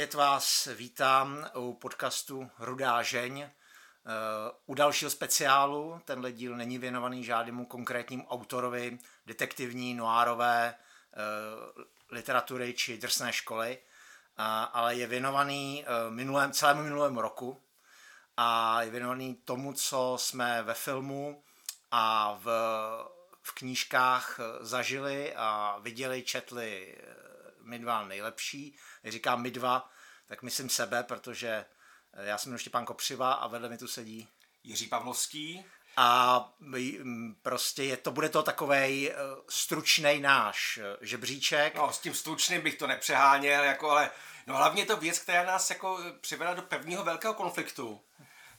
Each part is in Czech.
Opět vás vítám u podcastu Rudá žeň. Eh, u dalšího speciálu tenhle díl není věnovaný žádnému konkrétnímu autorovi detektivní, noárové eh, literatury či drsné školy, ale je věnovaný eh, minulém, celému minulému roku a je věnovaný tomu, co jsme ve filmu a v, v knížkách zažili a viděli, četli my dva nejlepší. Když říkám my dva, tak myslím sebe, protože eh, já jsem Štěpán Kopřiva a vedle mi tu sedí Jiří Pavlovský. A prostě je to, bude to takový eh, stručný náš eh, žebříček. No, s tím stručným bych to nepřeháněl, jako, ale no, hlavně to věc, která nás jako přivedla do prvního velkého konfliktu.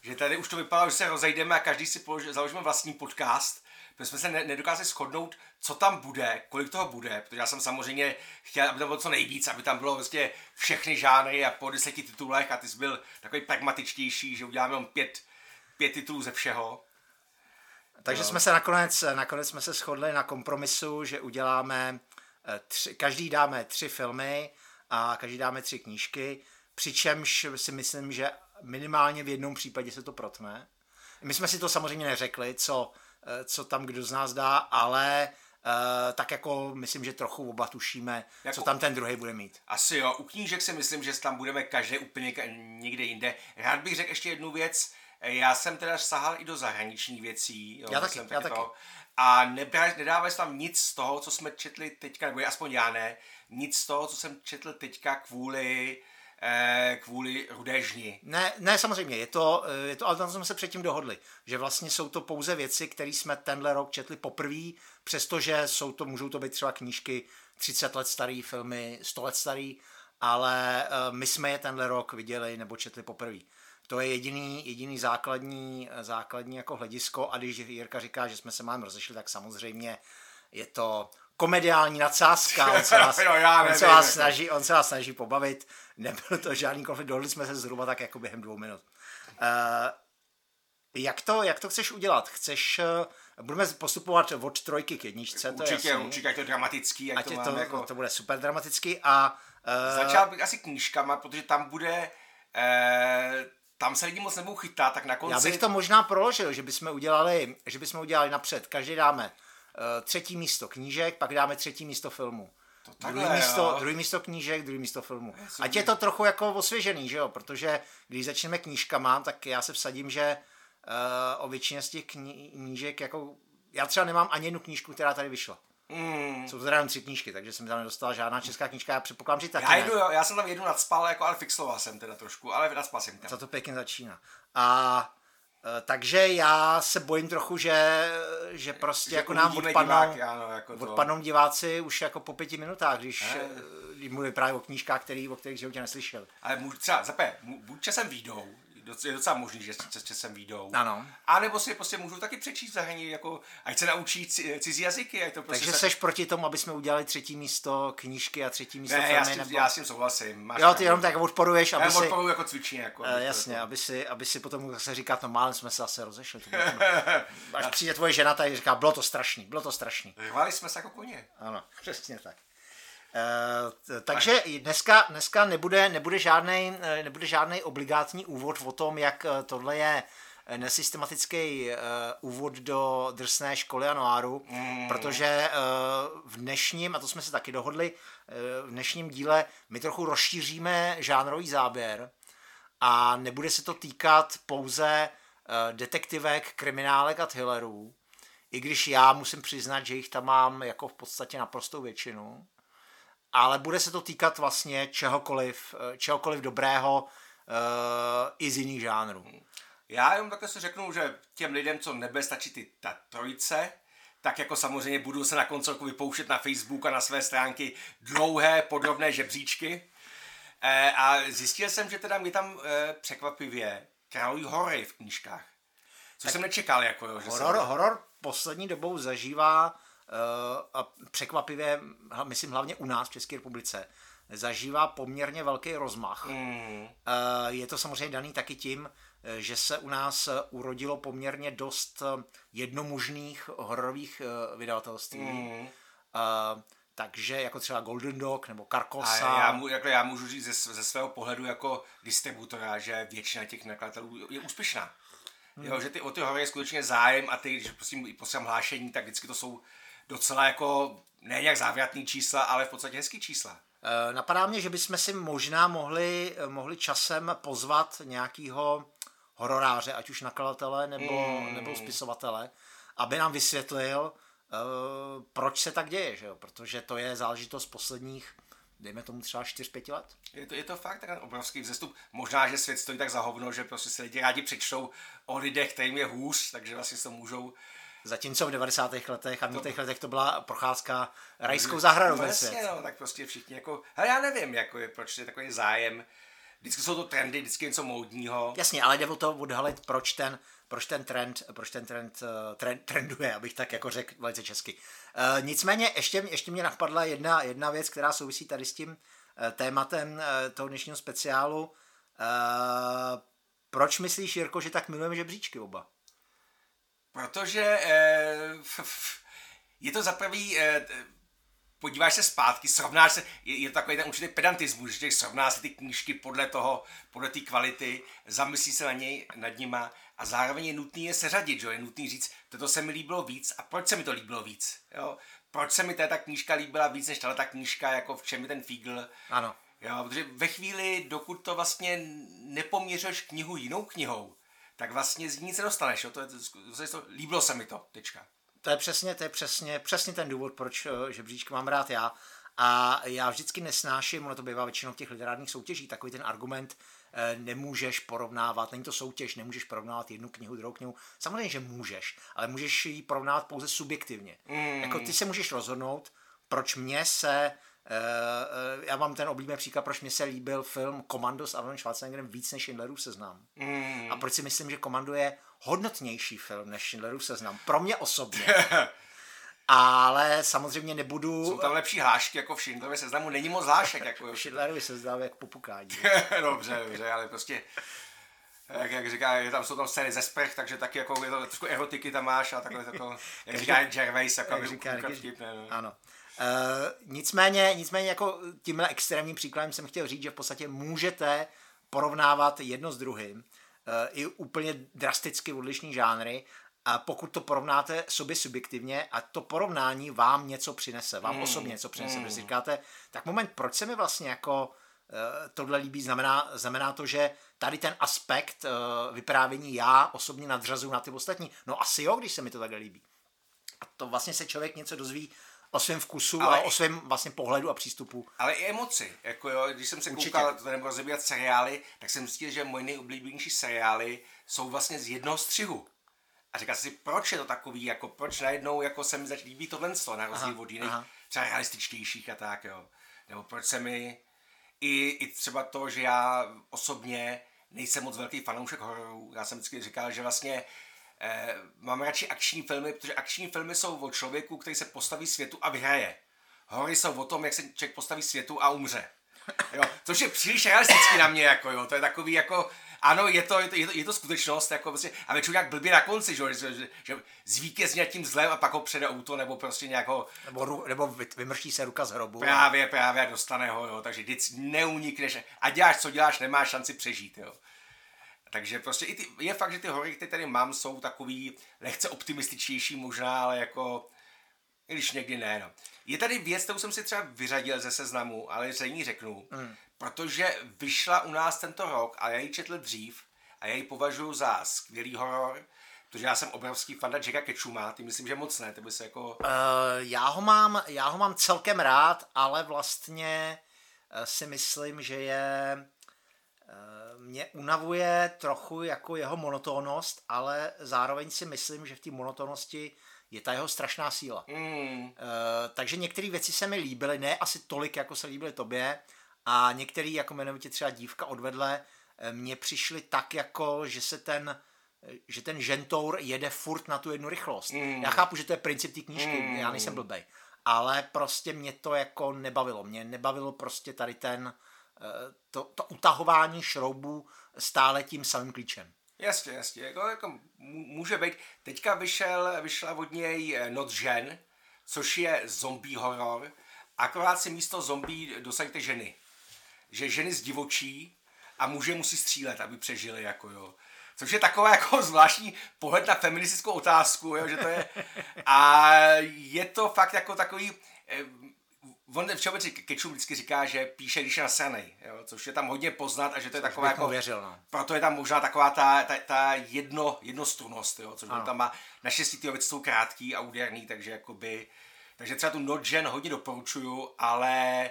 Že tady už to vypadalo, že se rozejdeme a každý si polož, založíme vlastní podcast my jsme se ne, nedokázali shodnout, co tam bude, kolik toho bude, protože já jsem samozřejmě chtěl, aby tam bylo co nejvíc, aby tam bylo vlastně všechny žánry a po deseti titulech a ty jsi byl takový pragmatičtější, že uděláme jenom pět, pět titulů ze všeho. Takže no. jsme se nakonec, nakonec jsme se shodli na kompromisu, že uděláme, eh, tři, každý dáme tři filmy a každý dáme tři knížky, přičemž si myslím, že minimálně v jednom případě se to protne. My jsme si to samozřejmě neřekli, co co tam kdo z nás dá, ale Uh, tak jako myslím, že trochu oba tušíme, jako, co tam ten druhý bude mít. Asi jo, u knížek si myslím, že tam budeme každý úplně někde jinde. Rád bych řekl ještě jednu věc, eh, já jsem teda sahal i do zahraničních věcí. Jo, já taky, jsem já taky. A nedávají tam nic z toho, co jsme četli teďka, nebo aspoň já ne, nic z toho, co jsem četl teďka kvůli Eh, kvůli rudé žni. Ne, ne, samozřejmě, je to, eh, je to, ale tam jsme se předtím dohodli, že vlastně jsou to pouze věci, které jsme tenhle rok četli poprvé, přestože jsou to, můžou to být třeba knížky 30 let starý, filmy 100 let starý, ale uh, my jsme je tenhle rok viděli nebo četli poprvé. To je jediný, jediný základní, základní jako hledisko a když Jirka říká, že jsme se máme rozešli, tak samozřejmě je to komediální nadsázka, on se vás, no, já on se vás snaží, on se vás snaží pobavit, nebyl to žádný konflikt, dohodli jsme se zhruba tak jako během dvou minut. Uh, jak to, jak to chceš udělat? Chceš, uh, budeme postupovat od trojky k jedničce, to určitě, je jasný. Určitě, ať to je dramatický, ať, ať to, to, jako... to bude super dramatický a... Uh, Začal bych asi knížkama, protože tam bude... Uh, tam se lidi moc nebudou chytat, tak na konci... Já bych to možná proložil, že bychom udělali, že bychom udělali napřed, každý dáme uh, třetí místo knížek, pak dáme třetí místo filmu. To takhle, druhý, místo, druhý místo knížek, druhý místo filmu. Je, Ať je to trochu jako osvěžený, že jo? Protože když začneme knížkama, tak já se vsadím, že uh, o většině z těch knížek, jako já třeba nemám ani jednu knížku, která tady vyšla. Mm. Jsou to teda tři knížky, takže jsem tam nedostal žádná česká knížka, já předpokládám, že taky já, jdu, ne. já jsem tam jednu nadspal, jako, ale fixloval jsem teda trošku, ale nadspal jsem tam. Co to pěkně začíná. A Eh, takže já se bojím trochu, že, že prostě že jako nám odpadnou, diváky, ano, jako to... odpadnou diváci už jako po pěti minutách, když, ne. Eh, když mluvím právě o knížkách, který, o kterých životě neslyšel. Ale třeba, zapé, buď časem výjdou, je docela možný, že s časem výjdou. Ano. A nebo si prostě můžu taky přečíst zahraničí, jako, ať se naučí cizí jazyky. Ať to prostě Takže se... seš proti tomu, aby jsme udělali třetí místo knížky a třetí místo ne, filmy? Já s, tím, nebo... já s tím souhlasím. Máš jo, ty jenom tak odporuješ, aby já si... odporuji jako cvičení. Jako, uh, jasně, aby si, aby si potom se říkat, no málem jsme se zase rozešli. Až přijde tvoje žena, tady říká, bylo to strašný, bylo to strašný. Řvali jsme se jako koně. Ano, přesně tak. Uh, takže dneska, dneska nebude, nebude, žádný, eh, nebude žádný obligátní úvod o tom, jak eh, tohle je nesystematický uh, úvod do drsné školy a noáru, mm. protože uh, v dnešním, a to jsme se taky dohodli, uh, v dnešním díle my trochu rozšíříme žánrový záběr a nebude se to týkat pouze uh, detektivek, kriminálek a thrillerů, i když já musím přiznat, že jich tam mám jako v podstatě naprostou většinu ale bude se to týkat vlastně čehokoliv, eh, čehokoliv dobrého uh, i z jiných žánrů. Já jenom takhle si řeknu, že těm lidem, co nebude stačit ty ta trojice, tak jako samozřejmě budu se na koncolku vypouštět na Facebook a na své stránky dlouhé, podrobné žebříčky. E, a zjistil jsem, že teda mi tam e, překvapivě králují hory v knížkách. Co tak jsem nečekal. Jako, jo, že horor, jsem... horor poslední dobou zažívá a překvapivě, myslím hlavně u nás v České republice, zažívá poměrně velký rozmach. Mm. Je to samozřejmě daný taky tím, eh, že se u nás urodilo poměrně dost jednomužných hororových vydavatelství. Mm. takže jako třeba Golden Dog nebo Carcosa. A já, mu, jako já můžu říct ze, ze svého pohledu jako distributora, že většina těch nakladatelů je úspěšná. Hmm. Jo, že ty, o ty hory je skutečně zájem a ty, když prostě posílám hlášení, tak vždycky to jsou docela jako, ne nějak závratný čísla, ale v podstatě hezký čísla. E, napadá mě, že bychom si možná mohli, mohli časem pozvat nějakýho hororáře, ať už nakladatele nebo, hmm. nebo spisovatele, aby nám vysvětlil, uh, proč se tak děje, že jo? protože to je záležitost posledních, dejme tomu třeba 4-5 let. Je to, je to fakt ten obrovský vzestup. Možná, že svět stojí tak za hovno, že prostě si lidi rádi přečtou o lidech, kterým je hůř, takže vlastně to můžou Zatímco v 90. letech a v těch letech to byla procházka rajskou zahradou. No, jasně, no, tak prostě všichni jako, hele, já nevím, jako je, proč je takový zájem. Vždycky jsou to trendy, vždycky něco módního. Jasně, ale jde o to odhalit, proč ten proč ten trend, proč ten trend, eh, trend trenduje, abych tak jako řekl velice česky. E, nicméně ještě, ještě mě napadla jedna, jedna věc, která souvisí tady s tím e, tématem toho dnešního speciálu. E, proč myslíš, Jirko, že tak milujeme žebříčky oba? Protože e, je to za prvý, e, podíváš se zpátky, srovnáš se, je, je to takový ten určitý pedantismus, že srovná si ty knížky podle toho, podle té kvality, zamyslí se na něj, nad nima a zároveň je nutný je seřadit, že? je nutný říct, toto se mi líbilo víc a proč se mi to líbilo víc, jo? proč se mi ta knížka líbila víc než ta knížka, jako v čem je ten fígl. Ano. Jo, protože ve chvíli, dokud to vlastně nepoměřuješ knihu jinou knihou, tak vlastně z ní nic nedostaneš, jo? To je, to, to, líbilo se mi to, tečka. To je přesně, to je přesně, přesně ten důvod, proč eh, žebříčky mám rád já. A já vždycky nesnáším, ono to bývá většinou v těch literárních soutěží, takový ten argument, Eh, nemůžeš porovnávat, není to soutěž, nemůžeš porovnávat jednu knihu, druhou knihu. Samozřejmě, že můžeš, ale můžeš ji porovnávat pouze subjektivně. Mm. Jako ty se můžeš rozhodnout, proč mě se já mám ten oblíbený příklad, proč mě se líbil film Komando s Arnoldem Schwarzeneggerem víc než Schindlerův seznam. Mm. A proč si myslím, že Komando je hodnotnější film než Schindlerův seznam. Pro mě osobně. ale samozřejmě nebudu... Jsou tam lepší hlášky jako v Schindlerově seznamu, není moc hlášek. Jako... v Schindlerově seznamu jak popukání. dobře, dobře, ale prostě jak, jak říká, je tam, jsou tam scény ze sprch, takže taky jako, je to trošku erotiky tam máš a takhle, jako, jak říká Gervais, jako, jak říká, říká, vtipné, no. Ano. Uh, nicméně, nicméně jako tímhle extrémním příkladem jsem chtěl říct, že v podstatě můžete porovnávat jedno s druhým, uh, i úplně drasticky odlišní žánry a pokud to porovnáte sobě subjektivně a to porovnání vám něco přinese, vám mm. osobně něco přinese, mm. protože si říkáte, tak moment, proč se mi vlastně jako uh, tohle líbí, znamená, znamená to, že tady ten aspekt uh, vyprávění já osobně nadřazuju na ty ostatní. No asi jo, když se mi to takhle líbí. A to vlastně se člověk něco dozví o svém vkusu ale a o svém vlastně pohledu a přístupu. Ale i emoci. Jako jo, když jsem se Určitě. koukal, to nebudu rozebírat seriály, tak jsem zjistil, že moje nejoblíbenější seriály jsou vlastně z jednoho střihu. A říkal si, proč je to takový, jako proč najednou jako se mi začít líbí tohle na rozdíl od jiných, třeba realističtějších a tak, jo. Nebo proč se mi i, i třeba to, že já osobně nejsem moc velký fanoušek hororů. Já jsem vždycky říkal, že vlastně eh, mám radši akční filmy, protože akční filmy jsou o člověku, který se postaví světu a vyhraje. Hory jsou o tom, jak se člověk postaví světu a umře. Jo, což je příliš realistický na mě, jako jo, to je takový jako, ano, je to, je to, je to, je to skutečnost, jako prostě, a většinou jak blbě na konci, že, že, že, že zvítězí tím zlem a pak ho přede auto, nebo prostě nějako... Nebo, nebo vymrší se ruka z hrobu. Právě, právě, dostane ho, jo, takže nic neunikneš a děláš, co děláš, nemáš šanci přežít, jo. Takže prostě i ty, je fakt, že ty hory, které tady mám, jsou takový lehce optimističtější možná, ale jako, i když někdy ne, no. Je tady věc, kterou jsem si třeba vyřadil ze seznamu, ale zřejmě řeknu. Mm protože vyšla u nás tento rok a já ji četl dřív a já ji považuji za skvělý horor, protože já jsem obrovský fan Jacka Ketchuma, ty myslím, že moc ne, ty by se jako... Uh, já, ho mám, já ho mám celkem rád, ale vlastně uh, si myslím, že je mě unavuje trochu jako jeho monotónnost, ale zároveň si myslím, že v té monotónnosti je ta jeho strašná síla. Mm. Uh, takže některé věci se mi líbily, ne asi tolik, jako se líbily tobě, a některý, jako jmenovitě třeba dívka odvedle, eh, mně přišli tak, jako, že se ten eh, že ten žentour jede furt na tu jednu rychlost. Mm. Já chápu, že to je princip té knížky, mm. já nejsem blbej. Ale prostě mě to jako nebavilo. Mě nebavilo prostě tady ten, to, to utahování šroubů stále tím samým klíčem. Jasně, jasně. Jako, jako může být. Teďka vyšel, vyšla od něj Noc žen, což je zombie horor akorát si místo zombí dosaďte ženy. Že ženy zdivočí a muže musí střílet, aby přežili, jako jo. Což je taková jako zvláštní pohled na feministickou otázku, jo, že to je... A je to fakt jako takový... On všeobecně Kečum vždycky říká, že píše, když je nasranej, jo, což je tam hodně poznat a že to je taková jako... Věřil, no. Proto je tam možná taková ta, ta, ta jedno, jednostrunost, jo, což on tam má. Naštěstí ty věci jsou krátký a úderný, takže jakoby... Takže třeba tu Not Gen hodně doporučuju, ale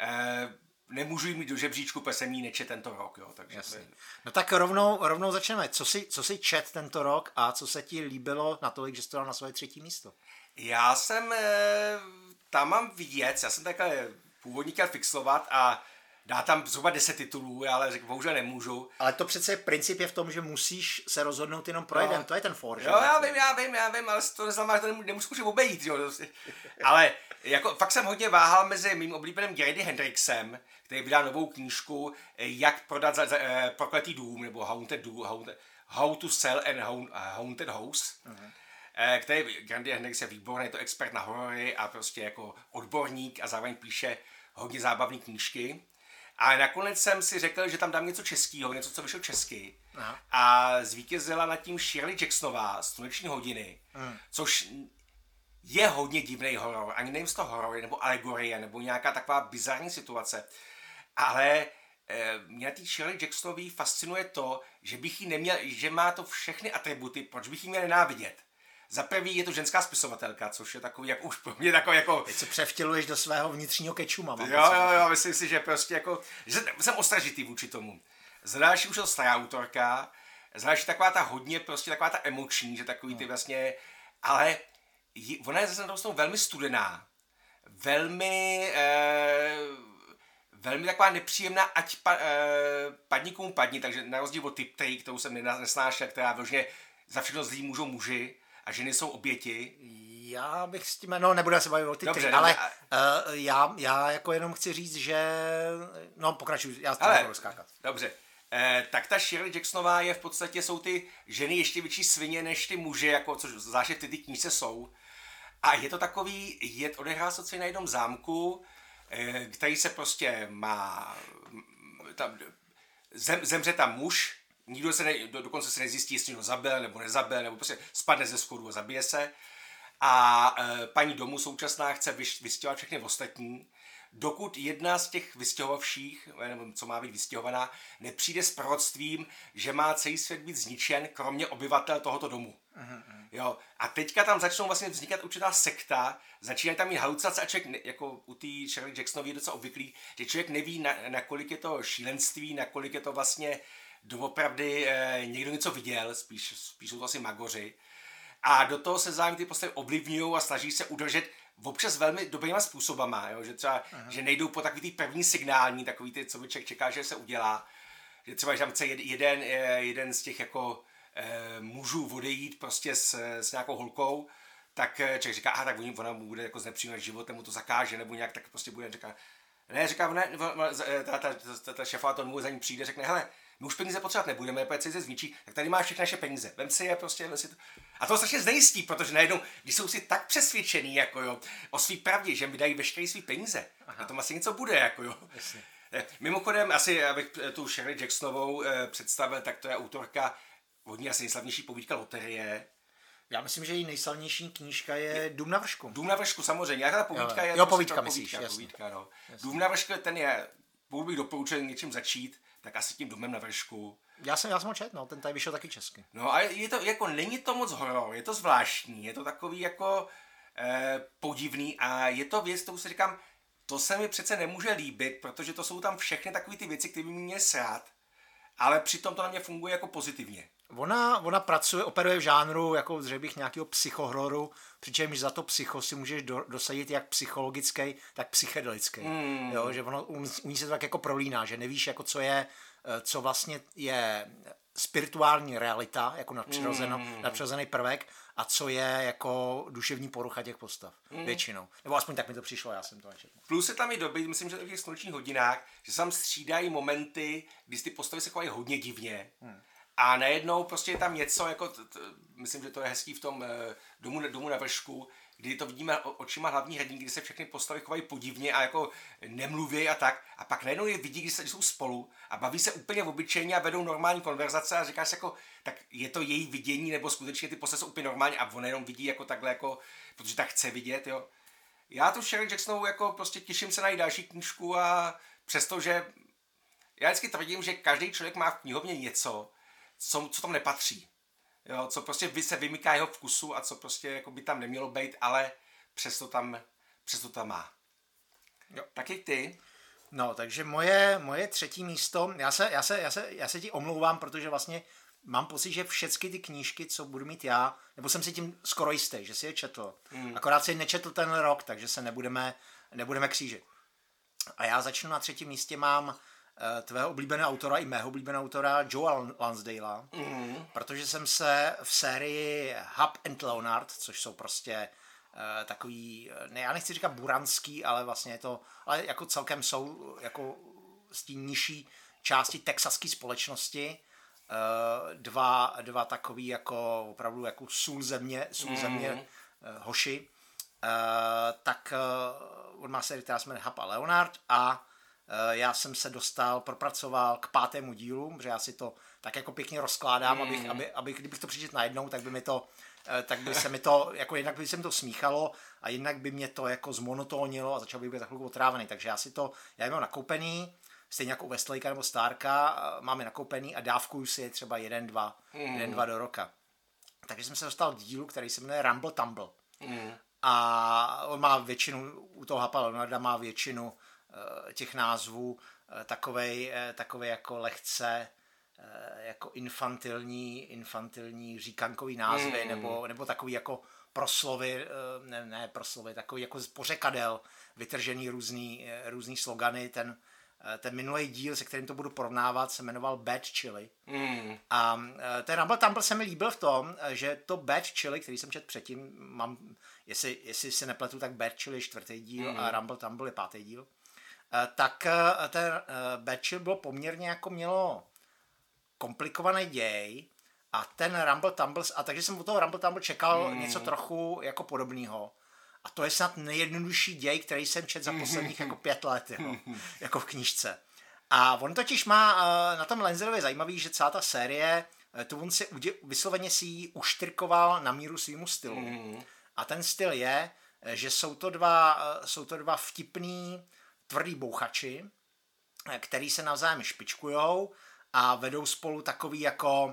eh, nemůžu jít mít do žebříčku, protože jsem jí nečet tento rok. Jo, takže Jasně. No tak rovnou, rovnou začneme. Co jsi, co jsi čet tento rok a co se ti líbilo natolik, že jsi to dal na svoje třetí místo? Já jsem, eh, tam mám vidět, já jsem takhle původně chtěl fixovat a dá tam zhruba 10 titulů, ale řekl, bohužel nemůžu. Ale to přece princip je v tom, že musíš se rozhodnout jenom pro no. jeden, to je ten for, Jo, já vím, já vím, já vím, ale to neznamená, že to nemusíš obejít, jo. ale jako, fakt jsem hodně váhal mezi mým oblíbeným Grady Hendrixem, který vydal novou knížku, eh, jak prodat za, za, uh, prokletý dům, nebo Haunted Dům, Haunted, How to Sell and Haunted House. Uh-huh. Který Grady Hendrix je výborný, je to expert na horory a prostě jako odborník a zároveň píše hodně zábavné knížky. A nakonec jsem si řekl, že tam dám něco českého, něco, co vyšlo česky. Aha. A zvítězila nad tím Shirley Jacksonová, Sluneční hodiny, hmm. což je hodně divný horor. Ani nevím, to horor, nebo alegorie, nebo nějaká taková bizarní situace. Ale e, mě tý Shirley Jacksonový fascinuje to, že bych jí neměl, že má to všechny atributy, proč bych jí měl nenávidět. Za prvý je to ženská spisovatelka, což je takový, jak už pro mě takový jako... Teď se převtěluješ do svého vnitřního kečuma. Jo, jo, jo, myslím si, že prostě jako, že jsem ostražitý vůči tomu. Za další už je to stará autorka, za další taková ta hodně, prostě taková ta emoční, že takový ty hmm. vlastně, ale ona je zase na velmi studená, velmi, eh, velmi taková nepříjemná, ať pa, eh, padni komu padni, takže na rozdíl od typ, kterou jsem nesnášel, která vložně za všechno zlý můžou muži, a ženy jsou oběti. Já bych s tím, no nebudu se bavit o ty dobře, tři, ale uh, já, já jako jenom chci říct, že, no pokračuj, já s tím nebudu skákat. Dobře, eh, tak ta Shirley Jacksonová je v podstatě, jsou ty ženy ještě větší svině než ty muži, jako, což zvláště ty, ty knížce jsou. A je to takový, je, odehrá se na jednom zámku, eh, který se prostě má, tam, zem, zemře tam muž, nikdo se ne, do, dokonce se nezjistí, jestli ho zabil nebo nezabil, nebo prostě spadne ze schodu a zabije se. A e, paní domu současná chce vystěhovat všechny ostatní, dokud jedna z těch vystěhovavších, nebo co má být vystěhovaná, nepřijde s proroctvím, že má celý svět být zničen, kromě obyvatel tohoto domu. Uh-huh. Jo. A teďka tam začnou vlastně vznikat určitá sekta, začínají tam mít halucinace a člověk, jako u té Shirley Jacksonový je docela obvyklý, že člověk neví, na, na kolik je to šílenství, na kolik je to vlastně doopravdy eh, někdo něco viděl, spíš, spíš jsou to asi magoři. A do toho se zájem ty postavy ovlivňují a snaží se udržet občas velmi dobrýma způsobama, jo? že třeba, Aha. že nejdou po takový ty první signální, takový ty, co by člověk čeká, že se udělá. Že třeba, že tam chce jeden, eh, jeden z těch jako e, mužů odejít prostě s, s nějakou holkou, tak člověk říká, aha, tak ona mu bude jako znepříjemnit životem, mu to zakáže, nebo nějak tak prostě bude, říká, ne, říká, ne, ta, ta, ta, ta, ta šefa to za ní přijde, řekne, hele, my už peníze potřebovat nebudeme, protože se zničí, tak tady máš všechny naše peníze. Vem si je prostě, vem si to. A to strašně znejistí, protože najednou, když jsou si tak přesvědčený jako jo, o svý pravdě, že mi dají veškeré svý peníze, Aha. na tom asi něco bude, jako jo. Jasně. Eh, mimochodem, asi abych tu Shirley Jacksonovou eh, představil, tak to je autorka hodně asi nejslavnější povídka Loterie, já myslím, že její nejslavnější knížka je, je Dům na vršku. Dům na vršku, samozřejmě. Jaká ta povídka jo, je? Jo, povídka, myslíš, povídka, povídka, no. Dům na vršku, ten je, pokud bych doporučil něčím začít, tak asi tím domem na vršku. Já jsem, já jsem ho čet, no, ten tady vyšel taky česky. No a je to, jako, není to moc horor, je to zvláštní, je to takový jako eh, podivný a je to věc, kterou si říkám, to se mi přece nemůže líbit, protože to jsou tam všechny takové ty věci, které by mě měly srát, ale přitom to na mě funguje jako pozitivně. Ona, ona pracuje, operuje v žánru jako řekl bych nějakého psychohororu, přičemž za to psycho si můžeš do, dosadit jak psychologický, tak psychedelický. Mm. Jo, že ono u, u ní se to tak jako prolíná, že nevíš, jako co je, eh, co vlastně je spirituální realita, jako nadpřirozeno, mm. nadpřirozený prvek, a co je jako duševní porucha těch postav. Mm. Většinou. Nebo aspoň tak mi to přišlo, já jsem to nečetl. Plus je tam i doby, myslím, že v těch slunečních hodinách, že se tam střídají momenty, kdy ty postavy se chovají hodně divně. Mm a najednou prostě je tam něco, jako, t, t, myslím, že to je hezký v tom e, domu, domu na vršku, kdy to vidíme očima hlavní hrdinky, kdy se všechny postavy chovají podivně a jako nemluví a tak. A pak najednou je vidí, když, jsou spolu a baví se úplně obyčejně a vedou normální konverzace a říkáš jako, tak je to její vidění nebo skutečně ty postavy jsou úplně normální a on jenom vidí jako takhle jako, protože tak chce vidět, jo. Já tu Shirley Jacksonovou jako prostě těším se na její další knížku a přestože já vždycky tvrdím, že každý člověk má v knihovně něco, co, co tam nepatří. Jo, co prostě se vymyká jeho vkusu a co prostě jako by tam nemělo být, ale přesto tam, přesto tam má. Jo. Taky ty. No, takže moje, moje třetí místo, já se, já, se, já, se, já se ti omlouvám, protože vlastně mám pocit, že všechny ty knížky, co budu mít já, nebo jsem si tím skoro jistý, že si je četl. Mm. Akorát si nečetl ten rok, takže se nebudeme, nebudeme křížit. A já začnu na třetím místě, mám tvého oblíbeného autora i mého oblíbeného autora Joe Lansdale, mm. protože jsem se v sérii Hub and Leonard, což jsou prostě uh, takový, eh, ne, já nechci říkat buranský, ale vlastně je to, ale jako celkem jsou jako z té nižší části texaské společnosti, uh, dva, dva takový jako opravdu jako sůl země, sůl mm. země uh, hoši, tak on má sérii, která se jmenuje Hub a Leonard a Eh, já jsem se dostal, propracoval k pátému dílu, protože já si to tak jako pěkně rozkládám, mm. abych, aby, abych, kdybych to přečetl najednou, tak by mi to, eh, tak by se mi to, jako jednak by se mi to smíchalo a jednak by mě to jako zmonotónilo a začal bych být takový otrávený. Takže já si to, já mám nakoupený, stejně jako Westlake nebo Starka, eh, máme nakoupený a dávkuju si je třeba jeden, dva, mm. jeden, dva do roka. Takže jsem se dostal k dílu, který se jmenuje Rumble Tumble. Mm. A on má většinu, u toho Hapa Leonarda má většinu Eh, těch názvů eh, takovej, eh, takovej jako lehce jako infantilní, infantilní říkankový názvy, mm. nebo, nebo takový jako proslovy, ne, ne proslovy, takový jako z pořekadel vytržený různý, různý slogany. Ten, ten minulý díl, se kterým to budu porovnávat, se jmenoval Bad Chili. Mm. A ten Rumble Tumble se mi líbil v tom, že to Bad Chili, který jsem četl předtím, mám, jestli, jestli se nepletu, tak Bad Chili čtvrtý díl mm. a Rumble Tumble je pátý díl. Eh, tak eh, ten eh, Batch bylo poměrně jako mělo komplikovaný děj a ten Rumble Tumbles, a takže jsem u toho Rumble Tumble čekal mm. něco trochu jako podobného. A to je snad nejjednodušší děj, který jsem četl za posledních jako pět let, jo, jako v knížce. A on totiž má na tom Lenzerovi zajímavý, že celá ta série, to on si vysloveně si ji uštrkoval na míru svýmu stylu. Mm. A ten styl je, že jsou to dva, jsou to dva vtipný, tvrdý bouchači, eh, který se navzájem špičkujou a vedou spolu takový jako uh,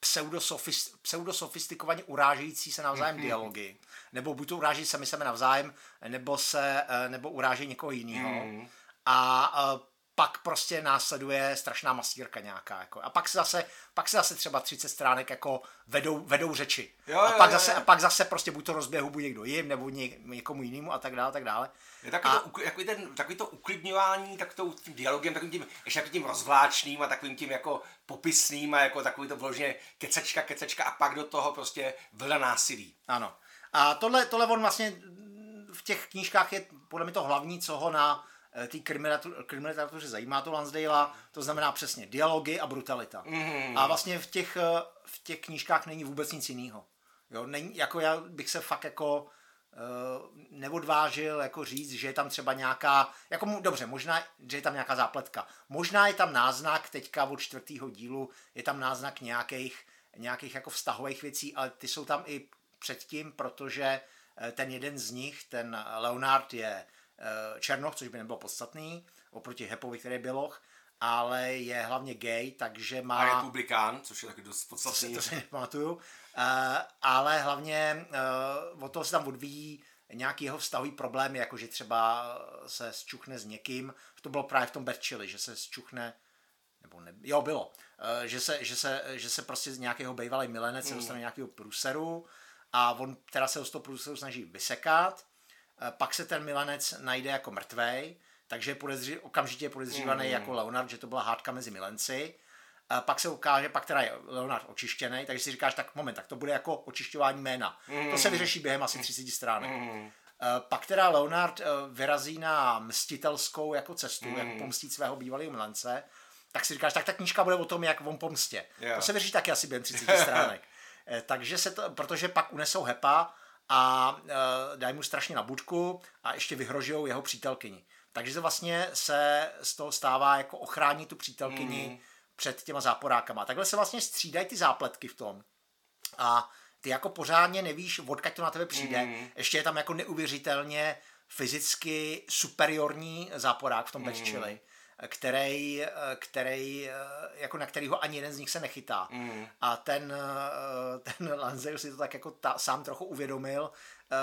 pseudosofist, pseudosofistikovaně urážející se navzájem mm-hmm. dialogy. Nebo buď to uráží sami sebe navzájem, nebo se, uh, nebo uráží někoho jiného. Mm. A uh, pak prostě následuje strašná masírka nějaká. Jako. A pak se zase, pak se zase třeba 30 stránek jako vedou, vedou řeči. Jo, a, pak jo, zase, jo. a pak zase prostě buď to rozběhu buď někdo jim, nebo ně, někomu jinému a tak dále, tak dále. Je takový, a... to, jako ten, takový to uklidňování, tak to tím dialogem, takovým tím, ještě tím rozvláčným a takovým tím jako popisným a jako takový to vložně kecečka, kecečka a pak do toho prostě vlna násilí. Ano. A tohle, tohle on vlastně v těch knížkách je podle mě to hlavní, co ho na té kriminalituře zajímá to Lansdale, to znamená přesně dialogy a brutalita. Mm. A vlastně v těch, eh, v těch knížkách není vůbec nic jiného. Jo, není, jako já bych se fakt jako uh, neodvážil jako říct, že je tam třeba nějaká, jako dobře, možná, že je tam nějaká zápletka. Možná je tam náznak teďka od čtvrtého dílu, je tam náznak nějakých, nějakých jako vztahových věcí, ale ty jsou tam i předtím, protože ten jeden z nich, ten Leonard je Eh, černoch, což by nebylo podstatný, oproti Hepovi, který je běloch, ale je hlavně gay, takže má... A republikán, což je taky dost podstatný. To si nepamatuju. Uh, ale hlavně uh, od toho se tam odvíjí nějaký jeho vztahový problém, jako že třeba se zčuchne s někým, to bylo právě v tom Berčili, že se zčuchne, nebo ne, jo, bylo, uh, že, se, že, se, že se prostě z nějakého bývalý milenec mm. se dostane nějakého průseru a on teda se z toho průseru snaží vysekat Eh, pak se ten milanec najde jako mrtvej, takže je podezři, okamžitě je podezřívaný mm. jako Leonard, že to byla hádka mezi milenci. A pak se ukáže, pak teda je Leonard očištěný, takže si říkáš, tak moment, tak to bude jako očišťování jména. Mm. To se vyřeší během asi 30 stránek. Mm. Pak teda Leonard eh, vyrazí na mstitelskou jako cestu, mm. jak pomstit svého bývalého milence, tak si říkáš, tak ta knížka bude o tom, jak on pomstě. Yeah. To se vyřeší taky asi během 30 stránek. takže se to, protože pak unesou Hepa a e, dají mu strašně na budku a ještě vyhrožují jeho přítelkyni. Takže to vlastně se z toho stává jako ochrání tu přítelkyni mm. před těma záporákama. Takhle se vlastně střídají ty zápletky v tom. A ty jako pořádně nevíš, odkud to na tebe přijde. Mm. Ještě je tam jako neuvěřitelně fyzicky superiorní záporák v tom mm. Chili, který, který, jako na kterýho ani jeden z nich se nechytá. Mm. A ten, ten Lanzer si to tak jako ta, sám trochu uvědomil,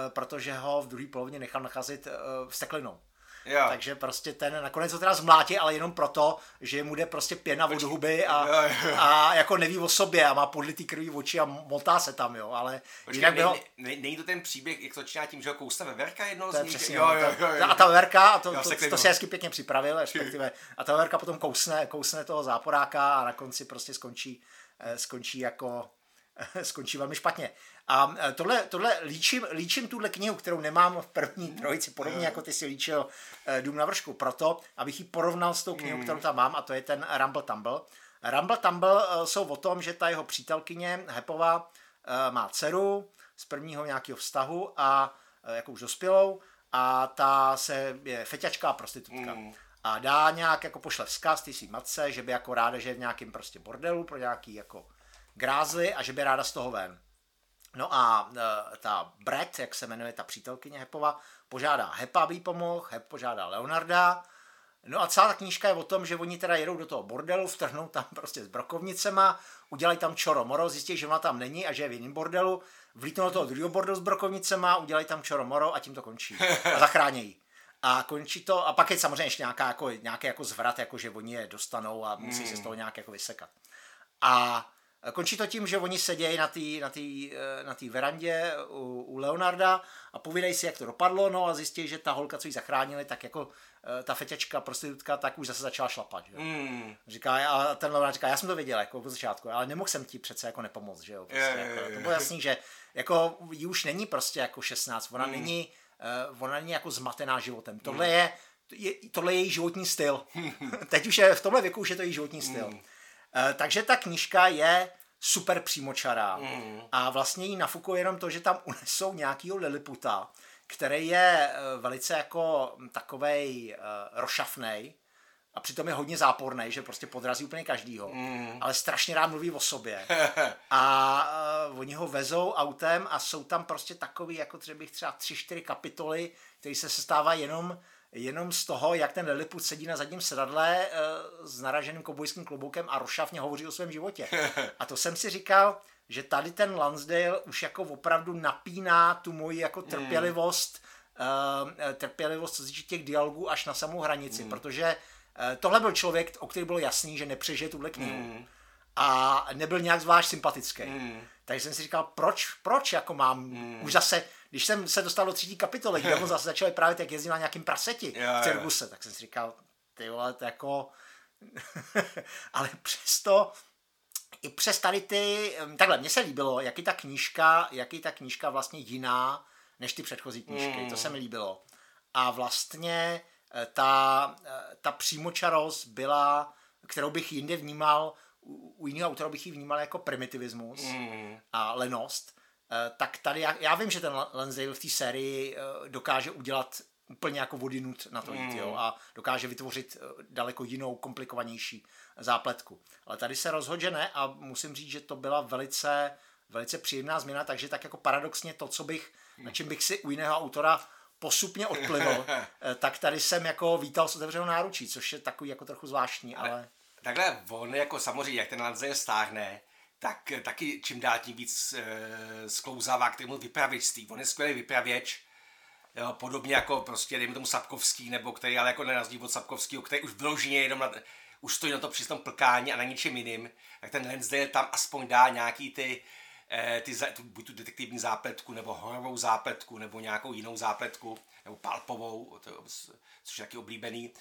protože ho v druhé polovině nechal nacházet vsteklinou. Jo. Takže prostě ten nakonec ho teda zmlátí, ale jenom proto, že mu jde prostě pěna od huby a, jo, jo. a jako neví o sobě a má podlitý krví oči a motá se tam, jo, ale Počkej, jinak bylo... Ne, není to ten příběh, jak to začíná tím, že ho kousne veverka jednou z nich? Přesně, jo, jo, jo, jo. A ta veverka, a to, jo, to, to, to, si hezky pěkně připravil, respektive, a ta veverka potom kousne, kousne toho záporáka a na konci prostě skončí, eh, skončí jako skončí velmi špatně. A e, tohle, tohle líčím, líčím tuhle knihu, kterou nemám v první trojici, podobně jako ty si líčil e, Dům na vršku, proto, abych ji porovnal s tou knihou, kterou tam mám, a to je ten Rumble Tumble. Rumble Tumble e, jsou o tom, že ta jeho přítelkyně Hepova má dceru z prvního nějakého vztahu a jako už dospělou a ta se je feťačka a prostitutka. Mm. A dá nějak, jako pošle vzkaz ty svý matce, že by jako ráda, že je v nějakém prostě bordelu pro nějaký jako grázly a že by ráda z toho ven. No a e, ta Brett, jak se jmenuje ta přítelkyně Hepova, požádá Hepa, aby jí pomohl, Hep požádá Leonarda. No a celá ta knížka je o tom, že oni teda jedou do toho bordelu, vtrhnou tam prostě s brokovnicema, udělají tam čoro moro, zjistí, že ona tam není a že je v jiném bordelu, vlítnou do toho druhého bordelu s brokovnicema, udělají tam čoro moro a tím to končí. A zachrání A končí to, a pak je samozřejmě ještě nějaká, jako, nějaký jako zvrat, jako že oni je dostanou a musí se z toho nějak jako vysekat. A Končí to tím, že oni sedějí na té na tý, eh, na tý verandě u, u Leonarda a povídají si, jak to dopadlo, no a zjistí, že ta holka, co ji zachránili, tak jako eh, ta feťačka, prostitutka, tak už zase začala šlapat. Že? Mm. Říká, a ten Leonard říká, já jsem to věděl jako v začátku, ale nemohl jsem ti přece jako nepomoct. Že jo? Prostě, je, jako, je, to bylo jasný, že jako jí už není prostě jako 16, ona mm. není uh, ona není jako zmatená životem. Tohle mm. je, je, tohle je její životní styl. Teď už je v tomhle věku už je to její životní styl. Mm. Eh, takže ta knižka je super přímočará mm. a vlastně jí nafukuje jenom to, že tam unesou nějakýho Liliputa, který je eh, velice jako takovej uh, rošafnej a přitom je hodně záporný, že prostě podrazí úplně každýho, mm. ale strašně rád mluví o sobě. a uh, oni ho vezou autem a jsou tam prostě takový, jako třeba bych třeba tři, čtyři kapitoly, které se sestává jenom jenom z toho, jak ten Lilliput sedí na zadním sedadle uh, s naraženým kobojským kloboukem a rošavně hovoří o svém životě. A to jsem si říkal, že tady ten Lansdale už jako opravdu napíná tu moji jako hmm. trpělivost, mm. trpělivost, co se těch dialogů až na samou hranici, mm. protože tohle byl člověk, o který bylo jasný, že nepřežije tuhle knihu. Mm. A nebyl nějak zvlášť sympatický. Mm. Takže jsem si říkal, proč, proč jako mám mm. už zase když jsem se dostal do třetí kapitoly, kde mu zase začali právě jak jezdí na nějakým praseti v Cirguse, tak jsem si říkal, ty vole, to jako... ale přesto i přes tady ty, takhle, mně se líbilo, jaký ta knížka, jaký ta knížka vlastně jiná než ty předchozí knížky, mm. to se mi líbilo. A vlastně eh, ta, eh, ta přímočarost byla, kterou bych jinde vnímal, u jiného autora bych ji vnímal jako primitivismus mm. a lenost, tak tady já, já vím, že ten Lansdale v té sérii eh, dokáže udělat úplně jako vodinut na to jít, mm. jo, a dokáže vytvořit eh, daleko jinou, komplikovanější zápletku. Ale tady se rozhodně ne a musím říct, že to byla velice, velice příjemná změna, takže tak jako paradoxně to, co bych, na čem bych si u jiného autora postupně odplivl, tak tady jsem jako vítal s otevřenou náručí, což je takový jako trochu zvláštní, ale... Takhle on jako samozřejmě, jak ten Lansdale stáhne, tak taky čím dál tím víc e, sklouzává k tomu vypravěčství. On je skvělý vypravěč, jo, podobně jako prostě, dejme tomu Sapkovský, nebo který ale jako nenazdí od Sapkovského, který už vyloženě jenom na, už stojí na to při tom plkání a na ničem jiným, tak ten Lansdale tam aspoň dá nějaký ty, e, ty tu, buď tu detektivní zápletku, nebo horovou zápletku, nebo nějakou jinou zápletku, nebo palpovou, to, což je taky oblíbený.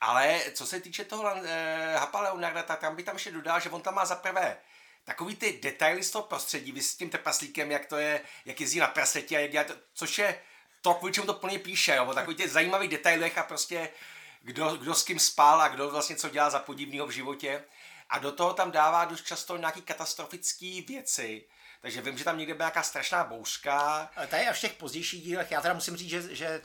Ale co se týče toho e, Hapa Leonarda, tak tam by tam ještě dodal, že on tam má za prvé takový ty detaily z toho prostředí, vy s tím trpaslíkem, jak to je, jak jezdí na prasetě a jak dělá to, což je to, kvůli čemu to plně píše, jo, o takových těch zajímavých detailech a prostě kdo, kdo s kým spal a kdo vlastně co dělá za podivného v životě. A do toho tam dává dost často nějaký katastrofické věci, takže vím, že tam někde byla nějaká strašná bouřka. Tady až v těch pozdějších dílech, já teda musím říct, že, že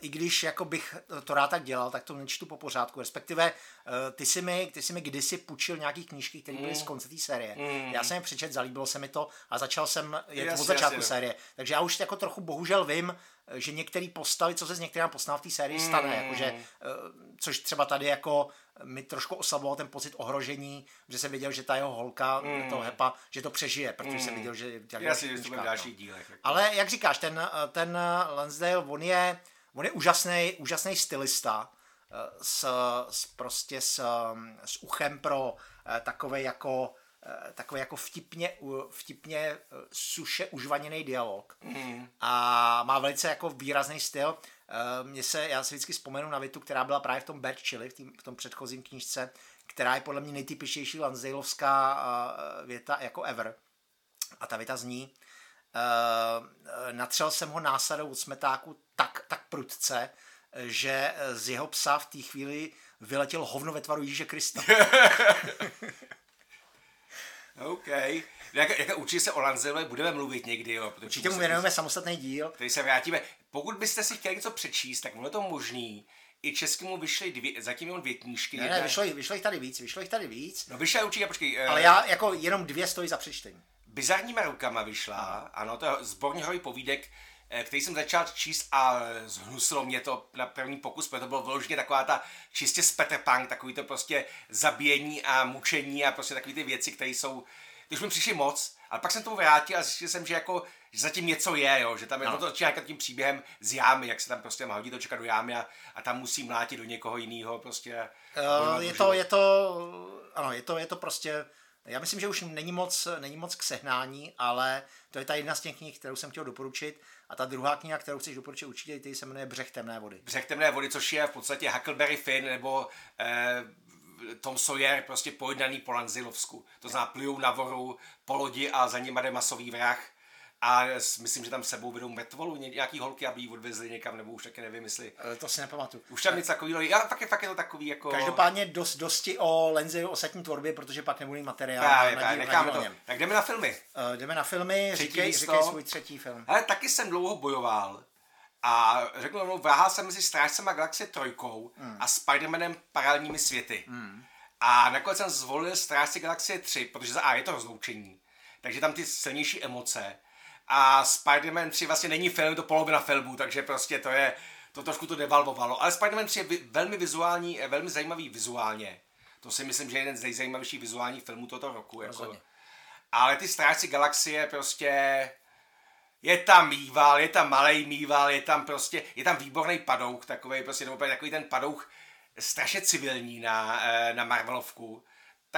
i když jako bych to rád tak dělal, tak to nečtu po pořádku. Respektive eh, ty si mi, ty si mi kdysi půjčil nějaký knížky, které byly mm. z konce té série. Mm. Já jsem je přečet, zalíbilo se mi to a začal jsem jet jasně, od začátku jasně, série. Takže já už jako trochu bohužel vím, že některé postavy, co se s některými postavami v té sérii stane, mm. jakože, což třeba tady jako mi trošku oslaboval ten pocit ohrožení, že jsem viděl, že ta jeho holka, mm. toho Hepa, že to přežije, protože mm. jsem viděl, že Já si že další no. dílech. Jako. Ale jak říkáš, ten, ten Lansdale, on je, on je úžasný, úžasný stylista, s, s prostě s, s uchem pro takové jako takový jako vtipně, vtipně suše užvaněný dialog. Mm. A má velice jako výrazný styl. Eh, mně se, já si vždycky vzpomenu na větu, která byla právě v tom Bad Chili, v, tým, v tom předchozím knížce, která je podle mě nejtypičtější Lansdaleovská eh, věta jako ever. A ta věta zní, natřel jsem ho násadou od smetáku tak, tak prudce, že z jeho psa v té chvíli vyletěl hovno ve tvaru Ježíše Krista. OK. Jak, jak, určitě se o Lanzelovi budeme mluvit někdy, jo. Určitě mu věnujeme samostatný díl. Který se vrátíme. Pokud byste si chtěli něco přečíst, tak bylo to možný. I českému vyšly dvě, zatím jenom dvě knížky. Ne, ne, vyšlo, vyšlo jich tady víc, vyšlo jich tady víc. No vyšla určitě, počkej. Ale uh, já jako jenom dvě stojí za přečtení. Bizarníma rukama vyšla, ano, ano to je zborný povídek, eh, který jsem začal číst a zhnusilo mě to na první pokus, protože to bylo vyloženě taková ta čistě spetterpunk, takový to prostě zabíjení a mučení a prostě takové ty věci, které jsou, když mi přišly moc, ale pak jsem tomu vrátil a zjistil jsem, že jako že zatím něco je, jo, že tam je no. to začíná tím příběhem z jámy, jak se tam prostě má hodit to čekat do jámy a, a tam musí mlátit do někoho jiného prostě. Uh, je to, je to, ano, je to, je to prostě, já myslím, že už není moc, není moc k sehnání, ale to je ta jedna z těch knih, kterou jsem chtěl doporučit. A ta druhá kniha, kterou chceš doporučit určitě, ty se jmenuje Břeh temné vody. Břeh temné vody, což je v podstatě Huckleberry Finn nebo eh, Tom Sawyer prostě pojednaný po Lanzilovsku. To znamená, plujou na voru po lodi a za nimi jde masový vrah a myslím, že tam sebou vedou mrtvolu, nějaký holky, aby ji odvezli někam, nebo už taky nevím, jestli... To si nepamatuju. Už tam něco takového, já fakt je, fakt je to takový jako... Každopádně dost, dosti o Lenzi o ostatní tvorbě, protože pak nebude materiál právě, právě, necháme to. Tak jdeme na filmy. Uh, jdeme na filmy, třetí říkej, říkej svůj třetí film. Ale taky jsem dlouho bojoval. A řeknu rovnou, váhal jsem mezi Strážcem a Galaxie trojkou mm. a Spider-Manem paralelními světy. Mm. A nakonec jsem zvolil Strážci Galaxie 3, protože za A je to rozloučení. Takže tam ty silnější emoce a Spider-Man 3 vlastně není film, to polovina filmu, takže prostě to je, to trošku to devalvovalo. Ale Spider-Man 3 je velmi vizuální, velmi zajímavý vizuálně. To si myslím, že je jeden z nejzajímavějších vizuálních filmů tohoto roku. Jako. Ale ty Strážci galaxie prostě je tam mýval, je tam malý mýval, je tam prostě, je tam výborný padouch, takový prostě, takový ten padouch strašně civilní na, eh, na Marvelovku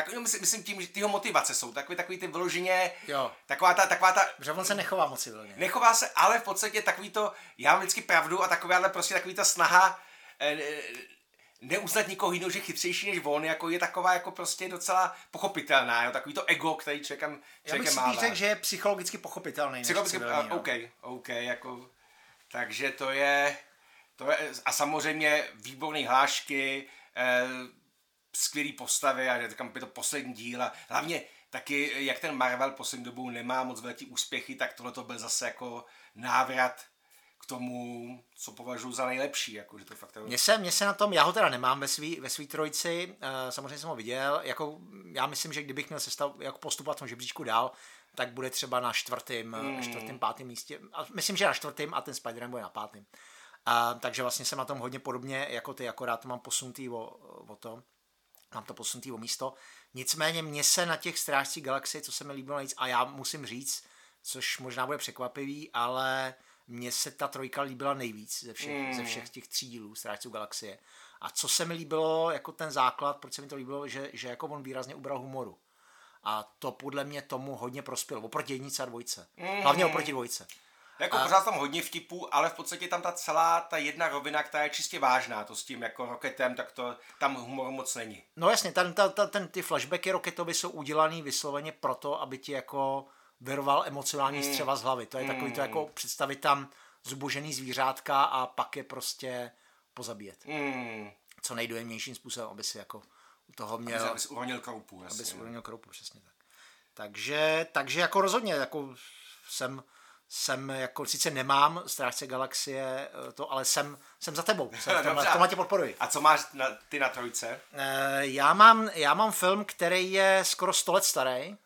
tak myslím, myslím tím, že ty jeho motivace jsou takový, takový ty vyloženě, jo. taková ta, taková ta... Že on se nechová moc civilně. Nechová se, ale v podstatě takový to, já mám vždycky pravdu a taková prostě takový ta snaha eh, neuznat nikoho jiného, že chytřejší než on, jako je taková jako prostě docela pochopitelná, jo, takový to ego, který člověkem, člověkem má. Já bych řekl, že je psychologicky pochopitelný. Psychologicky, civilní, OK, OK, jako, takže to je, to je, a samozřejmě výborné hlášky, eh, skvělý postavy a říkám, je to poslední díl a hlavně taky, jak ten Marvel poslední dobou nemá moc velký úspěchy, tak tohle to byl zase jako návrat k tomu, co považuji za nejlepší. Jako, že to fakt mně, se, mně se na tom, já ho teda nemám ve svý, ve svý trojici, uh, samozřejmě jsem ho viděl, jako, já myslím, že kdybych měl sestav, jako postupovat v tom žebříčku dál, tak bude třeba na čtvrtém, mm. čtvrtém, pátém místě. A myslím, že na čtvrtém a ten Spider-Man bude na pátém. Uh, takže vlastně jsem na tom hodně podobně jako ty, akorát to mám posunutý o, o to mám to posunutý o místo. Nicméně mně se na těch strážcích galaxie, co se mi líbilo nejvíc, a já musím říct, což možná bude překvapivý, ale mně se ta trojka líbila nejvíc ze všech, mm. ze všech těch tří dílů Strážců galaxie. A co se mi líbilo jako ten základ, proč se mi to líbilo, že, že jako on výrazně ubral humoru. A to podle mě tomu hodně prospělo, oproti jednice a dvojce. Mm. Hlavně oproti dvojce. Jako a... pořád tam hodně vtipů, ale v podstatě tam ta celá ta jedna rovina, která je čistě vážná, to s tím jako Roketem, tak to tam humor moc není. No jasně, ten, ta, ta, ten, ty flashbacky Roketovi jsou udělaný vysloveně proto, aby ti jako vyrval emocionální mm. střeva z hlavy. To je mm. takový to jako představit tam zubožený zvířátka a pak je prostě pozabíjet. Mm. Co nejdojemnějším způsobem, aby si jako u toho měl... Aby si uronil kroupu. Aby si uronil kroupu, přesně tak. Takže, takže jako rozhodně, jako jsem, jsem jako sice nemám Strážce galaxie, eh, to, ale jsem, jsem za tebou. Jsem v tomhle, v tomhle tě podporuji. A co máš na, ty na trojce? Eh, Já mám, já mám film, který je skoro 100 let starý,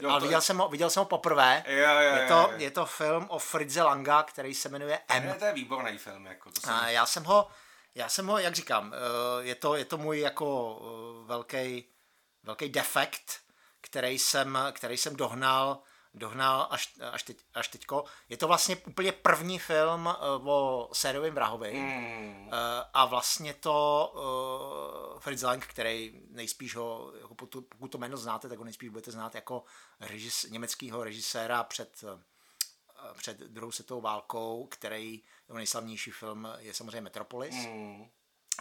Jo, ale viděl je- jsem, ho, viděl jsem ho poprvé. Jo, jo, je, jo, to, jo. je to film o Fridze Langa, který se jmenuje M. Ne, to je výborný film, jako to jsem... A já jsem ho, já jsem ho, jak říkám, eh, je to, je to můj jako velký, velký defekt, který jsem, který jsem dohnal, dohnal až, až, teď, až teďko. Je to vlastně úplně první film eh, o sériovém vrahovi. Eh, A vlastně to uh, Fritz Lang, který nejspíš ho, jako pokud, to jméno znáte, tak ho nejspíš budete znát jako režis, německého režiséra před, před druhou světovou válkou, který jeho nejslavnější film je samozřejmě Metropolis. Hmm.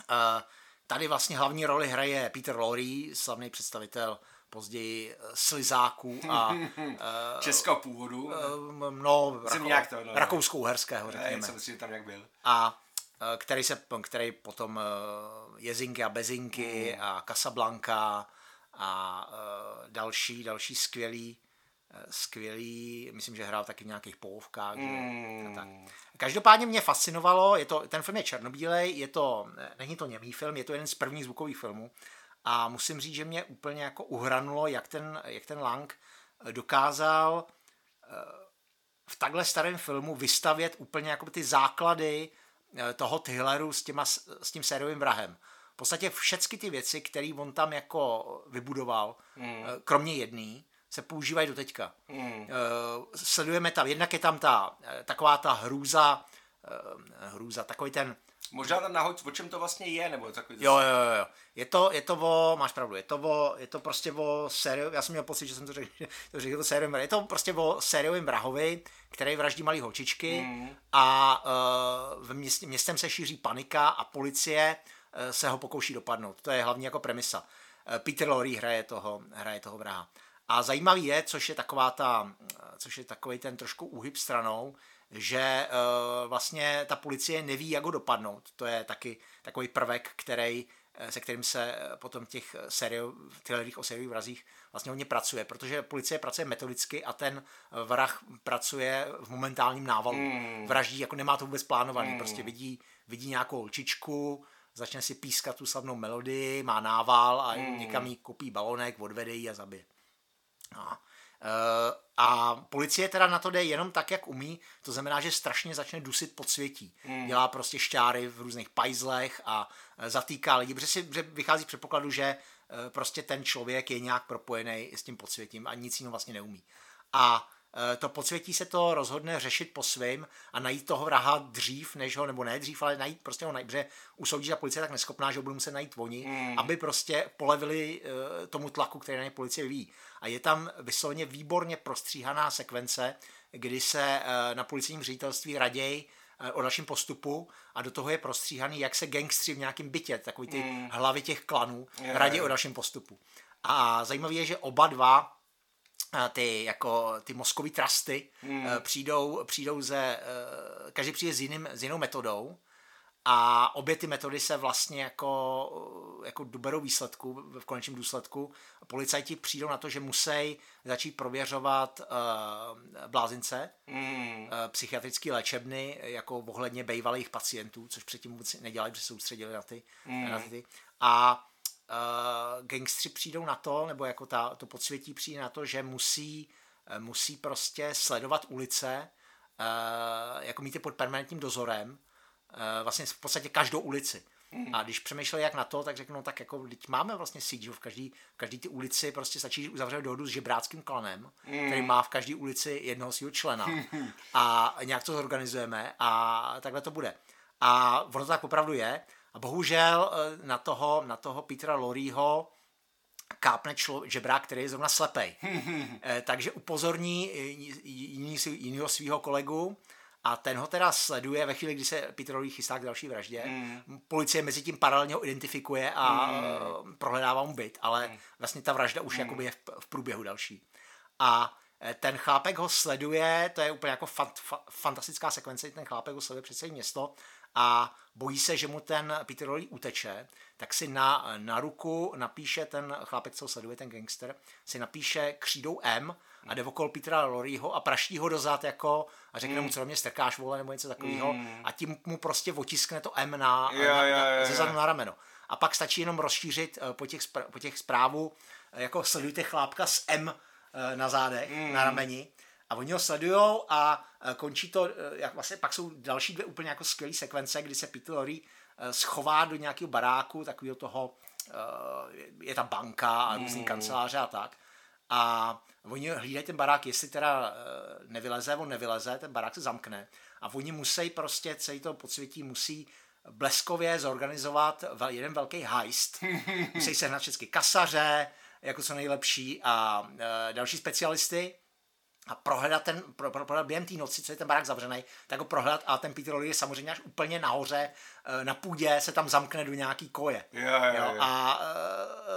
Eh, Tady vlastně hlavní roli hraje Peter Lorre, slavný představitel později eh, slizáků a eh, Českého původu. eh, no, Jsem rako, to, no, no. rakousko-uherského, řekněme jsem si, že tam jak byl. a který, se, který potom Jezinky a Bezinky Hmm. a Casablanca a další, další skvělý, skvělý, myslím, že hrál taky v nějakých polovkách. A tak. Každopádně mě fascinovalo, je to, ten film je černobílej, je to, ne- není to němý film, je to jeden z prvních zvukových filmů a musím říct, že mě úplně jako uhranulo, jak ten, jak ten Lang eh, dokázal v takhle starém filmu vystavět úplně jako ty základy eh, toho thrilleru s, těma, s tím sériovým vrahem. V podstatě všechny ty věci, které on tam jako vybudoval, mm. kromě jedné, se používají do teďka. Mm. Sledujeme tam, jednak je tam ta, eh, taková ta hrůza, eh, hrůza, takový ten, Možná tam nahoď, o čem to vlastně je, nebo takový... Jo, jo, jo, jo. Je to, je to o, máš pravdu, je to, o, je to prostě o sériu, já jsem měl pocit, že jsem to řekl, že to řekl vrahovi. Je to prostě o sériovém vrahovi, který vraždí malý holčičky mm. a uh, v měst, městem se šíří panika a policie uh, se ho pokouší dopadnout. To je hlavní jako premisa. Uh, Peter Lorre hraje toho, hraje toho vraha. A zajímavý je, což je taková ta, což je takový ten trošku úhyb stranou, že uh, vlastně ta policie neví, jak ho dopadnout. To je taky takový prvek, který, eh, se kterým se eh, potom těch serio, thrillerích o sériových vrazích vlastně hodně pracuje, protože policie pracuje metodicky a ten eh, vrah pracuje v momentálním návalu. Mm. Vraždí, jako nemá to vůbec plánovaný, mm. prostě vidí, vidí nějakou holčičku, začne si pískat tu slavnou melodii, má nával a mm. někam jí kopí balonek, odvede ji a zabije. No. Uh, a policie teda na to jde jenom tak, jak umí, to znamená, že strašně začne dusit podsvětí. Mm. Dělá prostě šťáry v různých pajzlech a uh, zatýká lidi, protože si že vychází z předpokladu, že uh, prostě ten člověk je nějak propojený s tím podsvětím a nic jiného vlastně neumí. A to podsvětí se to rozhodne řešit po svým a najít toho vraha dřív, než ho, nebo ne dřív, ale najít prostě ho najít, protože usoudí, že policie je tak neschopná, že ho budou muset najít oni, mm. aby prostě polevili tomu tlaku, který na ně policie vyvíjí. A je tam vysloveně výborně prostříhaná sekvence, kdy se uh, na policejním ředitelství raději uh, o dalším postupu a do toho je prostříhaný, jak se gangstři v nějakém bytě, takový ty mm. hlavy těch klanů, yeah. raději o dalším postupu. A zajímavé je, že oba dva ty jako ty mozkový trusty mm. přijdou, přijdou ze, každý přijde s, jiným, s jinou metodou a obě ty metody se vlastně jako, jako doberou výsledku v konečném důsledku. Policajti přijdou na to, že musí začít prověřovat uh, blázince, mm. uh, psychiatrické léčebny, jako ohledně bývalých pacientů, což předtím vůbec nedělali, protože se soustředili na ty. Mm. Na ty. A uh, gangstři přijdou na to, nebo jako ta, to podsvětí přijde na to, že musí, uh, musí prostě sledovat ulice, uh, jako mít je pod permanentním dozorem, vlastně v podstatě každou ulici. Mm. A když přemýšleli jak na to, tak řeknou, tak jako teď máme vlastně síť, že v každý, v každý ty ulici prostě stačí uzavřít dohodu s žebráckým klanem, mm. který má v každé ulici jednoho svého člena. a nějak to zorganizujeme a takhle to bude. A ono to tak opravdu je. A bohužel na toho, na toho Petra Lorryho kápne člo, žebrák, který je zrovna slepej. Takže upozorní jiný, jinýho svého kolegu a ten ho teda sleduje ve chvíli, kdy se Peter Lorry chystá k další vraždě. Mm. Policie mezi tím paralelně ho identifikuje a mm. prohledává mu byt, ale mm. vlastně ta vražda už mm. jakoby je v, v průběhu další. A ten chlápek ho sleduje, to je úplně jako fant, fa, fantastická sekvence, ten chlápek ho sleduje před celé město a bojí se, že mu ten Peter Lorre uteče, tak si na, na ruku napíše ten chlapec, co sleduje, ten gangster, si napíše křídou M a jde okolo Petra Lorryho a praští ho dozad jako a řekne mm. mu, co do mě strkáš, vole, nebo něco takového mm. a tím mu prostě otiskne to M na, Jo, na, na, jo, ze zadu na rameno. A pak stačí jenom rozšířit eh, po těch, po těch zprávu, eh, jako sledujte chlápka s M eh, na zádech, mm. na rameni. A oni ho sledujou a eh, končí to, eh, jak vlastně pak jsou další dvě úplně jako skvělé sekvence, kdy se Peter Lorre eh, schová do nějakého baráku, takového toho, je ta banka a různý kanceláře a tak. A oni hlídají ten barák, jestli teda nevyleze, on nevyleze, ten barák se zamkne. A oni musí prostě, celý to podsvětí musí bleskově zorganizovat jeden velký heist. musí sehnat všechny kasaře, jako co nejlepší a e, další specialisty a prohledat ten, pro, pro, prohledat během té noci, co je ten barák zavřený, tak ho prohledat a ten Peter Lorre je samozřejmě až úplně nahoře, e, na půdě se tam zamkne do nějaký koje. Jo, jo, jo. A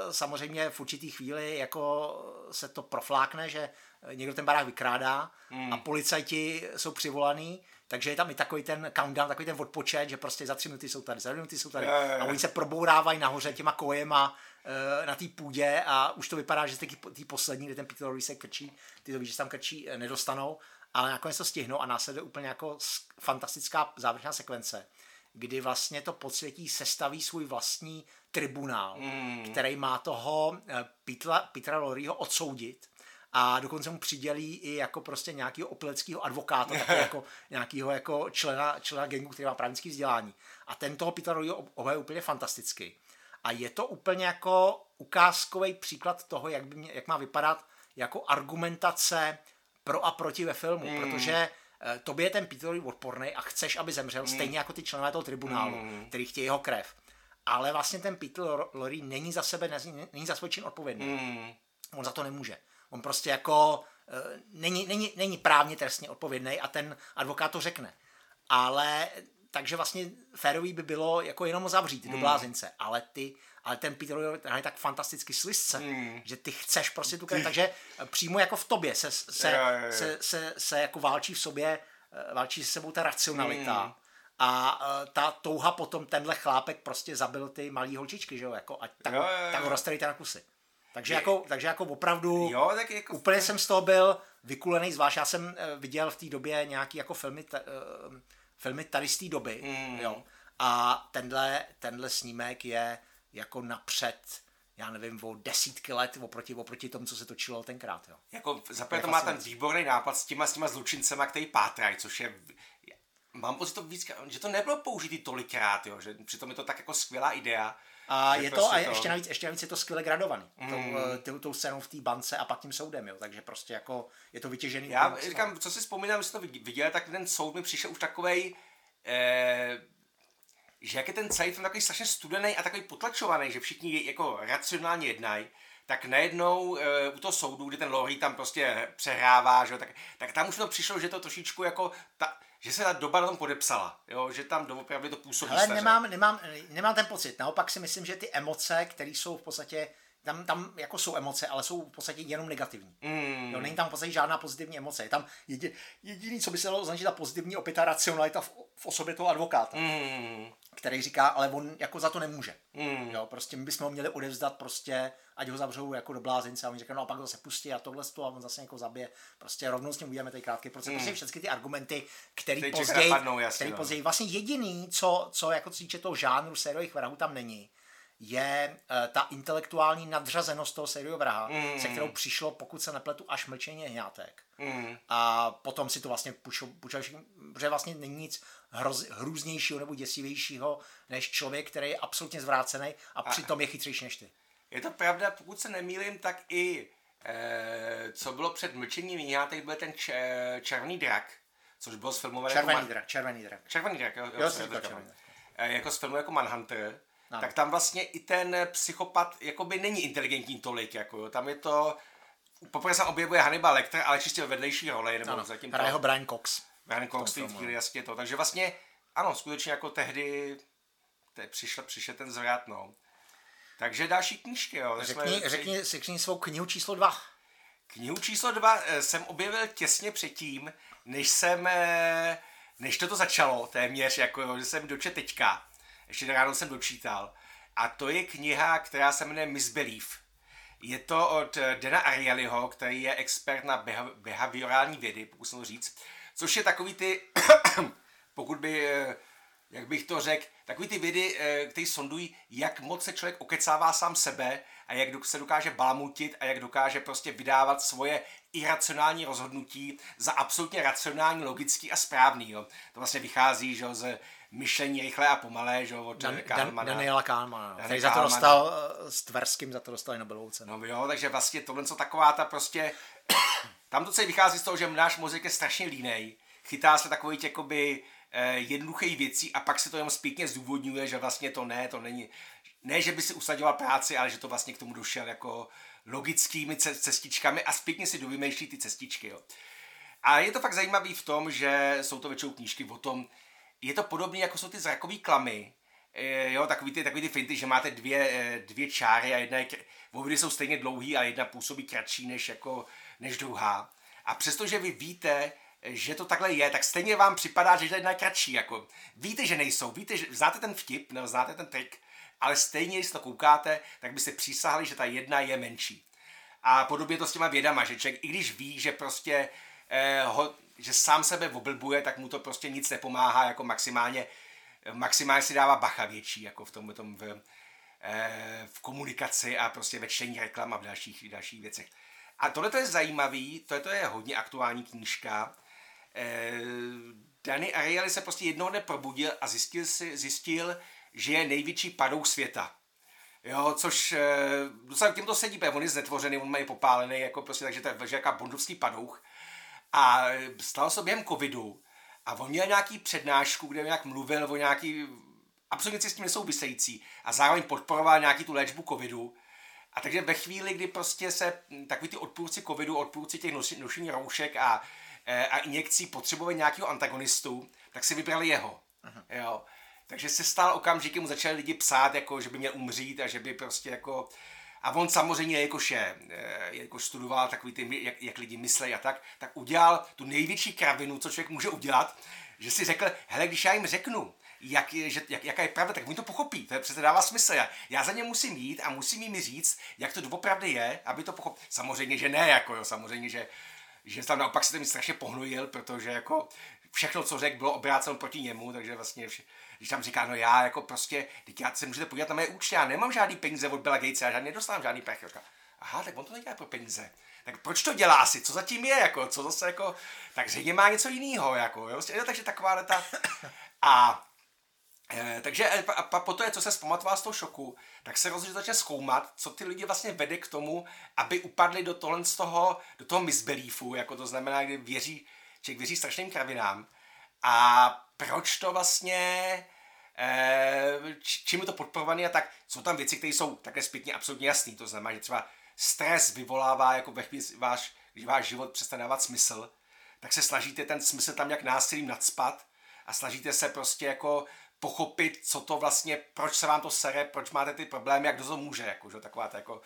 e, samozřejmě v určitý chvíli jako se to proflákne, že někdo ten barák vykrádá Hmm. a policajti jsou přivolaný, takže je tam i takový ten countdown, takový ten odpočet, že prostě za tři minuty jsou tady, za dvě minuty jsou tady. Jo, jo, jo. A oni se probourávají nahoře těma kojema na té půdě a už to vypadá, že ty, poslední, kde ten Peter Lorre se krčí, ty to víš, že se tam krčí, e, nedostanou, ale nakonec to stihnou a následuje úplně jako fantastická závěrečná sekvence, kdy vlastně to podsvětí sestaví svůj vlastní tribunál, mm. který má toho eh, Petra, Petra Lorryho odsoudit a dokonce mu přidělí i jako prostě nějakého opileckého advokáta, jako nějakého jako člena, člena gengu, který má právnické vzdělání. A ten toho Petra Lorryho ob- obhajuje úplně fantasticky. A je to úplně jako ukázkový příklad toho, jak, by mě, jak má vypadat jako argumentace pro a proti ve filmu, mm. protože eh, tobě je ten Peter odporný a chceš, aby zemřel, mm. stejně jako ty členové toho tribunálu, mm. který chtějí jeho krev. Ale vlastně ten Peter Lorre není za sebe, není, není za svůj čin odpovědný. Mm. On za to nemůže. On prostě jako eh, není, není, není právně trestně odpovědný a ten advokát to řekne. Ale takže vlastně férový by bylo jako jenom zavřít do blázince, ale ty, ale ten Peter Lorre hraje tak fantasticky slizce, Hmm. že ty chceš prostě tu krev, takže eh, přímo jako v tobě se, se, Jo, jo, jo. se, se, se jako válčí v sobě, eh, válčí se sebou ta racionalita Hmm. a eh, ta touha potom tenhle chlápek prostě zabil ty malý holčičky, že jo, jako, a tak, Jo, jo, jo. tak ho na kusy. Takže jako, takže jako opravdu Jo, tak jako... úplně jsem z toho byl vykulený, zvlášť já jsem viděl v té době nějaký jako filmy, ta, eh, filmy tady z té doby, Mm. jo, a tenhle, tenhle snímek je jako napřed, já nevím, o desítky let oproti, oproti tomu, co se točilo tenkrát, jo. Jako zaprvé to má ten výborný nápad s těma, s těma zlučincema, který pátrají, což je... Mám pocit, to víc, že to nebylo použitý tolikrát, jo, že přitom je to tak jako skvělá idea. A že je to, prostě a ještě navíc, ještě navíc je to skvěle gradovaný, mm. tou, tou, tou scénou v té bance a pak tím soudem, jo, takže prostě jako je to vytěžený. Já úplně říkám, co si vzpomínám, že jsem to vid- viděl, tak ten soud mi přišel už takovej, eh, že jak je ten celý film takový strašně studený a takový potlačovaný, že všichni jako racionálně jednají, tak najednou e, u toho soudu, kdy ten Lori tam prostě přehrává, že tak, tak tam už to přišlo, že to trošičku jako, ta, že se ta doba na tom podepsala, jo, že tam doopravdy to působí Ale staře. nemám, nemám, nemám ten pocit. Naopak si myslím, že ty emoce, které jsou v podstatě, tam, tam jako jsou emoce, ale jsou v podstatě jenom negativní. Mm. Jo, není tam v podstatě žádná pozitivní emoce. Je tam jedi, jediný, co by se dalo označit za pozitivní, opět ta racionalita v, v osobě toho advokáta, Mm. který říká, ale on jako za to nemůže. Mm. Jo, prostě my bychom ho měli odevzdat prostě, ať ho zavřou jako do blázince a oni říkají, no a pak ho zase pustí a tohle to a on zase jako zabije. Prostě rovnou s ním uděláme tady krátký proces. Prostě všechny ty argumenty, který Který později, napadnou, jasně, který no. později, vlastně jediný, co, co jako týče toho žánru sériových vrahů tam není, je uh, ta intelektuální nadřazenost toho sériového vraha, mm. se kterou přišlo, pokud se nepletu, až mlčení hňátek. Mm. A potom si to vlastně půjčil, protože vlastně není nic hroz, hrůznějšího nebo děsivějšího, než člověk, který je absolutně zvrácený a, a přitom je chytřejší než ty. Je to pravda, pokud se nemýlím, tak i e, co bylo před mlčením výňátek, byl ten č- červený drak, což bylo sfilmované Červený jako, drak, červený drak. červený drak, jo, Jo, jsem říkal to červený červený. E, jako z filmu jako Manhunter, Ano. tak tam vlastně i ten psychopat jakoby není inteligentní tolik, jako jo. tam je to, poprvé se objevuje Hannibal Lecter, ale čistě ve vedlejší roli, nebo Ano, zatím hraje ho Brian Cox. Brian Cox filmu, chvíli jasně to, takže vlastně ano, skutečně jako tehdy te, přišel, přišel ten zvrat, no. Takže další knížky, jo. Tak jsme- Řekni, řekni, řekni svou knihu číslo dva. Knihu číslo dva eh, jsem objevil těsně předtím, než jsem, eh, než to to začalo, téměř, jako, že jsem dočet teďka, ještě ráno jsem dočítal, a to je kniha, která se jmenuje Misbelief. Je to od Dana Arielyho, který je expert na behaviorální vědy, pokusím říct, což je takový ty, pokud by, eh, jak bych to řekl, takový ty vědy, eh, které sondují, jak moc se člověk okecává sám sebe a jak se dokáže balamutit a jak dokáže prostě vydávat svoje iracionální rozhodnutí za absolutně racionální, logický a správný. Jo. To vlastně vychází že, z myšlení rychlé a pomalé, že od Dan, Kahnemana. Daniela Kahnemana, Dan, který za to dostal, eh, s Tverským za to dostal Nobelovu cenu. No jo, takže vlastně tohle co taková ta prostě, tam to celý vychází z toho, že náš mozek je strašně línej, chytá se takových jakoby eh, jednoduchých věcí a pak se to jenom zpětně zdůvodňuje, že vlastně to ne, to není, ne, že by si usadoval práci, ale že to vlastně k tomu došel jako logickými cestičkami a zpětně si dovymýšlí ty cestičky. Jo. A je to fakt zajímavý v tom, že jsou to většinou knížky o tom, je to podobné, jako jsou ty zrakové klamy, e, jo, takový ty, takový ty finty, že máte dvě, e, dvě čáry a jedna je, obě jsou stejně dlouhý a jedna působí kratší než, jako, než druhá. A přestože vy víte, že to takhle je, tak stejně vám připadá, že jedna je kratší. Jako, víte, že nejsou, víte, že znáte ten vtip, nebo znáte ten trik, ale stejně, když to koukáte, tak byste přísahali, že ta jedna je menší. A podobně to s těma vědama, že člověk, i když ví, že prostě eh, ho, že sám sebe oblbuje, tak mu to prostě nic nepomáhá, jako maximálně, maximálně si dává bacha větší, jako v tom, tom v, eh, v komunikaci a prostě ve čtení reklam a v dalších, dalších věcech. A tohle je zajímavý, tohle je hodně aktuální knížka. Eh, Danny Ariely se prostě jednoho dne probudil a zjistil, si, zjistil že je největší padou světa. Jo, což e, docela tím to sedí, protože on je znetvořený, on má je popálený, jako prostě, takže to je jaká bondovský padouch. A stalo se během covidu a on měl nějaký přednášku, kde nějak mluvil o nějaký absolutně s tím nesouvisející a zároveň podporoval nějaký tu léčbu covidu. A takže ve chvíli, kdy prostě se takový ty odpůrci covidu, odpůrci těch nošení roušek a, e, a injekcí potřebovali nějakého antagonistu, tak si vybrali jeho. Aha. Jo. Takže se stal okamžikem, mu začali lidi psát, jako, že by měl umřít a že by prostě jako... A on samozřejmě, jakož je, eh, jakož studoval takový ty, jak, jak lidi myslí a tak, tak udělal tu největší kravinu, co člověk může udělat, že si řekl, hele, když já jim řeknu, jak, že, jak, jaká je pravda, tak oni to pochopí. To je přece dává smysl. Já, já za ně musím jít a musím jim říct, jak to doopravdy je, aby to pochopil. Samozřejmě, že ne, jako jo, samozřejmě, že, že tam naopak se mi strašně pohnojil, protože jako všechno, co řekl, bylo obráceno proti němu, takže vlastně vše, když tam říká, no já jako prostě, teď já se můžete podívat na mé účty, já nemám žádný peníze od Billa Gatesa, já žádný nedostávám žádný prach. Aha, tak on to nedělá pro peníze. Tak proč to dělá asi? Co zatím je? Jako, co zase jako, tak zřejmě má něco jiného. Jako, jo? jo? Takže taková ta... A e, takže eh, a, a po to je, co se zpamatoval z toho šoku, tak se rozhodně začne zkoumat, co ty lidi vlastně vede k tomu, aby upadli do tohle z toho, do toho misbeliefu, jako to znamená, kdy věří, člověk věří strašným kravinám. A proč to vlastně, eh, čím je to podporované a tak, jsou tam věci, které jsou také zpětně absolutně jasné. To znamená, že třeba stres vyvolává, jako ve chvíli, váš, když váš život přestane dávat smysl, tak se snažíte ten smysl tam jak násilím nadspat a snažíte se prostě jako pochopit, co to vlastně, proč se vám to sere, proč máte ty problémy, jak kdo to může, jako, že taková to jako,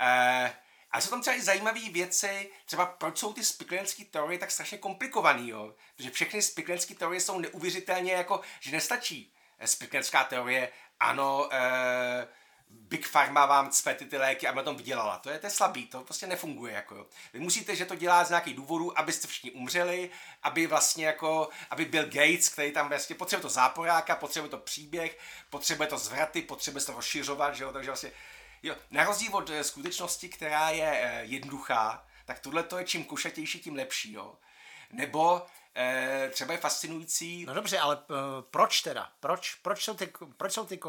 eh, ale jsou tam třeba i zajímavé věci, třeba proč jsou ty spiklenské teorie tak strašně komplikované, jo? Protože všechny spiklenské teorie jsou neuvěřitelně jako, že nestačí eh, spiklenská teorie, ano, eh, Big Pharma vám cpe ty, ty léky, aby na tom vydělala. To je, to je slabý, to prostě nefunguje. Jako, jo. Vy musíte, že to dělá z nějakých důvodů, abyste všichni umřeli, aby vlastně jako, aby Bill Gates, který tam vlastně potřebuje to záporáka, potřebuje to příběh, potřebuje to zvraty, potřebuje to rozšiřovat, že jo, takže vlastně Jo, na rozdíl od eh, skutečnosti, která je eh, jednoduchá, tak tohle to je čím košatější, tím lepší. Jo. Nebo e, třeba je fascinující... No dobře, ale proč teda? Proč, proč jsou ty, proč jsou ty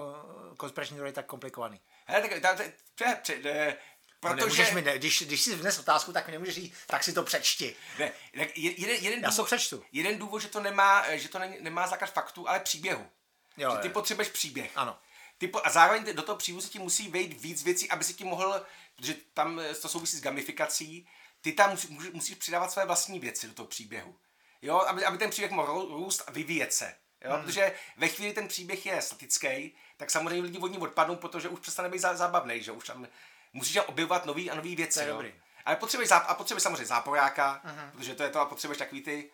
konspirační teorie tak komplikované? Hele, tak, pře, pře, ne, protože... No mi, ne, když, když si vnes otázku, tak mi nemůžeš říct, tak si to přečti. Ne, tak jeden, jeden Já důvod, přečtu. Jeden důvod, že to nemá, že to ne, nemá základ faktů, ale příběhu. Jo, že ty je. potřebuješ příběh. Ano. Ty po, a zároveň do toho příběhu se ti musí vejít víc věcí, aby si ti mohl, protože tam eh, to souvisí s gamifikací, ty tam musí, musíš přidávat své vlastní věci do toho příběhu. Jo, aby, aby ten příběh mohl růst a vyvíjet se. Jo? Hmm. Protože ve chvíli ten příběh je statický, tak samozřejmě lidi od ní odpadnou, protože už přestane být zábavný, že už tam musíš objevovat nový a nový věci. To je dobrý. Ale potřebuješ, záp- a potřebuješ samozřejmě záporáka, uh-huh. protože to je to a potřebuješ takový ty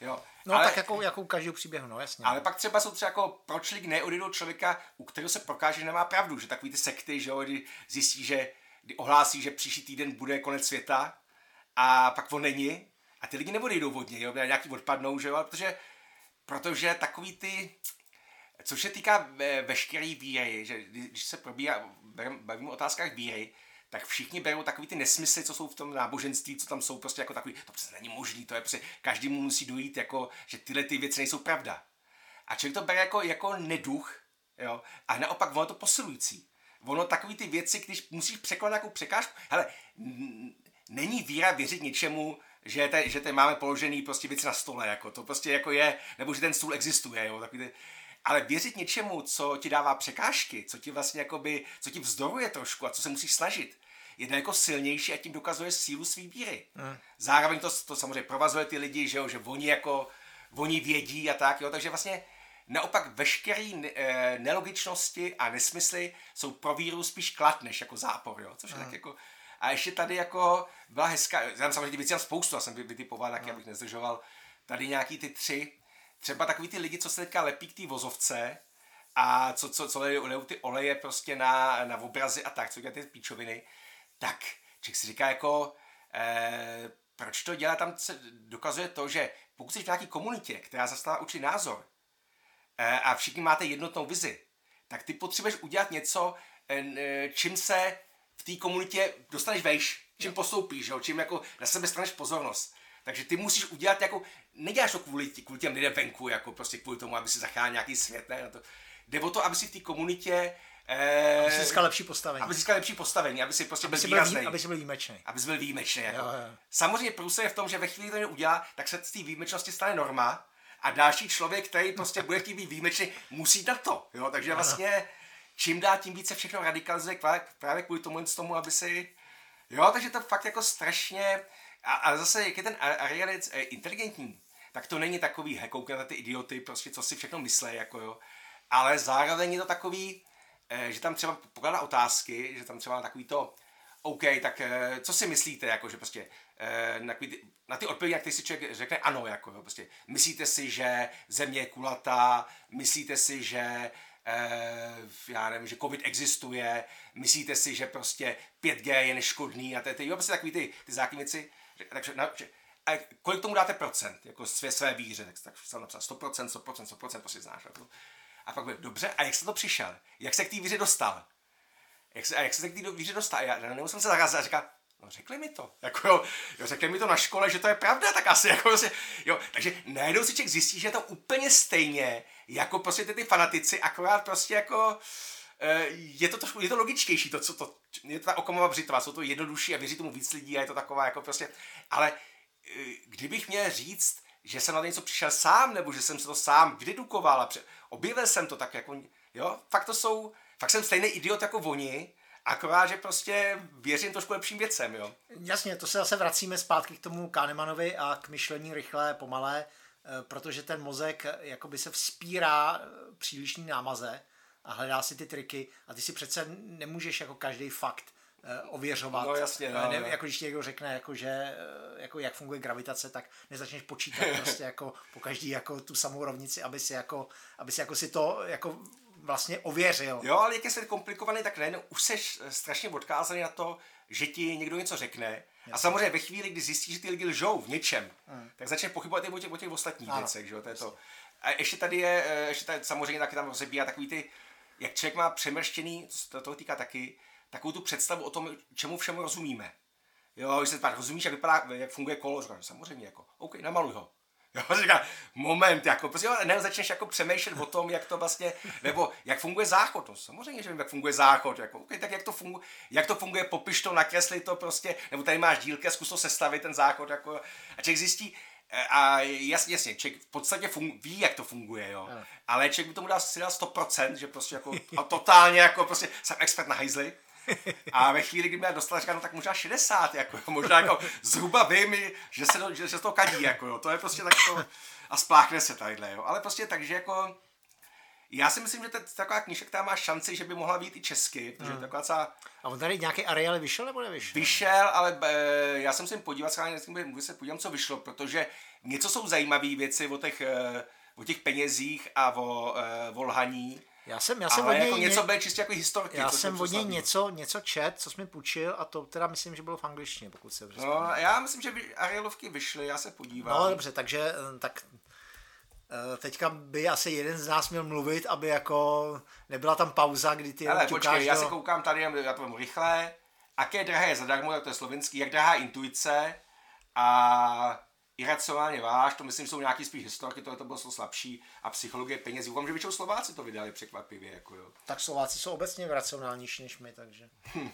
Jo. No ale, tak jako, jako u každého příběhu, no jasně. Ale pak třeba jsou třeba jako, proč lidi neodjedou člověka, u kterého se prokáže, že nemá pravdu, že takový ty sekty, že jo, kdy zjistí, že kdy ohlásí, že příští týden bude konec světa a pak on není a ty lidi neodejdou od něj, jo, nějaký odpadnou, že jo, protože, protože takový ty, co se týká veškeré víry, že když se probíhá, bavíme o otázkách víry, tak všichni berou takový ty nesmysly, co jsou v tom náboženství, co tam jsou prostě jako takový, to přece není možný, to je prostě, každý mu musí dojít jako, že tyhle ty věci nejsou pravda. A člověk to bere jako, jako neduch, jo, a naopak ono to posilující. Ono takový ty věci, když musíš překonat nějakou překážku, hele, není víra věřit něčemu, že, te, že te máme položený prostě věci na stole, jako to prostě jako je, nebo že ten stůl existuje, jo, takový ty, ale věřit něčemu, co ti dává překážky, co ti vlastně jakoby, co ti vzdoruje trošku a co se musíš snažit, je daleko silnější a tím dokazuje sílu svý víry. Hmm. Zároveň to, to samozřejmě provazuje ty lidi, že, jo, že oni jako, oni vědí a tak, jo, takže vlastně naopak veškeré e, nelogičnosti a nesmysly jsou pro víru spíš klad než jako zápor, jo, což je hmm. tak jako, a ještě tady jako byla hezká, já jsem samozřejmě věcí spoustu, já jsem vytipoval, tak hmm. abych nezdržoval, tady nějaký ty tři, třeba takový ty lidi, co se teďka lepí k té vozovce a co, co, co lejou ty oleje prostě na, na obrazy a tak, co dělají ty píčoviny, tak člověk si říká jako, eh, proč to dělá, tam se dokazuje to, že pokud jsi v nějaké komunitě, která zastává určitý názor eh, a všichni máte jednotnou vizi, tak ty potřebuješ udělat něco, eh, čím se v té komunitě dostaneš vejš, čím postoupíš, jo? čím jako na sebe straneš pozornost. Takže ty musíš udělat jako, neděláš to kvůli, kvůli těm lidem venku, jako prostě kvůli tomu, aby si zachránil nějaký svět, ne? Na to. Jde o to, aby si v té komunitě Eh, aby si získal lepší postavení. Aby získal lepší postavení, aby si prostě aby byl výrazný. Aby si byl výjimečný. Aby si byl výjimečný. Jako. Jo, jo. Samozřejmě průse je v tom, že ve chvíli, kdy to udělá, tak se z té výjimečnosti stane norma a další člověk, který prostě bude chtít být výjimečný, musí dát to. Jo? Takže vlastně čím dál tím více všechno radikalizuje právě kvůli tomu, tomu, aby si... Jo, takže to fakt jako strašně... A, a zase, jak je ten Arianec eh, inteligentní, tak to není takový, he, na ty idioty, prostě co si všechno myslí, jako jo. Ale zároveň je to takový, Eh, že tam třeba pokládá otázky, že tam třeba takový to, OK, tak eh, co si myslíte, jako, že prostě na, ty, na ty odpovědi, jak ty si člověk řekne ano, jako, jo, prostě. Myslíte si, že země je kulatá, myslíte si, že já nevím, že covid existuje, myslíte si, že prostě 5G je neškodný a ty, ty jo, prostě takový ty, ty základní věci, takže, na, že, a kolik tomu dáte procent, jako své, své víře, tak, tak jsem napsal 100%, 100%, 100%, prostě znáš, jako. A pak byl, dobře, a jak se to přišel? Jak se k té víře dostal? Jak se, a jak se k té víře dostal? Já nemusím se zarazit a říká, no řekli mi to. Jako jo, jo, řekli mi to na škole, že to je pravda, tak asi jako prostě, jo, takže najednou si člověk zjistí, že je to úplně stejně, jako prostě ty, ty fanatici, akorát prostě jako, je to, trošku, je to logičtější, to, co to, je to ta okamova břitva, jsou to jednodušší a věří tomu víc lidí a je to taková jako prostě, ale eh, kdybych měl říct, že jsem na něco přišel sám, nebo že jsem se to sám vydedukoval a pře- objevil jsem to tak jako, jo, fakt to jsou, fakt jsem stejný idiot jako oni, akorát, že prostě věřím trošku lepším věcem, jo. Jasně, to se zase vracíme zpátky k tomu Kahnemanovi a k myšlení rychlé, pomalé, eh, protože ten mozek eh, jakoby se vzpírá eh, přílišný námaze a hledá si ty triky a ty si přece nemůžeš jako každý fakt Eh, ověřovat. No jasně, no, ne, no. Jako když ti někdo řekne, jako, že, eh, jako, jak funguje gravitace, tak nezačneš počítat prostě jako po každý jako tu samou rovnici, aby si jako, aby si jako si to jako vlastně ověřil. Jo, ale jak je svět komplikovaný, tak nejen už seš strašně odkázaný na to, že ti někdo něco řekne. Jasně. A samozřejmě ve chvíli, kdy zjistíš, že ty lidi lžou v něčem, hmm. tak začneš pochybovat i o těch, o těch ostatních ano. věcech. Že jo? To je to. A ještě tady je, eh, ještě tady samozřejmě taky tam rozebíjá takový ty, jak člověk má přemrštěný, to toho týká taky, takovou tu představu o tom, čemu všemu rozumíme. Jo, když se pak rozumíš, jak vypadá, jak funguje kolo, říkáš, samozřejmě, jako, OK, namaluj ho. Jo, říká, moment, jako, prostě jo, ne, začneš jako přemýšlet o tom, jak to vlastně, nebo jak funguje záchod, no samozřejmě, že vím, jak funguje záchod, jako, okay, tak jak to funguje, jak to funguje, popiš to, nakresli to prostě, nebo tady máš dílky, zkus to sestavit ten záchod, jako, a člověk zjistí, a jasně, jasně, člověk v podstatě fung, ví, jak to funguje, jo. Ale člověk by tomu dal si dal 100%, že prostě jako a totálně jako prostě jsem expert na hajzly, a ve chvíli, kdy mě dostala, říkám, no tak možná 60, jako, možná jako zhruba vím, že se, že, že se to kadí, jako, jo. to je prostě tak to, a spláchne se tadyhle, jo. ale prostě takže jako, Já si myslím, že to je taková knižka, která má šanci, že by mohla být i česky, protože hmm. taková celá... A on tady nějaký Ariel vyšel nebo nevyšel? Vyšel, ale e, já jsem si podívat, schválně se podívám, co vyšlo, protože něco jsou zajímavé věci o těch, e, o těch penězích a o, e, o lhaní. Já jsem, já jsem ale od něj jako něco bylo čistě jako historky. Já jsem od něj něco, něco čet, co jsi mi půjčil a to teda myslím, že bylo v angličtině, pokud se No, já myslím, že Arielovky vyšly, já se podívám. No dobře, takže tak Eh, teďka by asi jeden z nás měl mluvit, aby jako nebyla tam pauza, kdy ty Ale počkej, do... já se koukám tady, já to mám rychle. Aké drahé zadarmo, tak to je slovenský, jak drahá intuice a iracionálně váš, to myslím jsou nějaký spíš historky, tohle to bylo slabší a psychologie peněz. Doufám, že většinou Slováci to vydali překvapivě. Jako jo. Tak Slováci jsou obecně racionálnější než my, takže.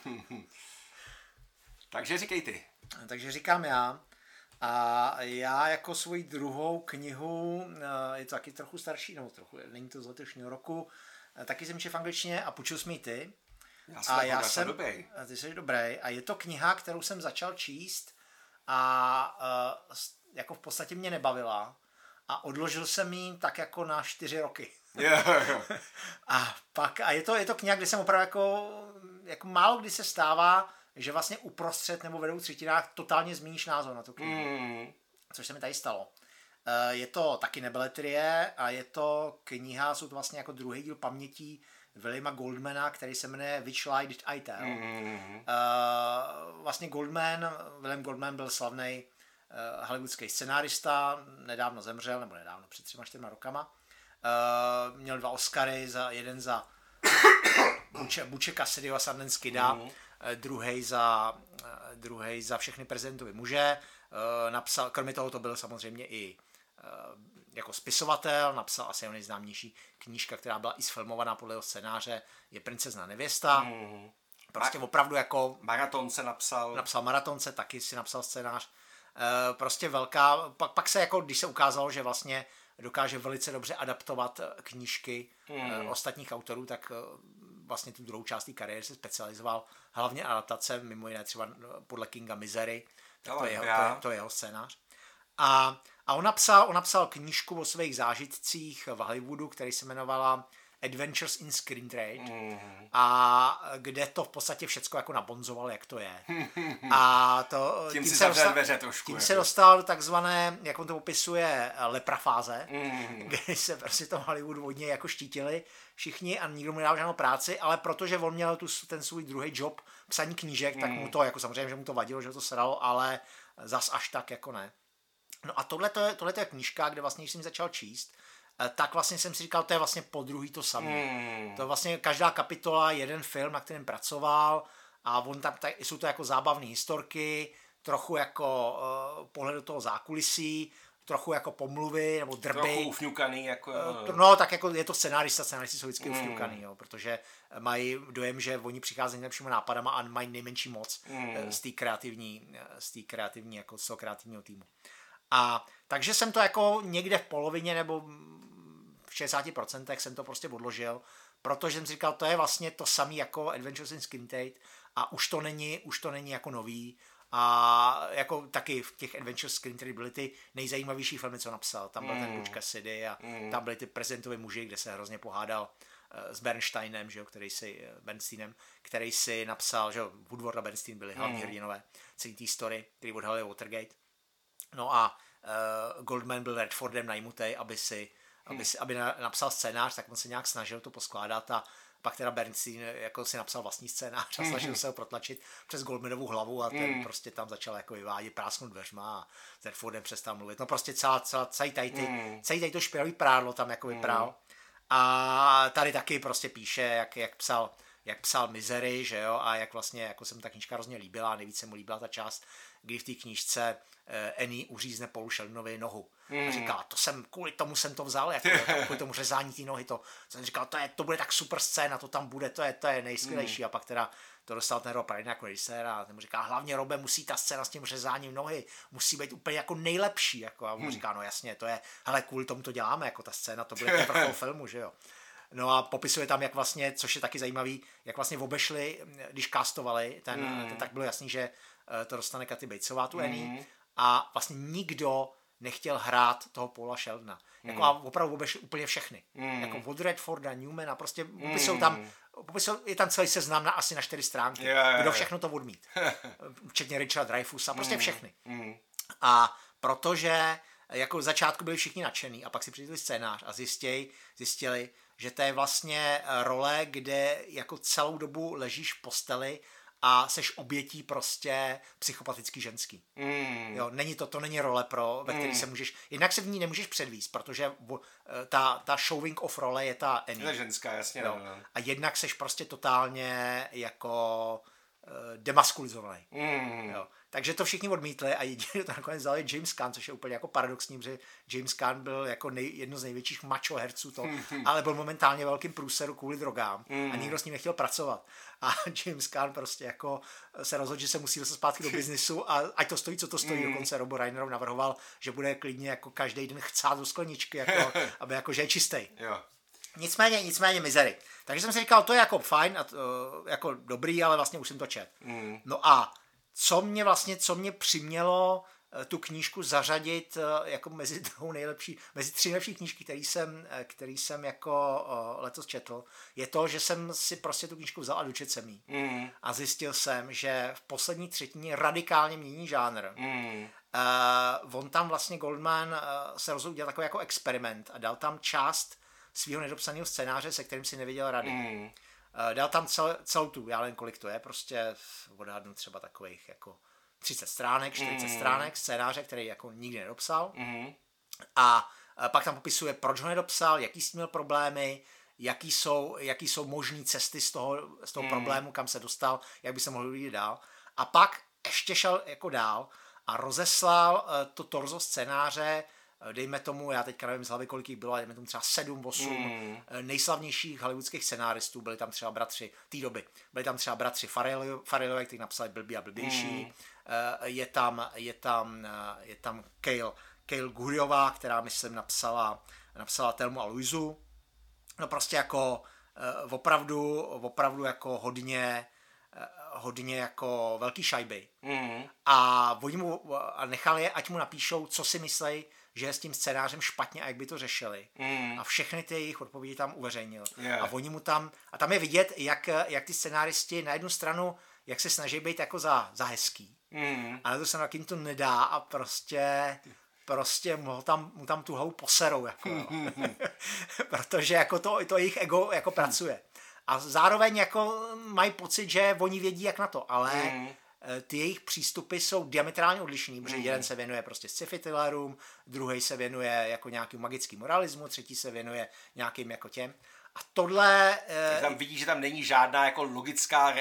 takže říkej ty. Takže říkám já. A já jako svoji druhou knihu, eh, je to taky trochu starší, nebo trochu, není to z letošního roku, eh, taky jsem četl v angličtině a půjčil jsi mi ty. Já jsem, a já jsem, dobrý. Ty jsi dobrý. A je to kniha, kterou jsem začal číst a uh, jako v podstatě mě nebavila. A odložil jsem ji tak jako na čtyři roky. Yeah, yeah. a pak, a je to, je to kniha, kde jsem opravdu jako, jako málo kdy se stává, že vlastně uprostřed nebo vedou třetinách totálně změníš názor na tu knihu. Mm. Což se mi tady stalo. Eh, je to taky nebeletrie a je to kniha, jsou to vlastně jako druhý díl pamětí Williama Goldmana, který se jmenuje Which Lie Did I Tell. Mm. Vlastně Goldman, William Goldman byl slavný uh, hollywoodský scenárista, nedávno zemřel, nebo nedávno, před třema, čtyřma rokama. Uh, měl dva Oscary, za, jeden za Buče, Buče Cassidy a Sundance Kida. Mm Eh, druhý za, eh, druhý za všechny prezidentovy muže. Eh, napsal, kromě toho to byl samozřejmě i jako spisovatel, napsal asi jeho nejznámější knížka, která byla i sfilmovaná podle jeho scénáře, je Princezna nevěsta. Mm. Prostě opravdu jako... Maratonce napsal. Napsal Maratonce, taky si napsal scénář. Prostě velká, pak, pak se jako, když se ukázalo, že vlastně dokáže velice dobře adaptovat knížky mm. ostatních autorů, tak vlastně tu druhou část té kariéry se specializoval hlavně adaptace, mimo jiné třeba podle Kinga Misery, tak to, je jeho, to, je, to je jeho scénář. A, a on, napsal, on napsal knížku o svých zážitcích v Hollywoodu, který se jmenovala Adventures in Screen Trade mm. a kde to v podstatě všecko jako nabonzoval, jak to je. A to, tím, tím, se, dostal, dveře trošku, tím jako. se dostal do takzvané, jak on to popisuje, leprafáze, mm. kdy se prostě to Hollywood vodně jako štítili všichni a nikdo mu nedal žádnou práci, ale protože on měl tu, ten svůj druhý job psaní knížek, mm. tak mu to, jako samozřejmě, že mu to vadilo, že to sralo, ale zas až tak jako ne. No a tohle je, je knížka, kde vlastně, když jsem začal číst, tak vlastně jsem si říkal, to je vlastně po druhý to samé. Hmm. To je vlastně každá kapitola, jeden film, na kterém pracoval a on tam, tak, jsou to jako zábavné historky, trochu jako uh, pohled do toho zákulisí, trochu jako pomluvy nebo drby. Trochu ufňukaný. Jako, uh, no, tak jako je to scenárista, scenáristi jsou vždycky mm. ufňukaný, jo, protože mají dojem, že oni přicházejí nejlepšími nápadama a mají nejmenší moc mm. z té kreativní, z té kreativní, jako z toho kreativního týmu. A takže jsem to jako někde v polovině nebo v 60% jsem to prostě odložil, protože jsem si říkal, to je vlastně to samé jako Adventures in Skin Tate a už to není, už to není jako nový a jako taky v těch Adventures Skin Tate byly ty nejzajímavější filmy, co napsal. Tam byl mm. ten Butch Cassidy a mm. tam byly ty prezentové muži, kde se hrozně pohádal eh, s Bernsteinem, že jo, který si, eh, Bernsteinem, který si napsal, že jo, Woodward a Bernstein byli hlavní mm. hrdinové celý té story, který odhalil Watergate. No a Goldman byl Redfordem najmutej, aby si aby, si, aby napsal scénář, tak on se nějak snažil to poskládat a pak teda Bernstein jako si napsal vlastní scénář a snažil se ho protlačit přes Goldmanovou hlavu a ten mm. prostě tam začal jako vyvádět prásknout dveřma a ten Fordem přestal mluvit. No prostě celá, celá, celý tady, ty, mm. celý tady to špinavý prádlo tam jako vyprál. Mm. A tady taky prostě píše, jak, jak psal jak psal Misery, že jo, a jak vlastně, jako se mu ta knížka hrozně líbila, nejvíce mu líbila ta část, kdy v té knížce Annie uřízne Paul Sheldanovi nohu. Mm. A říká, to jsem, kvůli tomu jsem to vzal, jako, to, kvůli tomu řezání té nohy, to jsem říkal, to, je, to bude tak super scéna, to tam bude, to je, to je nejskvělejší. Mm. A pak teda to dostal ten Rob Reiner jako režisér a ten mu říká, hlavně Robe, musí ta scéna s tím řezáním nohy, musí být úplně jako nejlepší. Jako, a on mm. říká, no jasně, to je, hele, kvůli tomu to děláme, jako ta scéna, to bude ten vrchol filmu, že jo. No a popisuje tam, jak vlastně, což je taky zajímavý, jak vlastně obešli, když castovali, ten, mm. ten tak bylo jasný, že eh, to dostane Katy Batesová, tu Annie, mm. A vlastně nikdo nechtěl hrát toho Paula Sheldona. Jako a opravdu obešli úplně všechny. Hmm. Jako od Redforda, Newmana, prostě popisují tam, popisují, je tam celý seznam na asi na čtyři stránky. Jo, jo, jo. Kdo všechno to odmít. Včetně Richarda Dreyfusa, prostě Hmm. všechny. Mm. A protože jako v začátku byli všichni nadšený a pak si přečetli scénář a zjistěj, zjistili, že to je vlastně eh, role, kde jako celou dobu ležíš v posteli a seš obětí prostě psychopatický ženský. Mm. Jo, není to, to není role pro, ve které se můžeš, jednak se v ní nemůžeš předvíst, protože eh, ta, ta showing off role je ta To je Annie. ženská, jasně. Jo. No, no. A jednak seš prostě totálně jako eh, demaskulizovaný. Mm. Jo. Takže to všichni odmítli a jediný, to nakonec vzal je James Caan, což je úplně jako paradoxní, protože James Caan byl jako nej, jedno z největších macho herců to, ale byl momentálně velkým průseru kvůli drogám a nikdo s ním nechtěl pracovat. A James Caan prostě jako se rozhodl, že se musí dostat zpátky do biznisu a ať to stojí, co to stojí. Dokonce Robo Reinerov navrhoval, že bude klidně jako každý den chcát do skleničky, jako, aby jako, že je čistý. Jo. Nicméně, nicméně mizery. Takže jsem si říkal, to je jako fajn, a to, jako dobrý, ale vlastně už jsem to čet. Mm. No a co mě vlastně, co mě přimělo eh, tu knížku zařadit eh, jako mezi druhou nejlepší, mezi tři nejlepší knížky, který jsem, eh, který jsem jako letos četl, je to, že jsem si prostě tu knížku vzal a dočet jsem jí. Mm. A zjistil jsem, že v poslední třetině radikálně mění žánr. Mm. Uh, on tam vlastně Goldman uh, se rozhodl udělat takový jako experiment a dal tam část svého nedopsaného scénáře, se kterým si nevěděl rady. Mm. Uh, dal tam cel, celou tu, já nevím kolik to je, prostě odhadnu třeba takových jako 30 stránek, 40 stránek scénáře, který jako nikdy nedopsal. Mm. A eh, pak tam popisuje, proč ho nedopsal, jaký s tím měl problémy, jaký jsou, jaký jsou možné cesty z toho, z toho problému, kam se dostal, jak by se mohl jít dál. A pak ještě šel jako dál a rozeslal eh, to torzo scénáře, eh, dejme tomu, já teďka nevím z hlavy, kolik jich bylo, ale dejme tomu třeba 7, 8 Mm. eh, nejslavnějších hollywoodských scenáristů, byli tam třeba bratři té doby, byli tam třeba bratři Farrellové, kteří napsali Blbý a blbější, Eh, je tam, je tam, eh, je tam Kale, Kale Guriová, která myslím napsala, napsala Telmu a Luizu, no prostě jako eh, opravdu, opravdu jako hodně, eh, hodně jako velký šajby. Mm. A oni mu a nechali je, ať mu napíšou, co si myslí, že je s tím scénářem špatně a jak by to řešili. Mm. A všechny ty jejich odpovědi tam uveřejnil. Yeah. A oni mu tam, a tam je vidět, jak, jak ty scenáristi na jednu stranu, jak se snaží být jako za, za hezký. Mm. A na to se na to nedá a prostě prostě mu tam, mu tam tu hlavu poserou, jako, jo. protože jako to, to jejich ego jako pracuje. A zároveň jako mají pocit, že oni vědí, jak na to, ale Mm. Eh, ty jejich přístupy jsou diametrálně odlišný, protože jeden se věnuje prostě sci-fi thrillerům, druhý se věnuje jako nějakým magickým moralismu, třetí se věnuje nějakým jako těm. A tohle eh, Tam vidí, že tam není žádná jako logická,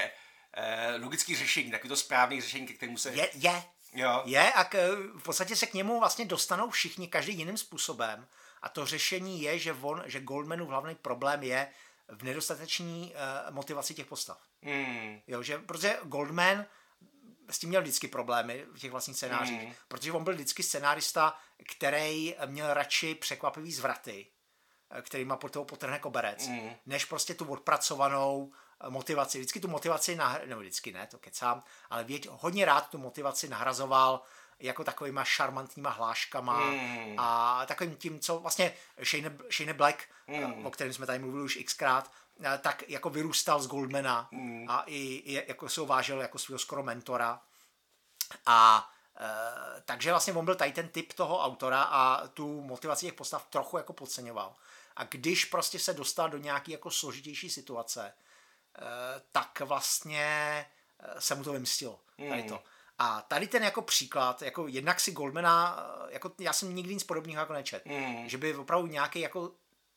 eh, logický řešení, takový to správný řešení, ke kterému se... je, je, Jo. Je a k, v podstatě se k němu vlastně dostanou všichni, každý jiným způsobem. A to řešení je, že, on, že Goldmanův hlavní problém je v nedostateční uh, motivaci těch postav. Mm. Jo, že, protože Goldman s tím měl vždycky problémy v těch vlastních scénářích, Mm. protože on byl vždycky scenárista, který měl radši překvapivý zvraty, eh, kterýma po toho potrhne koberec, Mm. než prostě tu odpracovanou eh, motivaci. Vždycky tu motivaci, nah... nebo vždycky ne, to kecám, ale věď, hodně rád tu motivaci nahrazoval jako takovýma šarmantníma hláškama Mm. a takovým tím, co vlastně Shane, Shane Black, Mm. o kterém jsme tady mluvili už xkrát, eh, tak jako vyrůstal z Goldmana Mm. a i, i jako se ho vážil jako svého skoro mentora. A e, takže vlastně on byl tady ten typ toho autora a tu motivaci těch postav trochu jako podceňoval. A když prostě se dostal do nějaký jako složitější situace, e, tak vlastně se mu to vymstilo. Tady to. A tady ten jako příklad, jako jednak si Goldmana, jako já jsem nikdy nic podobného jako nečet, Mm. že by opravdu nějaký jako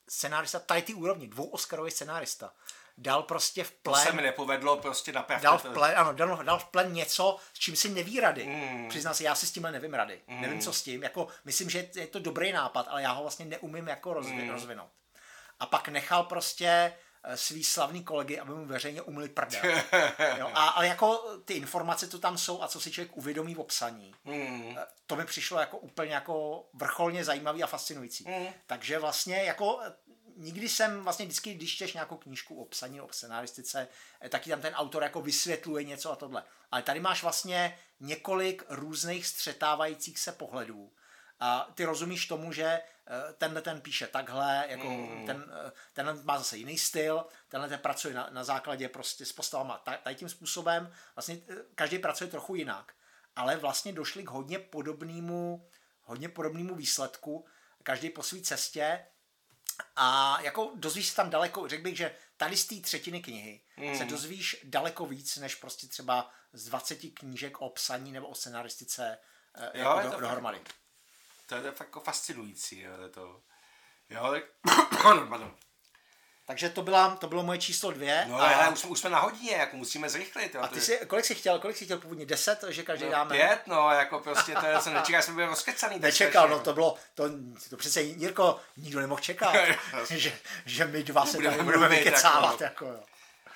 scenárista, tady ty úrovni, dvou Oscarový scenárista, dal prostě v To plén se mi nepovedlo, prostě napravte dal v to. plen, ano, dal, dal v plen něco, s čím si neví rady. Mm. Přiznám se, já si s tímhle nevím rady. Nevím, co s tím. Jako, myslím, že je to dobrý nápad, ale já ho vlastně neumím jako rozvi- Mm. rozvinout. A pak nechal prostě svý slavný kolegy, aby mu veřejně umyli prdel. jo, a, ale jako ty informace, co tam jsou a co si člověk uvědomí v obsaní, Mm. eh, to mi přišlo jako úplně jako vrcholně zajímavý a fascinující. Mm. Takže vlastně jako eh, nikdy jsem vlastně vždycky, když čteš nějakou knížku o psaní, o scenaristice, eh, taky tam ten autor jako vysvětluje něco a tohle. Ale tady máš vlastně několik různých střetávajících se pohledů a ty rozumíš tomu, že eh, tenhle ten píše takhle, jako mm. ten, eh, tenhle má zase jiný styl, tenhle ten pracuje na, na základě prostě s postavama tady tím způsobem, vlastně eh, každý pracuje trochu jinak, ale vlastně došli k hodně podobnému, hodně podobnému výsledku, každý po své cestě a jako dozvíš se tam daleko, řekl bych, že tady z té třetiny knihy mm. se dozvíš daleko víc, než prostě třeba z 20 knížek o psaní nebo o scenaristice jo, jako do, dohromady. Fakt, to je fakt jako fascinující. Jo, to, jo tak... pardon. Takže to, byla, to bylo moje číslo dvě. No a... ale už, už jsme na hodině, jako musíme zrychlit. Jo, a ty jsi, kolik jsi chtěl, kolik jsi chtěl původně? Deset, že každý no, dáme? Pět, no, jako prostě to jsem nečekal, jsme byli rozkecaný. Nečekal, no to bylo, to, to přece Jirko, nikdo nemohl čekat, že, že my dva se tady budeme vykecávat. Jako, jako, jo.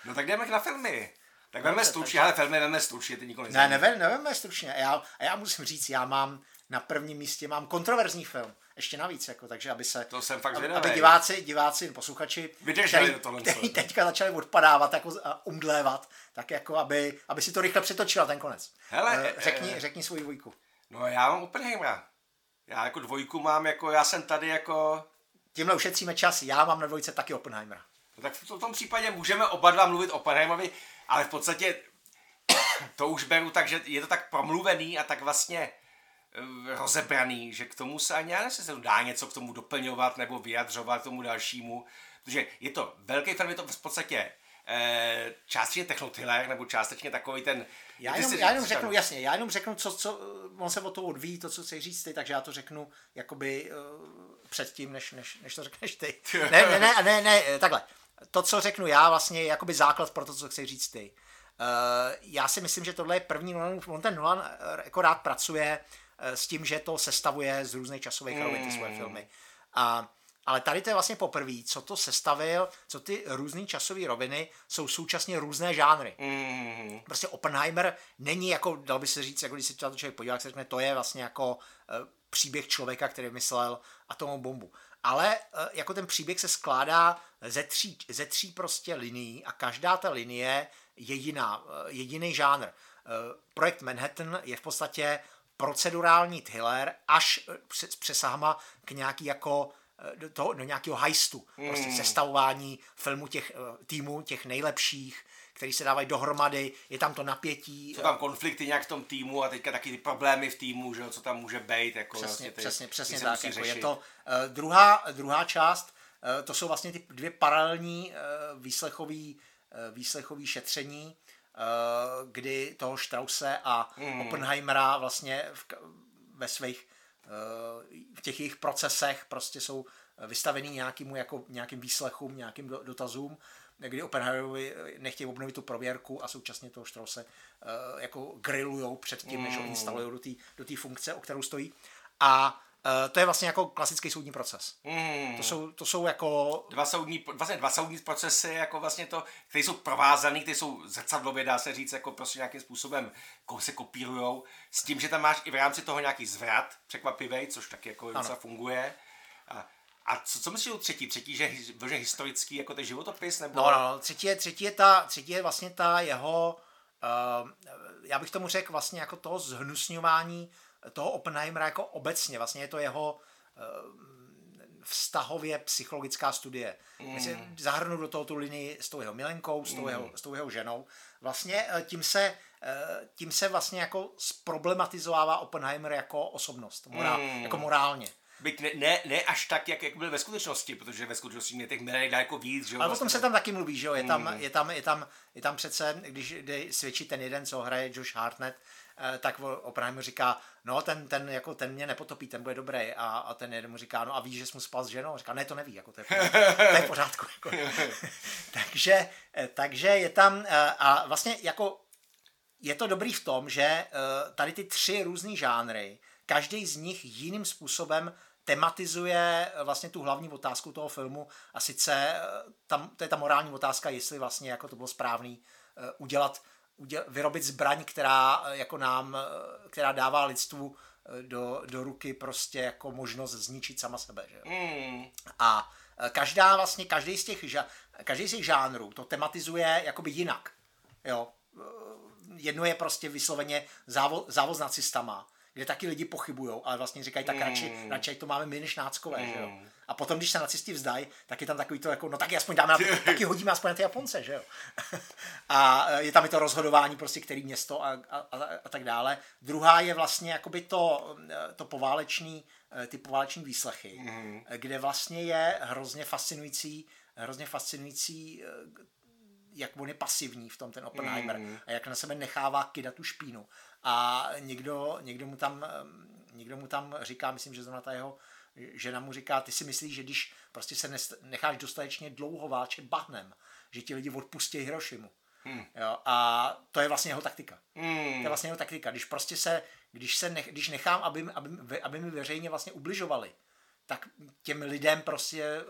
No tak jdeme na filmy. Tak veme stručně, ale filmy veme stručně, ty nikoli Ne, neveme, neveme stručně. Já, a já musím říct, já mám na prvním místě mám kontroverzní film ještě navíc, jako, takže aby se, to jsem fakt aby, aby diváci, diváci, posluchači, který, který teďka začali odpadávat, jako umdlévat, tak jako aby, aby si to rychle přetočila ten konec. Hele, uh, řekni, uh, řekni svůj dvojku. No já mám Oppenheimera. Já jako dvojku mám, jako já jsem tady jako... Tímhle ušetříme čas, já mám na dvojce taky Oppenheimera. No, tak v tom případě můžeme oba dva mluvit o Oppenheimerovi, ale v podstatě to už beru tak, že je to tak promluvený a tak vlastně Eh, rozebraný, že k tomu se ani já se dá něco k tomu doplňovat nebo vyjadřovat k tomu dalšímu, protože je to velký film, je to v podstatě e, částečně technotriller, nebo částečně takový ten... Já jenom, já jenom řeknu, jasně, já jenom řeknu, co, co, on se o to odvíjí, to, co chci říct ty, takže já to řeknu jakoby uh, předtím, než, než, než to řekneš ty. ne, ne, ne, ne, ne, takhle. To, co řeknu já, vlastně je jakoby základ pro to, co chci říct ty. Uh, já si myslím, že tohle je první Nolan, on ten Nolan jako rád pracuje Eh, s tím, že to sestavuje z různých časových mm. rovin ty svoje filmy. A, ale tady to je vlastně poprvé, co to sestavil, co ty různé časové roviny jsou současně různé žánry. Mm. Prostě Oppenheimer není jako, dal by se říct, jako když se to člověk podívá, se řekne, to je vlastně jako uh, příběh člověka, který vymyslel atomovou bombu. Ale uh, jako ten příběh se skládá ze tří, ze tří prostě linií a každá ta linie je jiná, uh, jediný žánr. Projekt Manhattan je v podstatě procedurální thriller až eh, s přesahama k nějaký jako eh, do, toho, do nějakého heistu, mm. prostě sestavování filmu těch eh, týmů, těch nejlepších, který se dávají dohromady, je tam to napětí. Jsou tam konflikty nějak v tom týmu a teďka taky ty problémy v týmu, že co tam může být. Jako přesně, vlastně ty, přesně, přesně tak. Jako je to uh, druhá, druhá část, uh, to jsou vlastně ty dvě paralelní uh, výslechový, uh, výslechový šetření, kdy toho Strause a mm. Oppenheimera vlastně v, ve svých eh, v těch jejich procesech prostě jsou vystavený nějakým, jako, nějakým výslechům, nějakým dotazům, kdy Oppenheimerovi nechtějí obnovit tu prověrku a současně toho Strause jako grillujou před tím, než ho mm. instalují do té do funkce, o kterou stojí. A Uh, to je vlastně jako klasický soudní proces. Mm. To, jsou, to jsou jako... Dva soudní, vlastně dva soudní procesy, jako vlastně to, které jsou provázané, které jsou zrcadlově, dá se říct, jako prostě nějakým způsobem se kopírujou, s tím, že tam máš i v rámci toho nějaký zvrat, překvapivý, což taky jako docela funguje. A, a co, co myslíš o třetí? Třetí, že, že historický, jako ten životopis? Nebo... No, no, no, třetí je, třetí je, ta, třetí je vlastně ta jeho, uh, já bych tomu řekl vlastně jako toho zhnusňování toho Oppenheimera jako obecně, vlastně je to jeho eh, vztahově psychologická studie. Mm. zahrnu do toho tu linii s tou jeho milenkou, s tou, mm. jeho, s tou jeho ženou. Vlastně eh, tím se, eh, tím se vlastně jako zproblematizovává Oppenheimer jako osobnost, morál, mm. jako morálně. Byť ne, ne, ne, až tak, jak, jak byl ve skutečnosti, protože ve skutečnosti mě těch milek dá jako víc. Že Ale vlastně. o tom se tam taky mluví, že jo? Je, tam, mm. je, tam, je, tam, je tam přece, když jde svědčí ten jeden, co hraje Josh Hartnett, Eh, tak Oppenheimer říká, no ten, ten, jako, ten mě nepotopí, ten bude dobrý. A, a ten jeden mu říká, no a víš, že jsi mu spal s ženou? A říká, ne, to neví, jako, to, je pořádku, to je v pořádku. Jako. takže, eh, takže je tam, eh, a vlastně jako je to dobrý v tom, že tady ty tři různé žánry, každý z nich jiným způsobem tematizuje vlastně tu hlavní otázku toho filmu a sice tam, to je ta morální otázka, jestli vlastně jako to bylo správný udělat uděl, vyrobit zbraň, která eh, jako nám, eh, která dává lidstvu eh, do, do ruky prostě jako možnost zničit sama sebe. Že? Mm. A každá vlastně, každý z těch, každý z těch žánrů to tematizuje jakoby jinak. Jo. Jedno je prostě vysloveně závo, závoz nacistama, kde taky lidi pochybují, ale vlastně říkají, tak Mm. radši, radši to máme my než náckové, že jo. A potom, když se nacisti vzdají, tak je tam takový to jako, no taky aspoň dáme, na, taky hodíme aspoň na ty Japonce, že jo. a eh, je tam i to rozhodování, prostě který město a, a, a, a tak dále. Druhá je vlastně jakoby to, eh, to poválečný, eh, ty pováleční výslechy, mm. kde vlastně je hrozně fascinující, hrozně fascinující jak on je pasivní v tom ten Oppenheimer mm. a jak na sebe nechává kydat tu špínu. A někdo, někdo, mu tam, někdo mu tam říká, myslím, že zrovna ta jeho žena mu říká, ty si myslíš, že když prostě se necháš dostatečně dlouho válčet bahnem, že ti lidi odpustí Hirošimu. Hmm. Jo, a to je vlastně jeho taktika. Hmm. To je vlastně jeho taktika. Když prostě se, když se nech, když nechám, aby, aby, aby mi veřejně vlastně ubližovali, tak těm lidem prostě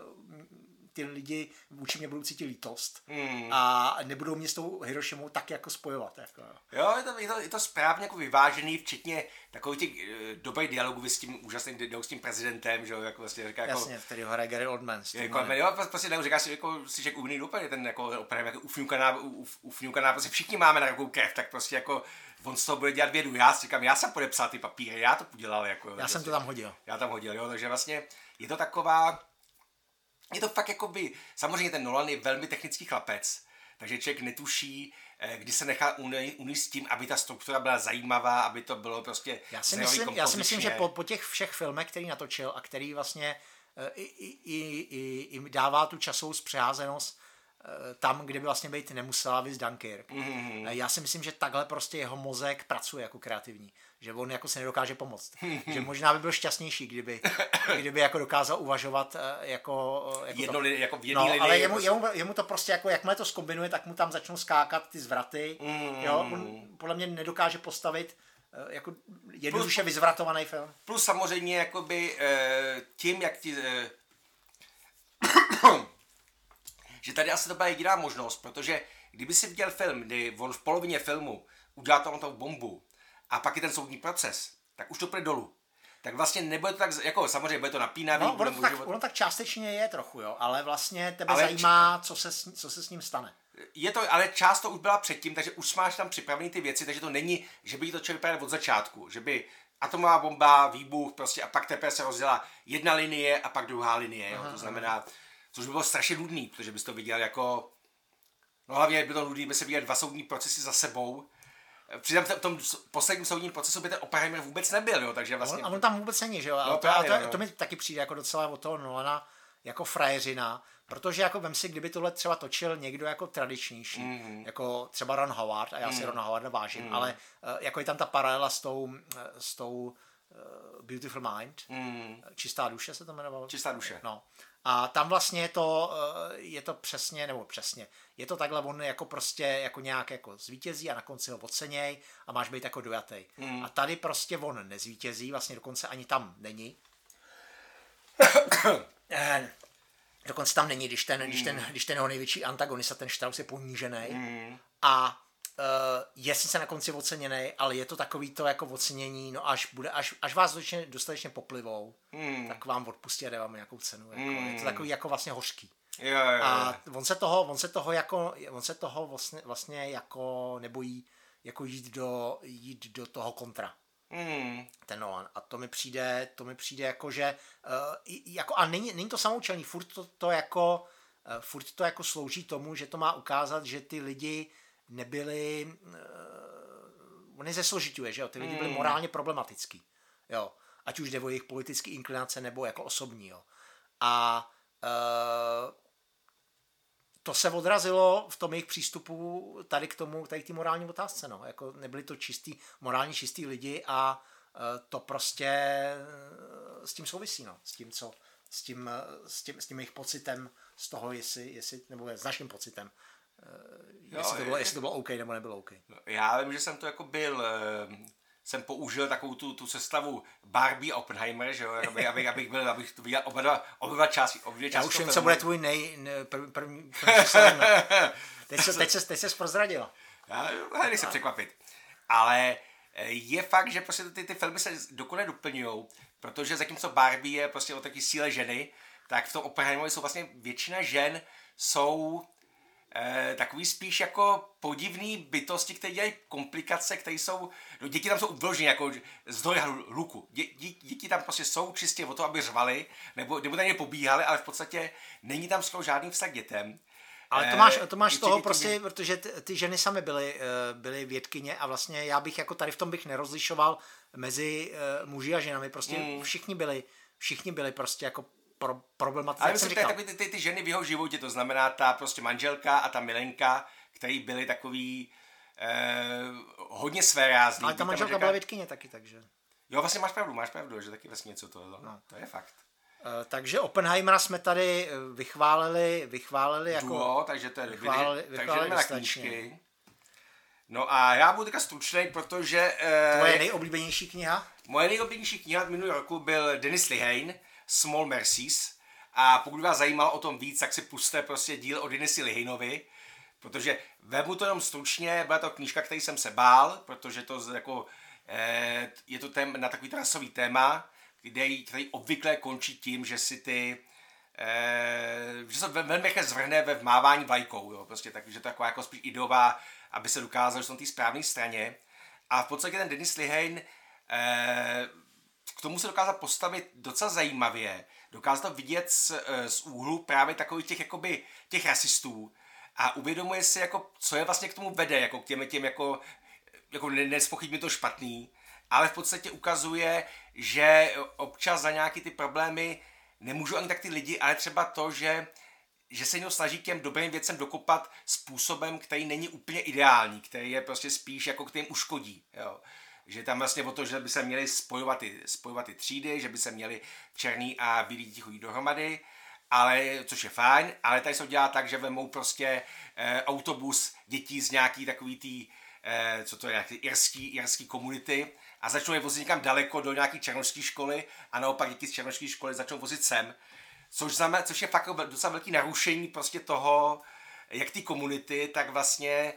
ty lidi vůči mě budou cítit lítost Hmm. a nebudou mě s tou Hirošimou tak jako spojovat. Jako. Jo, je to, je, to, je to správně jako vyvážený, včetně takových těch uh, dobrých dialogů s tím úžasným s tím prezidentem, že jo, jako vlastně říká jako... Jasně, který ho hraje Gary Oldman. s tím, Jako, ne? jo, prostě ne, říká si, jako, si řekl umný úplně ten jako opravdu jako ufňukaná, uf, ufňukaná, prostě všichni máme na takovou krev, tak prostě jako on z toho bude dělat vědu. Já si říkám, já jsem podepsal ty papíry, já to udělal. Jako, Já prostě, jsem to tam hodil. Já tam hodil, jo, takže vlastně je to taková, je to fakt jako by, samozřejmě ten Nolan je velmi technický chlapec, takže člověk netuší, eh, kdy se nechá uníst tím, aby ta struktura byla zajímavá, aby to bylo prostě Já si, myslím, já si myslím, že po, po těch všech filmech, který natočil a který vlastně eh, i, i, i, i, dává tu časovou zpřeházenost eh, tam, kde by vlastně být nemusela, víc Dunkirk. Mm-hmm. Já si myslím, že takhle prostě jeho mozek pracuje jako kreativní. Že on jako se nedokáže pomoct. že možná by byl šťastnější, kdyby, kdyby jako dokázal uvažovat eh, jako... eh, jako Jedno, to. jako v No, ale jemu, prostě- jemu, jemu, to prostě jako, jakmile to skombinuje, tak mu tam začnou skákat ty zvraty. Mm. Jo, on podle mě nedokáže postavit eh, jako jednoduše vyzvratovaný film. Plus samozřejmě jakoby tím, jak ti... Že tady asi to byla jediná možnost, protože kdyby si viděl film, kdy on v polovině filmu udělá tam tou bombu a pak je ten soudní proces, tak už to půjde dolů. Tak vlastně nebude to tak, jako samozřejmě bude to napínavý, No, ono, to tak, ono tak částečně je trochu, jo, ale vlastně tebe Ale zajímá, co se, s, co se s ním stane. je to, ale část to už byla předtím, takže už máš tam připravený ty věci, takže to není, že by to člověk vypadal od začátku, že by atomová bomba, výbuch, prostě a pak teprve se rozdělá jedna linie a pak druhá linie, jo, to znamená, což by bylo strašně nudný, protože bys to viděl jako, no hlavně by to nudný, by se viděl dva soudní procesy za sebou, Přitom v tom posledním soudním procesu by ten Oppenheimer vůbec nebyl, jo, takže vlastně... On, a on tam vůbec není, že jo? A No to, a právě, to, no. to, mi taky přijde jako docela od toho Nolana jako frajeřina, protože jako vem si, kdyby tohle třeba točil někdo jako tradičnější, mm. jako třeba Ron Howard, a já si Rona Howarda vážím, mm. ale uh, jako je tam ta paralela s tou, uh, s tou uh, Beautiful Mind, Mm, Čistá duše se to jmenovalo? čistá duše. No. A tam vlastně je to, eh, je to přesně, nebo přesně, je to takhle, on jako prostě jako nějak jako zvítězí a na konci ho oceněj a máš být jako dojatý. Hmm. A tady prostě on nezvítězí, vlastně dokonce ani tam není. Eh, dokonce tam není, když ten, když Hmm. ten, když ten jeho největší antagonista, ten Strauss je ponížený. A uh, je sice na konci oceněný, ale je to takový to jako ocenění, no až, bude, až, až vás dostatečně, dostatečně poplivou, Hmm. tak vám odpustí a dá vám nějakou cenu. Jako, Je to takový jako vlastně hořký. Jo, jo, jo. A on se toho, on se toho jako, on se toho vlastně, vlastně jako nebojí jako jít do, jít do toho kontra Mm, ten Nolan. A to mi přijde, to mi přijde jako, že uh, jako, a není, není to samoučelný, furt to, to jako uh, furt to jako slouží tomu, že to má ukázat, že ty lidi nebyli uh, on je zesložituje, že jo, ty lidi byli morálně problematický, jo, ať už jde o jejich politické inklinace nebo jako osobní, jo. A uh, to se odrazilo v tom jejich přístupu tady k tomu, tady k té morální otázce, no. Jako nebyli to čistý, morálně čistý lidi a eh, to prostě eh, s tím souvisí, no. S tím, co, s tím, s tím, s tím jejich pocitem z toho, jestli, jestli nebo s naším pocitem, eh, jestli, to bylo, je- jestli to bylo OK nebo nebylo OK. No, Já vím, že jsem to jako byl, eh, jsem použil takovou tu, tu sestavu Barbie Oppenheimer, že jo, abych, abych, abych, byl, abych to viděl oba dva, oba dva části, obě dvě Já části už vím, co bude tvůj nej, ne, prv, první, první jedna. Teď se, teď se, teď se prozradil. Já ale nechci překvapit. Ale eh, je fakt, že prostě ty, ty filmy se dokonale doplňují, protože zatímco Barbie je prostě o taky síle ženy, tak v tom Oppenheimerovi jsou vlastně většina žen jsou eh, takový spíš jako podivný bytosti, které dělají komplikace, které jsou, no děti tam jsou vyloženě jako zdroj hluku. Dě, dě, děti tam prostě jsou čistě o to, aby řvali, nebo, nebo tam je pobíhali, ale v podstatě není tam skoro žádný vztah k dětem. Ale to máš, to máš z toho prostě, děti... protože ty, ty ženy samy byly, eh, byly vědkyně a vlastně já bych jako tady v tom bych nerozlišoval mezi muži a ženami, prostě mm. všichni byli, všichni byli prostě jako pro, problematické. Ale myslím, to je takový ty, ty, ty, ženy v jeho životě, to znamená ta prostě manželka a ta milenka, který byly takový eh, hodně své rázný. Ale ta manželka, manželka byla vědkyně taky, takže. Jo, vlastně máš pravdu, máš pravdu, že taky vlastně něco to, no, to je fakt. Uh, takže Oppenheimera jsme tady eh, vychválili, vychválili jako... Duo, takže to je vychválili, vychválili takže na knížky. No a já budu teďka stručný, protože... Uh, Tvoje nejoblíbenější kniha? Moje nejoblíbenější kniha minulý roku byl Denis Lihane, Small Mercies. A pokud vás zajímalo o tom víc, tak si puste prostě díl o Denisi Lihinovi, protože vemu to jenom stručně, byla to knížka, který jsem se bál, protože to jako, eh, je to tém, na takový trasový téma, který, který obvykle končí tím, že si ty eh, že se velmi rychle zvrhne ve vmávání vlajkou, jo, prostě tak, že to taková jako spíš ideová, aby se dokázal, že jsou na té správné straně. A v podstatě ten Denis Lihane eh, k tomu se dokázal postavit docela zajímavě. Dokázal to vidět z, eh, z úhlu právě takových těch, jakoby, těch rasistů a uvědomuje si, jako, co je vlastně k tomu vede, jako k těm, těm jako, jako nespochybně to špatný, ale v podstatě ukazuje, že občas za nějaký ty problémy nemůžou ani tak ty lidi, ale třeba to, že že se něho snaží těm dobrým věcem dokopat způsobem, který není úplně ideální, který je prostě spíš jako k těm uškodí. Jo že tam vlastně o to, že by se měly spojovat ty, spojovat ty třídy, že by se měly černý a bílí děti chodit dohromady, ale, což je fajn, ale tady se dělá tak, že vemou prostě e, autobus dětí z nějaký takový tý, e, co to je, nějaký irský, irský komunity a začnou je vozit někam daleko do nějaké černožské školy a naopak děti z černožské školy začnou vozit sem, což, znamená, což je fakt docela velký narušení prostě toho, jak ty komunity, tak vlastně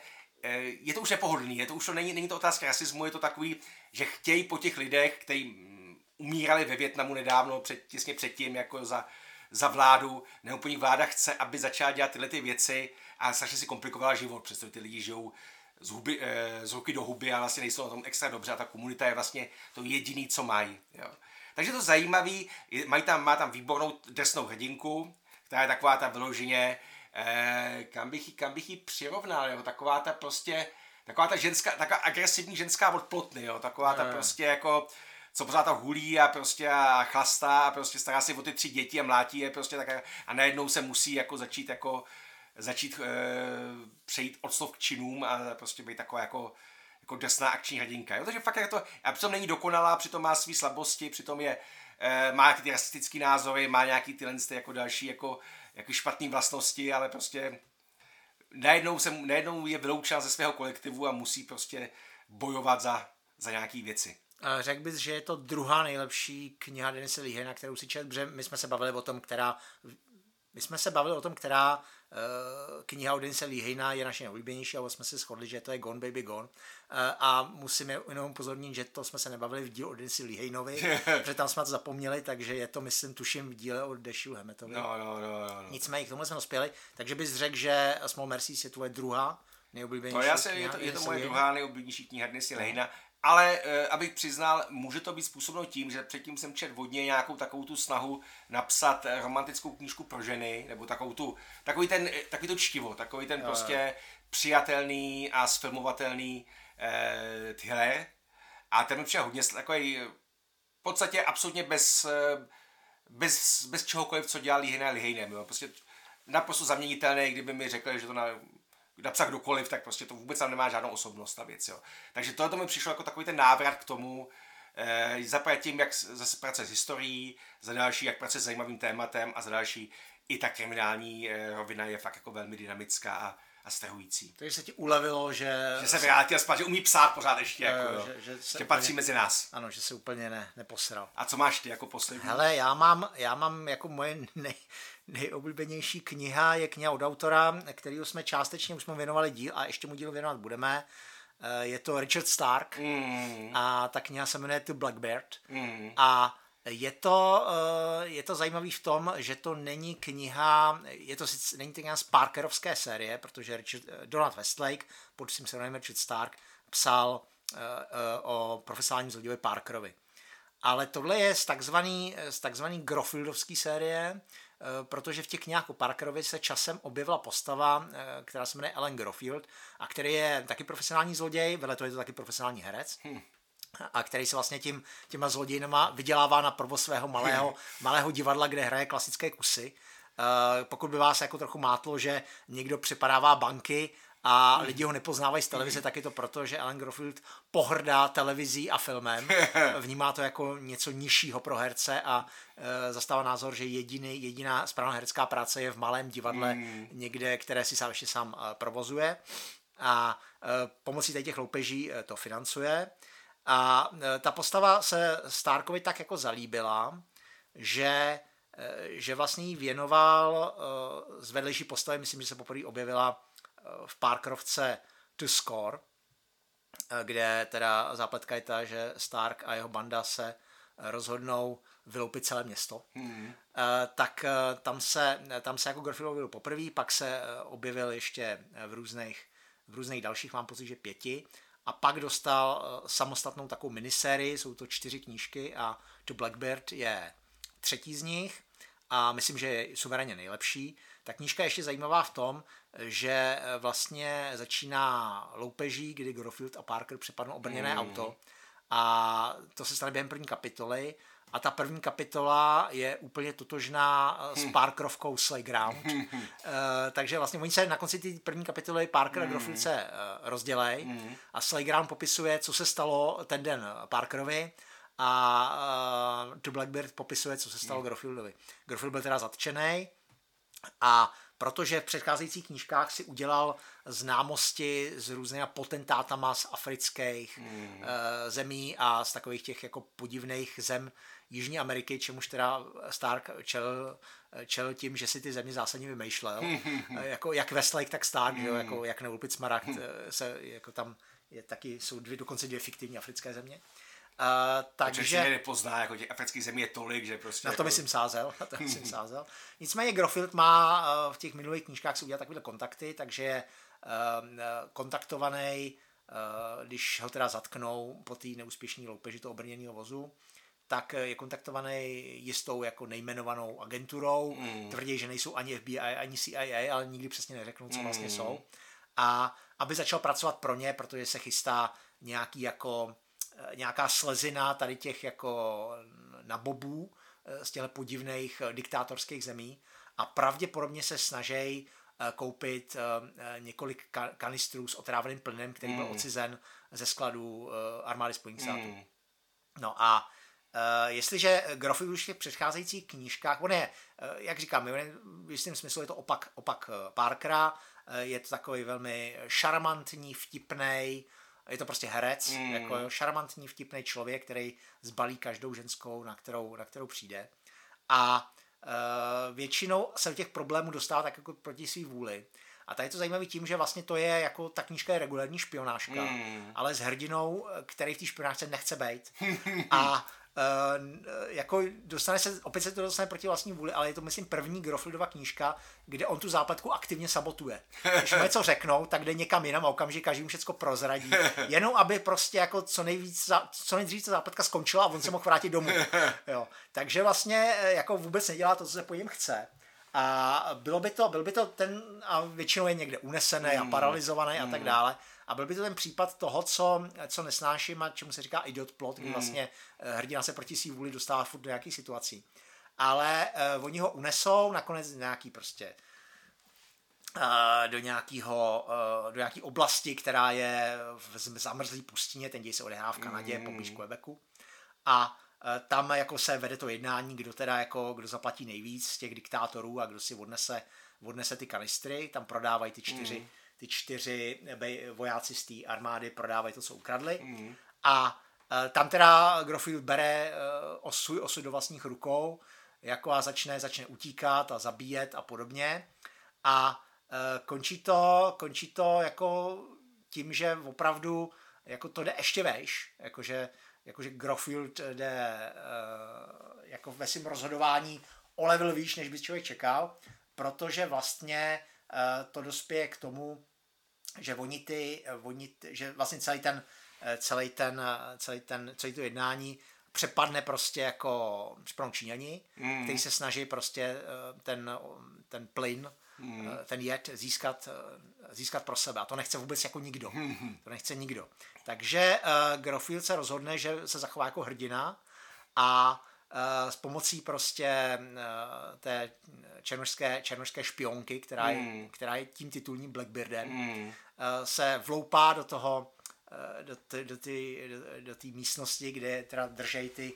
je to už nepohodlný, je to už to není, není to otázka rasismu, je to takový, že chtějí po těch lidech, kteří mm, umírali ve Větnamu nedávno, před, těsně předtím, jako za, za vládu, nebo po nich vláda chce, aby začala dělat tyhle ty věci a strašně si komplikovala život, přestože ty lidi žijou z, huby, eh, z ruky do huby a vlastně nejsou na tom extra dobře a ta komunita je vlastně to jediný, co mají. Jo. Takže to zajímavý, mají tam, má tam výbornou drsnou hrdinku, která je taková ta vyloženě, eh, kam, bych, kam bych ji přirovnal, jo? taková ta prostě, taková ta ženská, taková agresivní ženská od plotny, jo? taková ta prostě jako, co pořád ta hulí a prostě a chlastá a prostě stará si o ty tři děti a mlátí je prostě tak a najednou se musí jako začít jako začít e, přejít od slov k činům a prostě být taková jako jako drsná akční hrdinka. Jo? Takže fakt jako to, a přitom není dokonalá, přitom má své slabosti, přitom je, e, má ty rasistické názory, má nějaký tyhle jako další jako jako špatné vlastnosti, ale prostě najednou, se, najednou je vyloučena ze svého kolektivu a musí prostě bojovat za, za nějaké věci. Řekl bys, že je to druhá nejlepší kniha Denise na kterou si čet, protože my jsme se bavili o tom, která my jsme se bavili o tom, která kniha od Denise Lihejna je naše nejoblíbenější, ale jsme se shodli, že to je Gone Baby Gone. Uh, a musíme jenom pozornit, že to jsme se nebavili v dílu o Denise Lihejnovi, protože tam jsme to zapomněli, takže je to, myslím, tuším v díle o Deshiu Hemetovi. No, no, no, no, no. Nicméně k tomu jsme dospěli, takže bys řekl, že Small Mercy je tvoje druhá nejoblíbenější to já se, kniha, je to, je to moje druhá nejoblíbenější kniha Denise Lihejna. Ale e, abych přiznal, může to být způsobeno tím, že předtím jsem četl hodně nějakou takovou tu snahu napsat romantickou knížku pro ženy, nebo takovou tu, takový, ten, eh, takový to čtivo, takový ten prostě přijatelný a sfilmovatelný e, thriller. A ten mi přijel hodně takový v podstatě absolutně bez, bez, bez čehokoliv, co dělal Lihejna Lihejnem. Jo. Prostě naprosto zaměnitelné, kdyby mi řekli, že to na, napsat kdokoliv, tak prostě to vůbec tam nemá žádnou osobnost ta věc. Jo. Takže tohle to mi přišlo jako takový ten návrat k tomu, eh, za tím, jak zase pracuje s historií, za další, jak pracuje s zajímavým tématem a za další i ta kriminální eh, rovina je fakt jako velmi dynamická a, a stehující. Takže se ti ulevilo, že... Že se vrátil zpátky, že umí psát pořád ještě, jako, jo, že, že, se že patří úplně, mezi nás. Ano, že se úplně ne, neposral. A co máš ty jako poslední? Hele, já mám, já mám jako moje nej, nejoblíbenější kniha je kniha od autora, kterýho jsme částečně už jsme věnovali díl a ještě mu díl věnovat budeme. Eh, je to Richard Stark mm. a ta kniha se jmenuje The Blackbird mm. a Je to, eh, je to zajímavý v tom, že to není kniha, je to sice, není to kniha z Parkerovské série, protože Richard, eh, Donald Westlake pod svým pseudonymem Richard Stark psal o profesionálním zloději Parkerovi. Ale tohle je z takzvaný, z takzvaný Grofieldovský série, protože v těch knihách o Parkerovi se časem objevila postava, která se jmenuje Ellen Grofield a který je taky profesionální zloděj, vedle toho je to taky profesionální herec. Hmm a který se vlastně tím, těma zlodějnama vydělává na provoz svého malého, malého divadla, kde hraje klasické kusy. Uh, pokud by vás jako trochu mátlo, že někdo přepadává banky a lidi ho nepoznávají z televize, tak je to proto, že Alan Grofield pohrdá televizí a filmem. Vnímá to jako něco nižšího pro herce a uh, zastává názor, že jediný, jediná správná herecká práce je v malém divadle mm. někde, které si sám ještě sám uh, provozuje. A uh, pomocí těch loupeží uh, to financuje. A e, ta postava se Starkovi tak jako zalíbila, že, e, že vlastně jí věnoval e, z vedlejší postavy, myslím, že se poprvé objevila v Parkerovce To Score, kde teda zápletka je ta, že Stark a jeho banda se rozhodnou vyloupit celé město. Hmm. Tak tam se, tam se jako Garfield objevil poprvé, pak se objevil ještě v různých, v různých dalších, mám pocit, že pěti a pak dostal eh, samostatnou takovou minisérii, jsou to čtyři knížky a To Blackbird je třetí z nich a myslím, že je suverénně nejlepší. Ta knížka je ještě zajímavá v tom, že eh, vlastně začíná loupeží, kdy Grofield a Parker přepadnou obrněné mm. auto a to se stane během první kapitoly a ta první kapitola je úplně totožná eh, s hm. Parkerovkou Slayground. uh, takže vlastně oni se na konci té první kapitoly Parker a hm. Grofield se uh, rozdělej hm. a Slayground popisuje, co se stalo ten den Parkerovi a uh, tu Blackbird popisuje, co se stalo Grofieldovi. Grofield byl teda zatčený a protože v předcházejících knížkách si udělal známosti s různými potentátama z afrických mm. uh, zemí a z takových těch jako podivných zem Jižní Ameriky, čemuž teda Stark čel, čel tím, že si ty země zásadně vymýšlel. jako jak Westlake, tak Stark, mm. jako jak Neulpit Smaragd eh, se jako tam je taky, jsou dvě, dokonce dvě fiktivní africké země. Uh, takže že nepozná, jako těch afrických zemí je tolik, že prostě... Na to jako... myslím sázel, na to myslím sázel. Nicméně Grofield má uh, v těch minulých knížkách si udělat takové kontakty, takže je uh, kontaktovaný, uh, když ho teda zatknou po té neúspěšné loupeži toho obrněného vozu, tak je kontaktovaný jistou jako nejmenovanou agenturou. Mm. Tvrdí, že nejsou ani FBI, ani CIA, ale nikdy přesně neřeknou, co vlastně mm. jsou. A aby začal pracovat pro ně, protože se chystá nějaký jako nějaká slezina tady těch jako nabobů eh, z těchto podivných eh, diktátorských zemí a pravděpodobně se snaží koupit několik kanistrů s otráveným plynem, který byl mm. ocizen ze skladu armády Spojených států. Mm. No a jestliže Grofi už v těch předcházejících knížkách, on je, jak říkám, v jistém smyslu je to opak, opak Parkera, je to takový velmi šarmantní, vtipný, je to prostě herec, mm. jako šarmantní, vtipný člověk, který zbalí každou ženskou, na kterou, na kterou přijde. A uh, většinou se do těch problémů dostává tak jako proti svý vůli. A tady je to zajímavé tím, že vlastně to je jako ta knížka je regulární špionážka, mm. ale s hrdinou, který v té špionážce nechce být. A jako dostane se, opět se to dostane proti vlastní vůli, ale je to, myslím, první Grofildova knížka, kde on tu zápletku aktivně sabotuje. Když mu něco řeknou, tak jde někam jinam a okamžitě každý mu všechno prozradí. Jenom aby prostě jako co nejvíc, co nejdřív ta zápletka skončila a on se mohl vrátit domů. Jo. Takže vlastně eh, jako vůbec nedělá to, co se po něm chce. A bylo by to, byl by to ten, a většinou je někde unesený a hmm. paralizovaný a tak hmm. dále. A byl by to ten případ toho, co, co nesnáším a čemu se říká idiot plot, kdy mm. vlastně eh, hrdina se proti svý vůli dostává furt do nějakých situací. Ale uh, oni ho unesou nakonec nějaký prostě uh, do nějakého, do nějaký oblasti, která je v zamrzlý pustině, ten děj se odehrává v Kanadě, mm. poblíž Quebecu. A tam jako se vede to jednání, kdo teda jako, kdo zaplatí nejvíc z těch diktátorů a kdo si odnese, odnese ty kanistry, tam prodávají ty čtyři, mm ty čtyři vojáci z té armády prodávají to, co ukradli. Mm. A e, tam teda Grofield bere uh, svůj osud do vlastních rukou jako a začne, začne utíkat a zabíjet a podobně. A končí, to, končí to jako tím, že opravdu jako to jde ještě vejš, jakože, jakože Grofield jde jako ve svém rozhodování o level výš, než by člověk čekal, protože vlastně to dospěje k tomu, že oni ty, oni, že vlastně celý ten, celý ten, celý ten, celý to jednání přepadne prostě jako připadnou Číňani, mm. který se snaží prostě ten, ten plyn, mm. ten jed získat, získat pro sebe. A to nechce vůbec jako nikdo. Mm. To nechce nikdo. Takže uh, Grofield se rozhodne, že se zachová jako hrdina a s pomocí prostě uh, té černožské, černožské špionky, která, mm. je, hmm. která je tím titulním Blackbeardem, mm. se vloupá do toho, do té do ty, do, do místnosti, kde teda držej ty,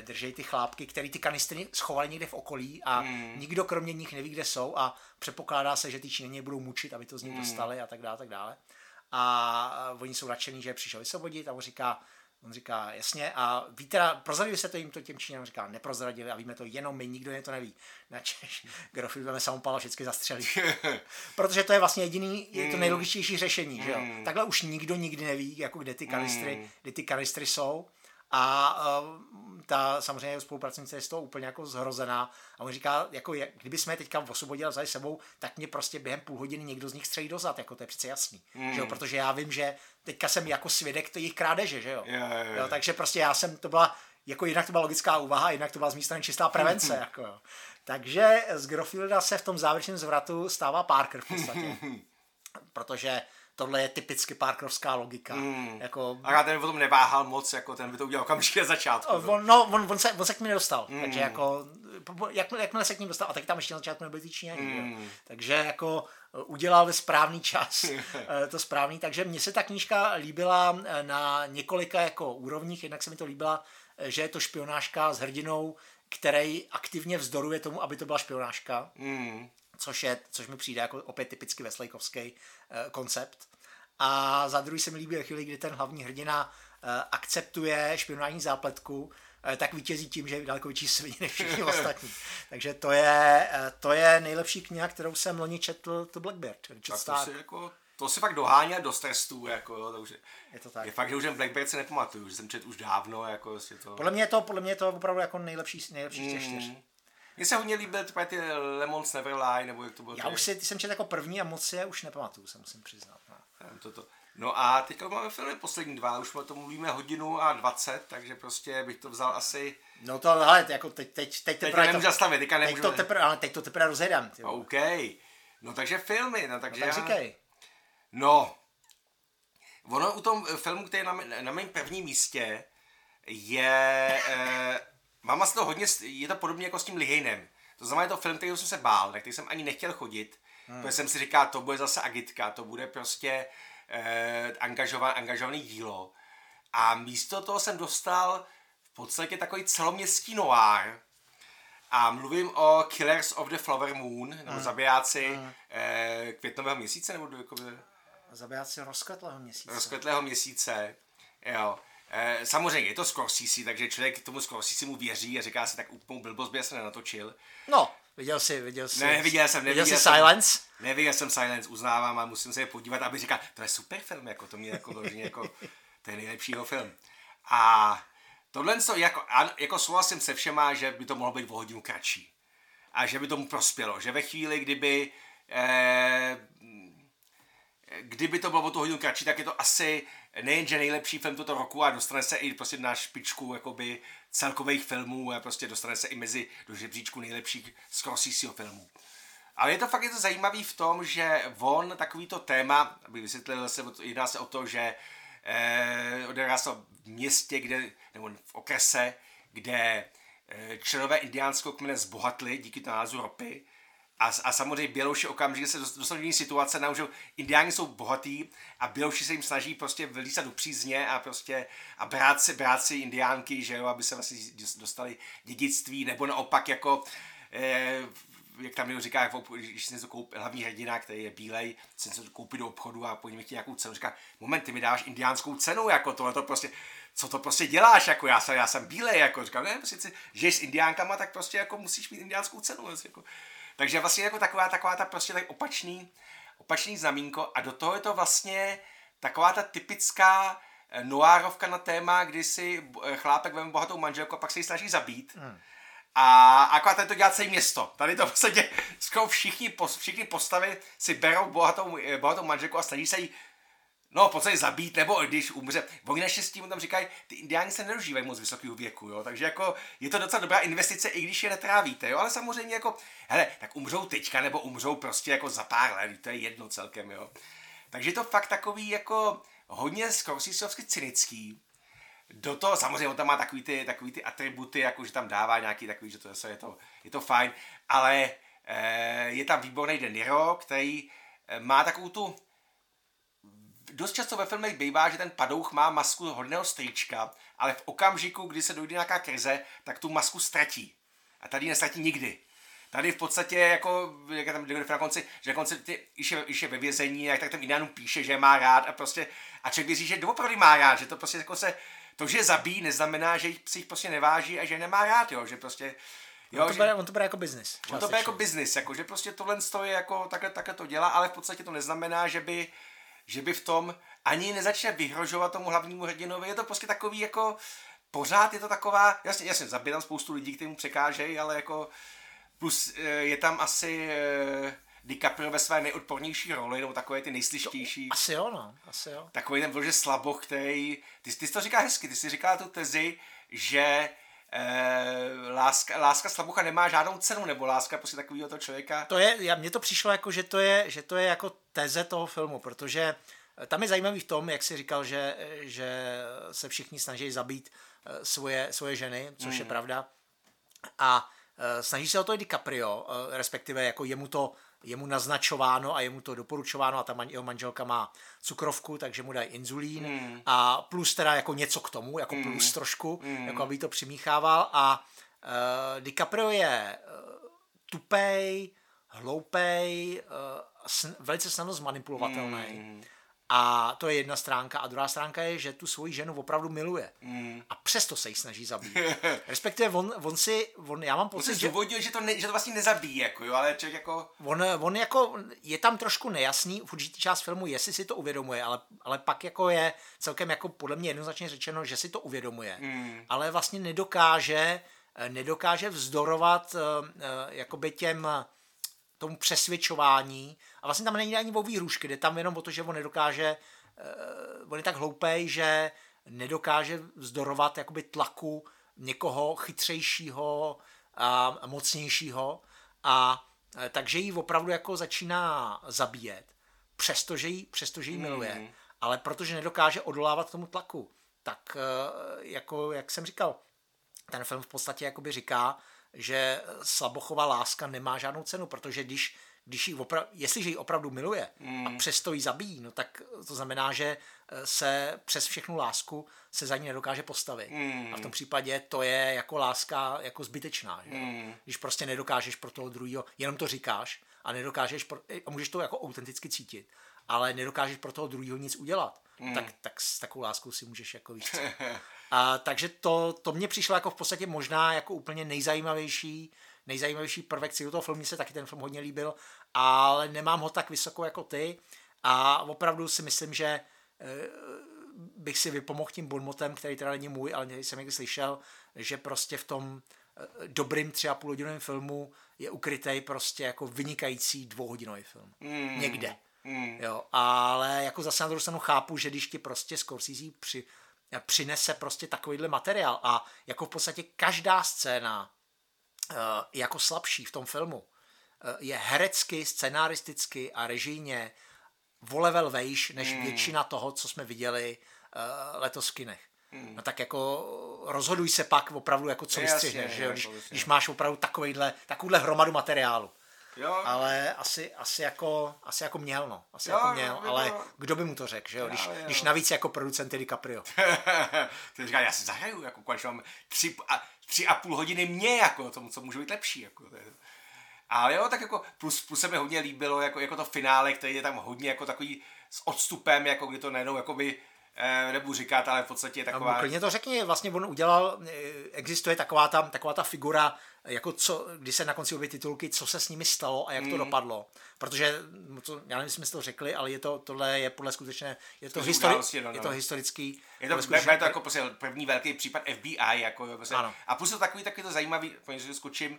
držej ty chlápky, které ty kanistry schovaly někde v okolí a mm. nikdo kromě nich neví, kde jsou a předpokládá se, že ty Číňané budou mučit, aby to z nich mm. dostali a tak dále, tak dále a oni jsou nadšení, že přišel vysvobodit a on říká, on říká, jasně, a ví teda, prozradili se to jim to těm Číňanům, říká, neprozradili a víme to jenom my, nikdo je to neví. Načež Grofil budeme samopala všechny zastřelit. Protože to je vlastně jediný, je to hmm. nejlogičtější řešení, že jo. Hmm. Takhle už nikdo nikdy neví, jako kde ty kanistry, hmm. kde ty kanistry jsou a uh, ta samozřejmě spolupracovnice je z toho úplně jako zhrozená a on říká, jako kdyby jsme je teďka osvobodili za sebou, tak mě prostě během půl hodiny někdo z nich střelí dozad, jako to je přece jasný, mm. že jo? protože já vím, že teďka jsem jako svědek jejich krádeže, že jo? Yeah, yeah, yeah. jo? takže prostě já jsem, to byla, jako jinak to byla logická úvaha, jinak to byla z mé strany čistá prevence, jako jo. Takže z Grofielda se v tom závěrečném zvratu stává Parker v podstatě. protože tohle je typicky parkerovská logika. Mm. Jako... A já ten o tom neváhal moc, jako ten by to udělal okamžitě na začátku. On, no, on, on, se, on se k mi nedostal, mm. takže jako, jak, jakmile se k ním dostal, a tak tam ještě na začátku nebyli ty Číňani, mm. takže jako eh, udělal ve správný čas eh, to správný, takže mně se ta knížka líbila eh, na několika jako úrovních, jednak se mi to líbila, že je to špionážka s hrdinou, který aktivně vzdoruje tomu, aby to byla špionážka. Mm což, je, což mi přijde jako opět typicky veslejkovský uh, koncept. A za druhý se mi líbí chvíli, kdy ten hlavní hrdina uh, akceptuje špionální zápletku, uh, tak vítězí tím, že je daleko větší svině než všichni ostatní. Takže to je, to je nejlepší kniha, kterou jsem loni četl, to Blackbeard. Tak to si jako to si fakt doháněl do stresu, jako jo, to už je, je to tak. Je fakt, že už jen Blackbeard si nepamatuju, že jsem četl už dávno, jako je to... Podle mě je to, podle mě je to opravdu jako nejlepší, nejlepší těch čtyř. Mně se hodně líbil ty Lemons Never Lie, nebo jak to bylo. Já už si, ty jsem četl jako první a moc si je už nepamatuju, se musím přiznat. No. To, to. no a teďka máme filmy poslední dva, už o tom mluvíme hodinu a dvacet, takže prostě bych to vzal asi... No to, ale jako teď, teď, teď teprve... Teď nemůžu zastavit, teďka nemůžu... Teď to teprve, ale teď to teprve rozjedám. OK. No takže filmy, no takže no, tak já... říkej. No, ono u tom filmu, který je na, na mém prvním místě, je... Eh, Mám asi to hodně, je to podobně jako s tím Lihejnem. To znamená, je to film, který jsem se bál, na který jsem ani nechtěl chodit, hmm. protože jsem si říkal, to bude zase agitka, to bude prostě eh, angažovaný, angažovaný dílo. A místo toho jsem dostal v podstatě takový celoměstský noir. A mluvím o Killers of the Flower Moon, nebo hmm. zabijáci hmm. Eh, květnového měsíce, nebo jako... Zabijáci rozkvetlého měsíce. Rozkvetlého měsíce, jo. Eh, samozřejmě je to Scorsese, takže člověk tomu Scorsese mu věří a říká si, tak úplnou blbost by se nenatočil. No, viděl jsi, viděl jsi. Ne, viděl jsem, neviděl viděl jsi jsem, Silence? Neviděl jsem Silence, uznávám a musím se je podívat, aby říkal, to je super film, jako to mě jako, jako to je nejlepšího film. A tohle, co, jako, jako souhlasím se všema, že by to mohlo být o hodinu kratší. A že by tomu prospělo, že ve chvíli, kdyby eh, kdyby to bylo o tu hodinu kratší, tak je to asi nejenže nejlepší film toto roku a dostane se i prostě na špičku jakoby celkových filmů a prostě dostane se i mezi do žebříčku nejlepších Scorseseho filmů. Ale je to fakt je to zajímavý v tom, že on takovýto téma, aby vysvětlil se, jedná se o to, že eh, odehrá se v městě, kde, nebo v okrese, kde eh, členové indiánského kmene zbohatli díky nálezu ropy a, a samozřejmě Bělouši okamžitě se dostanou do situace, na že indiáni jsou bohatí a Bělouši se jim snaží prostě vylísat do přízně a prostě a brát si, brát si indiánky, že jo, aby se vlastně dostali dědictví, nebo naopak jako eh, jak tam někdo říká, když si něco koupí, hlavní hrdina, který je bílej, si něco koupí do obchodu a po něm chtějí nějakou cenu, říká, moment, ty mi dáš indiánskou cenu, jako tohle to prostě, co to prostě děláš, jako já jsem, já jsem bílej, jako. Říkám, ne, prostě, že s indiánkama, tak prostě jako musíš mít indiánskou cenu, jako, takže vlastně jako taková, taková ta prostě tak opačný, opačný znamínko a do toho je to vlastně taková ta typická eh, noárovka na téma, kdy si eh, chlápek veme bohatou manželku a pak se ji snaží zabít. Hmm. A akorát tady to dělá celé město. Tady to v podstatě skoro všichni, všichni postavy si berou bohatou, bohatou manželku a snaží se jí No, v podstatě zabít, nebo když umře. Oni naštěstí mu tam říkají, ty indiáni se nedožívají moc vysokého věku, jo, takže jako je to docela dobrá investice, i když je netrávíte, jo, ale samozřejmě jako, hele, tak umřou teďka, nebo umřou prostě jako za pár let, to je jedno celkem, jo. Takže je to fakt takový jako hodně Scorseseovsky cynický. Do toho, samozřejmě on tam má takový ty, takový ty atributy, jako že tam dává nějaký takový, že to je, je to, je to fajn, ale e, je tam výborný De Niro, který e, má takovou tu, dost často ve filmech bývá, že ten padouch má masku hodného strýčka, ale v okamžiku, kdy se dojde nějaká krize, tak tu masku ztratí. A tady ji nestratí nikdy. Tady v podstatě, jako, jak tam na konci, že na konci, ty, když, je, když je ve vězení, jak tak ten Indianům píše, že má rád a prostě, a člověk věří, že doopravdy má rád, že to prostě jako se, to, že zabíjí, neznamená, že si jich prostě neváží a že nemá rád, jo, že prostě, Jo, on, to bere, on to bere jako biznis. On to bere jako biznis, jako, že prostě tohle stojí jako takhle, takhle to dělá, ale v podstatě to neznamená, že by, že by v tom ani nezačne vyhrožovat tomu hlavnímu hrdinovi. Je to prostě takový jako, pořád je to taková, jasně, jasně, zabije tam spoustu lidí, kteří mu překážejí, ale jako, plus eh, je tam asi eh, DiCaprio ve své nejodpornější roli, nebo takové ty nejslištější. Asi jo, no, asi jo. Takový ten vlože slaboch, který, ty, ty jsi to říká hezky, ty jsi říká tu tezi, že eh, láska, láska slabucha nemá žádnou cenu, nebo láska prostě takového toho člověka. To je, já, mně to přišlo jako, že to je, že to je jako teze toho filmu, protože eh, tam je zajímavý v tom, jak jsi říkal, že, že se všichni snaží zabít eh, svoje, svoje ženy, což mm. je pravda. A eh, snaží se o to i DiCaprio, respektive jako jemu to je mu naznačováno a je mu to doporučováno a ta man, jeho manželka má cukrovku, takže mu dají inzulín mm. a plus teda jako něco k tomu, jako mm. plus trošku, mm. jako aby to přimíchával a uh, DiCaprio je uh, tupej, hloupej, uh, sn- velice snadno zmanipulovatelný. Mm. A to je jedna stránka. A druhá stránka je, že tu svoji ženu opravdu miluje. Mm. A přesto se jí snaží zabít. Respektive on, on si, on, já mám pocit, že... Zdůvodnil, že to, ne, že to vlastně nezabíjí, jako jo, ale člověk jako... On, on jako, je tam trošku nejasný v určitý část filmu, jestli si to uvědomuje, ale, ale pak jako je celkem jako podle mě jednoznačně řečeno, že si to uvědomuje. Mm. Ale vlastně nedokáže, nedokáže vzdorovat uh, uh, jakoby těm tomu přesvědčování. A vlastně tam není ani o výhrušky, jde tam jenom o to, že on nedokáže, uh, on je tak hloupej, že nedokáže vzdorovat jakoby tlaku někoho chytřejšího a mocnějšího a uh, takže ji opravdu jako začíná zabíjet, přestože ji, přestože ji miluje, mm. ale protože nedokáže odolávat tomu tlaku, tak uh, jako, jak jsem říkal, ten film v podstatě jakoby říká, že Slabochová láska nemá žádnou cenu, protože když, když jí opra- jestliže ji opravdu miluje mm. a přesto ji zabíjí, no tak to znamená, že eh, se přes všechnu lásku se za ní nedokáže postavit. Mm. A v tom případě to je jako láska jako zbytečná. Že? Mm. Když prostě nedokážeš pro toho druhého, jenom to říkáš a nedokážeš, pro, a můžeš to jako autenticky cítit, ale nedokážeš pro toho druhého nic udělat, mm. tak, tak s takovou láskou si můžeš jako víc. A, takže to, to mě přišlo jako v podstatě možná jako úplně nejzajímavější, nejzajímavější prvek celého toho filmu. Mně se taky ten film hodně líbil, ale nemám ho tak vysoko jako ty a opravdu si myslím, že e, bych si vypomohl tím bonmotem, který teda není můj, ale jsem někdy slyšel, že prostě v tom e, dobrým tři a půl hodinovém filmu je ukrytý prostě jako vynikající dvouhodinový film. Mm. Někde. Mm. Jo, ale jako zase na druhou stranu chápu, že když ti prostě Scorsese při, přinese prostě takovýhle materiál a jako v podstatě každá scéna eh, jako slabší v tom filmu eh, je herecky, scenaristicky a režijně o level vejš než mm. většina toho, co jsme viděli eh, letos v kinech. Mm. No tak jako rozhoduj se pak opravdu jako co vystřihneš, že jo, když, když máš opravdu takovýhle, takovouhle hromadu materiálu. Jo. Ale asi, asi, jako, asi jako měl, no. Asi jo, jako měl, jo, ale jo. kdo by mu to řekl, že jo? Když, jo, jo. když navíc jako producent je DiCaprio. Ty říká, já si zahraju, jako konečně mám tři a, tři a půl hodiny mě, jako tomu, co může být lepší, jako. Ale jo, tak jako plus, plus se mi hodně líbilo, jako, jako to finále, který je tam hodně jako takový s odstupem, jako kdy to najednou, jako by eh, nebudu říkat, ale v podstatě je taková... Klidně to řekni, vlastně on udělal, eh, existuje taková ta, taková ta figura, jako co, když se na konci objeví titulky, co se s nimi stalo a jak to Mm. dopadlo. Protože, no to, já nevím, jestli jsme si to řekli, ale je to, tohle je podle skutečné, je to, histori- události, no, no. je to historický, Je to, skutečné- to jako prostě první velký případ FBI, jako prostě. Ano. A plus je to takový, takový to zajímavý, když skočím,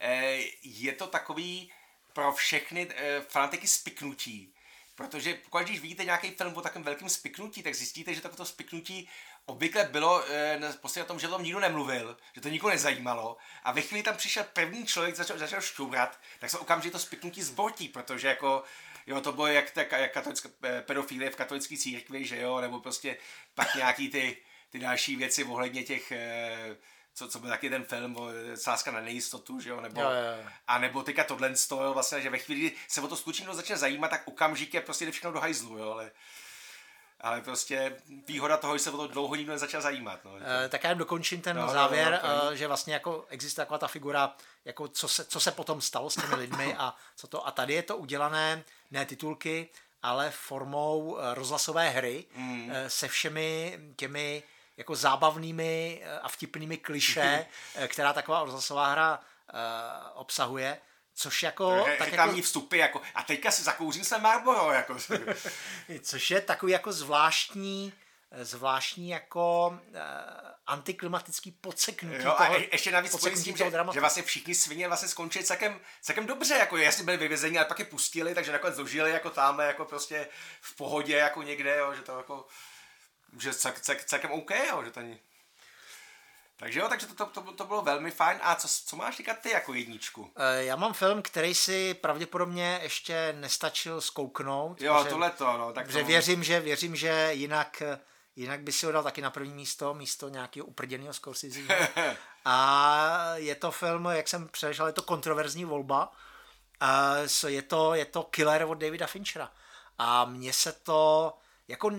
eh, je to takový pro všechny eh, fanatiky spiknutí. Protože pokud když vidíte nějaký film o takovém velkém spiknutí, tak zjistíte, že takovéto spiknutí obvykle bylo na- prostě na tom, že o tom nikdo nemluvil, že to nikoho nezajímalo. A ve chvíli tam přišel první člověk, začal, začal šťourat, tak se okamžitě to spiknutí zbortí, protože jako Jo, to bylo jak, tak, jak katolická eh, pedofilie v katolické církvi, že jo, nebo prostě pak nějaký ty, ty další věci ohledně těch, eh, co, co byl taky ten film, o, sázka na nejistotu, že jo, nebo, Jo, jo, a nebo teďka tohle stojí vlastně, že ve chvíli, kdy se o to skutečně začne zajímat, tak okamžitě prostě jde všechno do hajzlu, jo, ale, ale prostě výhoda toho, že se o to dlouho nikdo nezačal zajímat, no. Eh, tak já jen dokončím ten No, no, no, závěr, no, no, no, že vlastně jako existuje taková ta figura, jako co se, co se potom stalo s těmi lidmi a co to. A tady je to udělané, ne titulky, ale formou eh, rozhlasové hry mm. se všemi těmi jako zábavnými eh, a vtipnými kliše, eh, která taková rozhlasová hra eh, obsahuje. Což jako, tak tak reklamní jako, vstupy, jako, a teďka si zakouřím se Marlboro, jako. což je takový jako zvláštní, zvláštní jako uh, antiklimatický podseknutí Jo, a toho, je, ještě navíc s tím, že, dramatu. že vlastně všichni svině vlastně skončili celkem, celkem dobře, jako jasně byli vyvězeni, ale pak je pustili, takže nakonec dožili jako tamhle, jako prostě v pohodě, jako někde, jo, že to jako, že cel, cel, celkem OK, jo, že to není. Takže jo, takže to, to, to, to bylo velmi fajn. A co, co máš říkat ty jako jedničku? Eh, Já mám film, který si pravděpodobně ještě nestačil zkouknout. Jo, protože- tohle to, no, tak Protože to, věřím, že, věřím, že jinak, jinak by si ho dal taky na první místo, místo nějakého uprděného Scorsese. A je to film, jak jsem přešel, je to kontroverzní volba. A je, to, je to Killer od Davida Finchera. A mně se to, jako,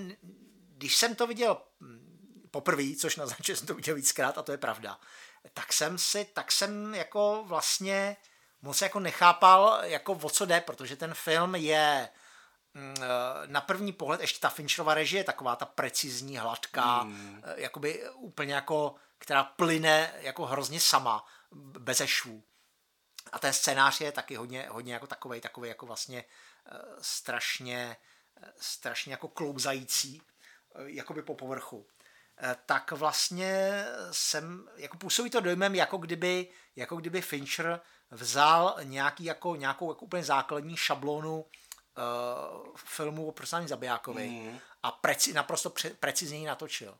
když jsem to viděl mm, poprvé, což naznačuje, že jsem to viděl víckrát, a to je pravda, tak jsem si, tak jsem jako vlastně moc jako nechápal, jako o co jde, protože ten film je mm, eh, na první pohled ještě ta Fincherova režie, taková ta precizní, hladká, mm. jakoby úplně jako, která plyne jako hrozně sama, b- beze švů. A ten scénář je taky hodně, hodně jako takovej, takový jako vlastně eh, strašně, eh, strašně jako klouzající, eh, jakoby po povrchu. Eh, Tak vlastně jsem, jako působí to dojmem, jako kdyby, jako kdyby Fincher vzal nějaký jako, nějakou jako úplně základní šablonu uh, filmu o profesionální zabijákovi mm. a preci, naprosto pre, precizně ji natočil.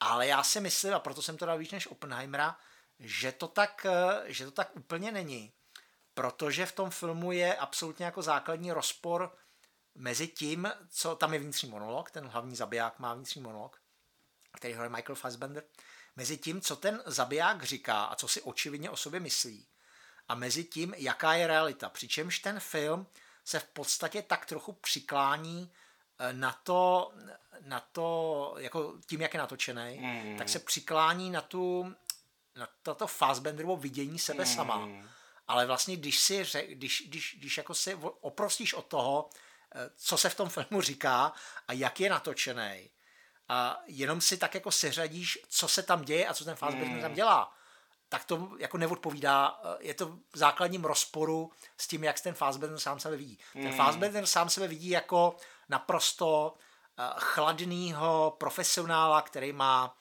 Ale já si myslím, a proto jsem to dal víc než Oppenheimera, že to tak, eh, že to tak úplně není. Protože v tom filmu je absolutně jako základní rozpor mezi tím, co tam je vnitřní monolog, ten hlavní zabiják má vnitřní monolog, který hraje Michael Fassbender, mezi tím, co ten zabiják říká a co si očividně o sobě myslí, a mezi tím, jaká je realita. Přičemž ten film se v podstatě tak trochu přiklání eh, na to, na to jako tím, jak je natočený, mm. tak se přiklání na tu na tato Fassbenderovo vidění sebe mm. sama. Ale vlastně, když si když, když, když jako si oprostíš od toho, co se v tom filmu říká a jak je natočený, a jenom si tak jako seřadíš, co se tam děje a co ten Fassbender mm. tam dělá, tak to jako neodpovídá, eh, je to v základním rozporu s tím, jak ten Fassbender sám sebe vidí. Mm. Ten Fassbender sám sebe vidí jako naprosto eh, chladnýho profesionála, který má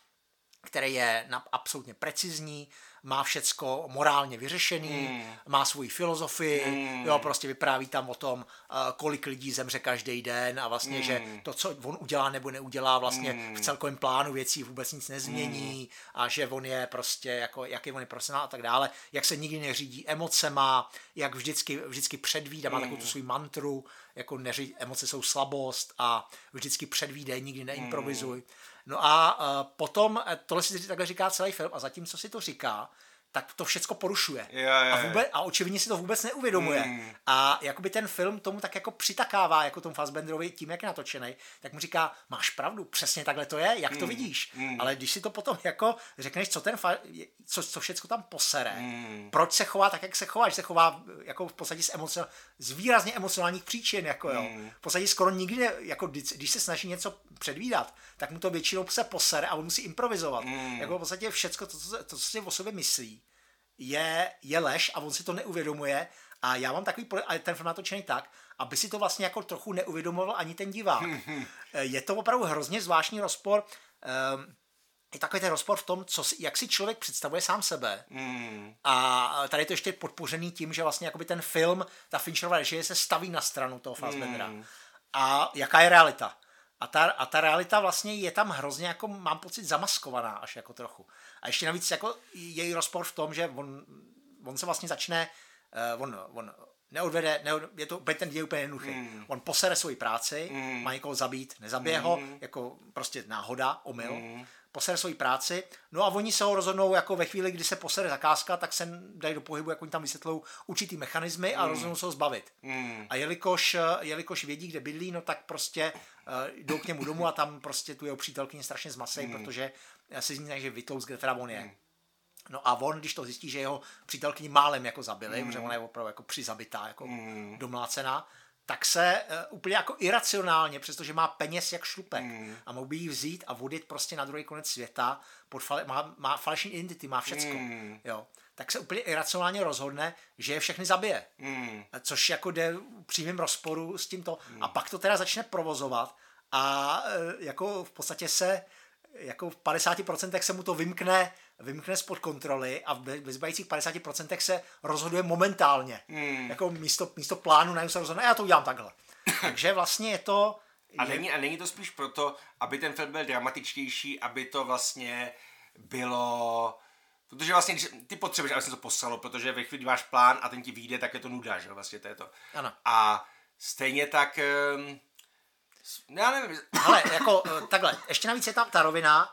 který je absolutně precizní, má všecko morálně vyřešený, mm. má svoji filozofii, mm. jo, prostě vypráví tam o tom, uh, kolik lidí zemře každý den a vlastně, mm. že to, co on udělá nebo neudělá, vlastně mm. v celkovém plánu věcí vůbec nic nezmění mm. a že on je prostě, jako, jaký on je profesionál a tak dále, jak se nikdy neřídí emocema, jak vždycky, vždycky předvídá, má mm. takovou tu svůj mantru, jako neří, emoce jsou slabost a vždycky předvídej, nikdy neimprovizuj. Mm. No a uh, potom, tohle si takhle říká celý film a zatímco si to říká, tak to všecko porušuje. Jo, jo, a, vůbec, a očividně si to vůbec neuvědomuje. Hmm. A jakoby ten film tomu tak jako přitakává, jako tomu Fassbenderovi, tím, jak je natočený, tak mu říká, máš pravdu, přesně takhle to je, jak to Hmm. vidíš. Hmm. Ale když si to potom jako řekneš, co ten fa- co, co všecko tam posere, Hmm. proč se chová tak, jak se chová, že se chová jako v podstatě z, emocio- z výrazně emocionálních příčin, jako jo. Hmm. V podstatě skoro nikdy, ne, jako když, se snaží něco předvídat, tak mu to většinou se posere a on musí improvizovat. Hmm. Jako v podstatě všecko, to, co, se- to, co si o sobě myslí, je, je lež a on si to neuvědomuje a já mám takový, a ten film natočený tak, aby si to vlastně jako trochu neuvědomoval ani ten divák. Eh, je to opravdu hrozně zvláštní rozpor, ehm, je takový ten rozpor v tom, co si, jak si člověk představuje sám sebe. Hmm. A tady je to ještě podpořený tím, že vlastně jakoby ten film, ta Fincherova režie se staví na stranu toho Fassbendera. Mm. A jaká je realita? A ta, a ta realita vlastně je tam hrozně, jako mám pocit, zamaskovaná až jako trochu. A ještě navíc jako její rozpor v tom, že on, on se vlastně začne, uh, on, on neodvede, neod, je to ten děj úplně jednoduchý. Mm. On posere svoji práci, Mm. má někoho zabít, nezabije ho, Mm. jako prostě náhoda, omyl. Mm. Posere svoji práci, no a oni se ho rozhodnou jako ve chvíli, kdy se posere zakázka, tak se dají do pohybu, jak oni tam vysvětlou určitý mechanismy a rozhodnou se ho zbavit. Hmm. A jelikož, jelikož vědí, kde bydlí, no tak prostě jdou k němu domů a tam prostě tu jeho přítelkyni strašně zmasej, Hmm. protože se z ní takže vytlous, kde teda on je. No a on, když to zjistí, že jeho přítelkyni málem jako zabili, Hmm. protože ona je opravdu jako přizabitá, jako Hmm. domlácená, tak se uh, úplně jako iracionálně, přestože má peněz jak šlupek Hmm. a mohl by ji vzít a vodit prostě na druhý konec světa, pod fale, má, má falešní identity, má všecko, Hmm. jo, tak se úplně iracionálně rozhodne, že je všechny zabije Hmm. což jako jde v přímém rozporu s tímto. A pak to teda začne provozovat a e, jako v podstatě se jako v 50% se mu to vymkne, vymkne spod kontroly a v zbývajících 50% se rozhoduje momentálně. Hmm. Jako místo, místo plánu najednou se rozhodne, "A já to udělám takhle. Takže vlastně je to... A je, není, a není to spíš proto, aby ten film byl dramatičtější, aby to vlastně bylo... Protože vlastně když, ty potřebuješ, aby se to poslalo, protože ve chvíli, kdy máš plán a ten ti vyjde, tak je to nuda, že vlastně to je to. Ano. A stejně tak... Um, já nevím, Ale jako eh, takhle, ještě navíc je tam ta rovina,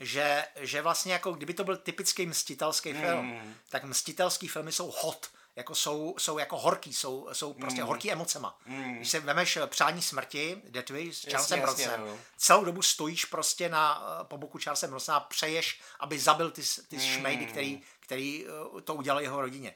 že, že vlastně jako kdyby to byl typický mstitelský film, Mm. tak mstitelský filmy jsou hot, jako jsou, jsou jako horký, jsou, jsou prostě Mm. horký emocema. Mm. Když se vemeš eh, Přání smrti, Death Wish s Charlesem Bronsem, no. celou dobu stojíš prostě na, eh, po boku Charlesem Bronsona a přeješ, aby zabil ty, ty Mm. šmejdy, který, který eh, to udělal jeho rodině.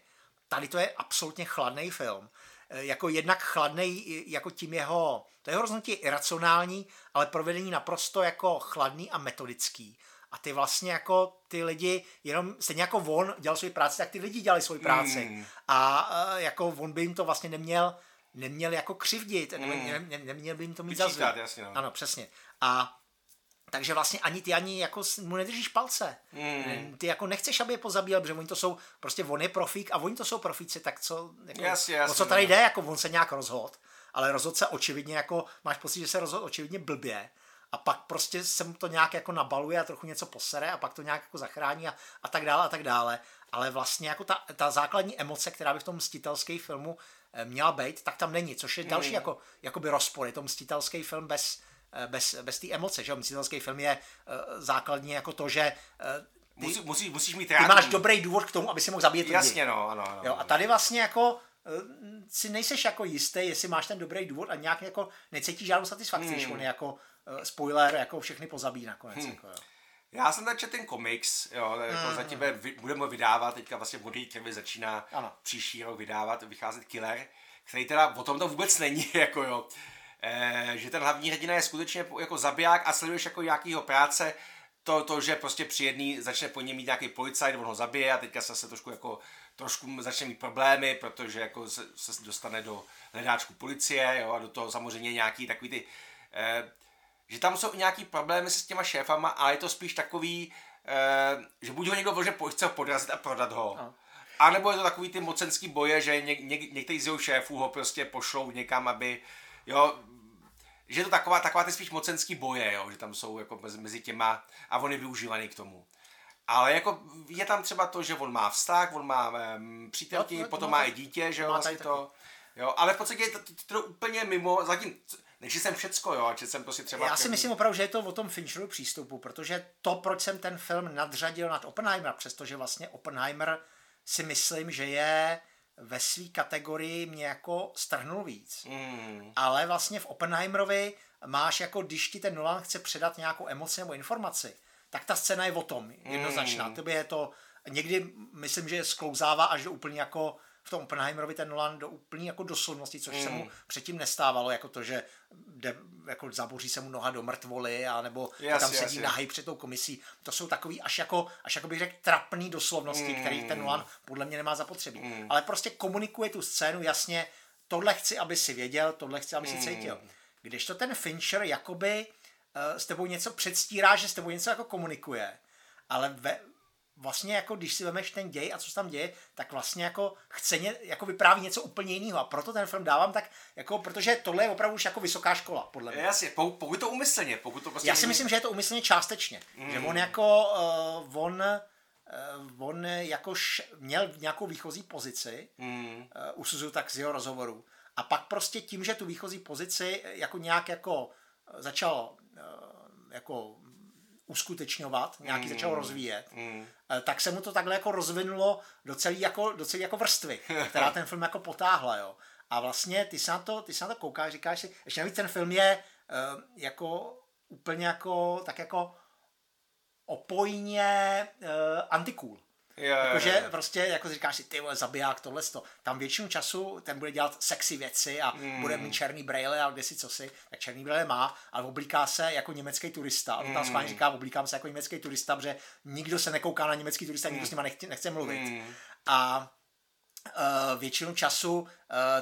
Tady to je absolutně chladný film. Jako jednak chladný, jako tím jeho, to jeho rozhodnutí je iracionální, ale provedení naprosto jako chladný a metodický. A ty vlastně jako ty lidi, jenom stejně jako on dělal svoji práci, tak ty lidi dělali svoji práci. Mm. A eh, jako on by jim to vlastně neměl, neměl jako křivdit, Mm. ne, ne, neměl by jim to mít za jasně, no. Ano, přesně. A takže vlastně ani ty ani jako mu nedržíš palce. Mm. Ty jako nechceš, aby je pozabíjel, protože oni to jsou, prostě on je profík a oni to jsou profíci, tak co, jako, Jasně, jasně, o co tady no. jde, jako on se nějak rozhod, ale rozhod se očividně jako, máš pocit, že se rozhod očividně blbě a pak prostě se mu to nějak jako nabaluje a trochu něco posere a pak to nějak jako zachrání a, a tak dále a tak dále. Ale vlastně jako ta, ta základní emoce, která by v tom mstitelském filmu eh, měla být, tak tam není, což je další Mm. jako, jakoby rozpor. Je to mstitelský film bez, eh, bez, bez té emoce, že jo? Mstitelský film je eh, základně jako to, že ty, Musí, musí, musíš mít ty máš dobrý důvod k tomu, aby si mohl zabít lidi. Jasně, no, ano, ano. Jo, a tady vlastně jako si nejseš jako jistý, jestli máš ten dobrý důvod a nějak jako necítíš žádnou satisfakci, Hmm. když on je jako uh, spoiler, jako všechny pozabíjí nakonec. Hmm. Jako, jo. Já jsem tady četl ten komiks, jo, jako Mm. zatím vy- budeme vydávat, teďka vlastně Modrý krvi začíná Ano. příští rok vydávat, vycházet Killer, který teda o tom to vůbec není, jako jo. E, že ten hlavní hrdina je skutečně jako zabiják a sleduješ jako nějakýho práce, to, to, že prostě při jedný začne po něm mít nějaký policajt, on ho zabije a teďka se, se trošku jako trošku začne mít problémy, protože jako se, se dostane do hledáčku policie, jo, a do toho samozřejmě nějaký takový ty, eh, že tam jsou i nějaký problémy se s těma šéfama, ale je to spíš takový, eh, že buď ho někdo vlože, chce ho podrazit a prodat ho, Ano. a nebo je to takový ty mocenský boje, že ně, ně, některý z jeho šéfů ho prostě pošlou někam, aby, jo, že je to taková, taková ty spíš mocenský boje, jo, že tam jsou jako mezi, mezi těma a on je využívaný k tomu. Ale jako je tam třeba to, že on má vztah, on má um, přítelky, to- to potom má i dítě, že to jo, vlastně to. Jo, ale v podstatě je to, to, to úplně mimo, zatím, Nečí jsem všecko, jo, či jsem prostě třeba... Já si myslím opravdu, že je to o tom Fincherovi přístupu, protože to, proč jsem ten film nadřadil nad Oppenheimer, přestože vlastně Oppenheimer si myslím, že je ve své kategorii mě jako strhnul víc. Mm. Ale vlastně v Oppenheimerovi máš jako, když ti ten Nolan chce předat nějakou emoci nebo informaci, tak ta scéna je o tom jednoznačná. Mm. Tobě je to, někdy myslím, že sklouzává až do úplně jako v tom Oppenheimerovi ten Nolan do úplný jako doslovnosti, což mm. se mu mm. předtím nestávalo, jako to, že jde, jako zaboří se mu noha do mrtvoly, a nebo yes, tam sedí yes, nahej před tou komisí. To jsou takový až jako, až jako bych řekl, trapný doslovnosti, mm. který ten Nolan podle mě nemá zapotřebí. Mm. Ale prostě komunikuje tu scénu jasně, tohle chci, aby si věděl, tohle chci, aby si mm. cítil. Když to ten Fincher jakoby uh, s tebou něco předstírá, že s tebou něco jako komunikuje, ale ve, vlastně jako když si vemeš ten děj a co se tam děje, tak vlastně jako chce ně, jako vypráví něco úplně jiného a proto ten film dávám tak, jako, protože tohle je opravdu už jako vysoká škola, podle mě. Jasně, pokud to umyslně, pokud to prostě Já si myslím, že je to umyslně částečně, mm. že on jako, uh, on uh, on jakož měl nějakou výchozí pozici, mm. uh, usuzuju tak z jeho rozhovoru, a pak prostě tím, že tu výchozí pozici jako nějak jako začal uh, jako uskutečňovat, nějaký mm. začal rozvíjet, mm. tak se mu to takhle jako rozvinulo do celé jako, do celý jako vrstvy, která ten film jako potáhla, jo. A vlastně ty se na to, ty se na to koukáš, říkáš si, ještě navíc ten film je uh, jako úplně jako, tak jako opojně uh, antikůl. Jakože prostě, jako říkáš si, ty vole, zabiják, tohle to. Tam většinu času ten bude dělat sexy věci a mm. bude mít černý brejle a kde si co si. Tak černý brejle má, ale oblíká se jako německý turista. A tam mm. říká, oblíkám se jako německý turista, protože nikdo se nekouká na německý turista, mm. nikdo s nima nechce, nechce mluvit. Mm. A většinu času uh,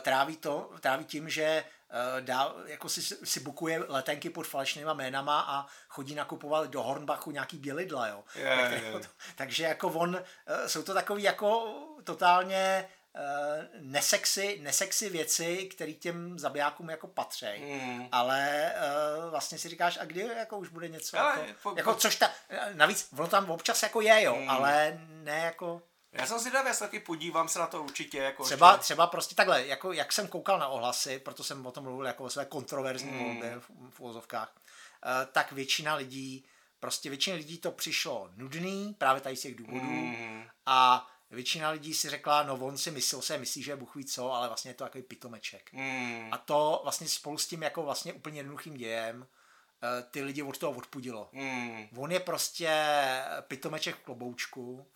tráví, to, tráví tím, že uh, dá, jako si, si bukuje letenky pod falešnýma jménama a chodí nakupovat do Hornbachu nějaký bělidla, jo. Yeah, yeah. Takže jako on, jsou to takový jako totálně nesexy, nesexy věci, které těm zabijákům jako patří, mm. ale uh, vlastně si říkáš, a kdy jako už bude něco, ale, jako, po, jako, což ta, navíc ono tam občas jako je, jo, mm. ale ne jako já jsem si já taky podívám se na to určitě. Jako třeba, ještě... třeba prostě takhle, jako jak jsem koukal na ohlasy, proto jsem o tom mluvil jako o své kontroverzní mm. volbě v, v úvozovkách, uh, tak většina lidí, prostě většina lidí to přišlo nudný, právě tady z těch důvodů mm. a většina lidí si řekla, no on si myslel se, myslí, že je Bůh ví co, ale vlastně je to takový pitomeček. Mm. A to vlastně spolu s tím jako vlastně úplně jednoduchým dějem uh, ty lidi od toho odpudilo. Mm. On je prostě pitomeček v kloboučku,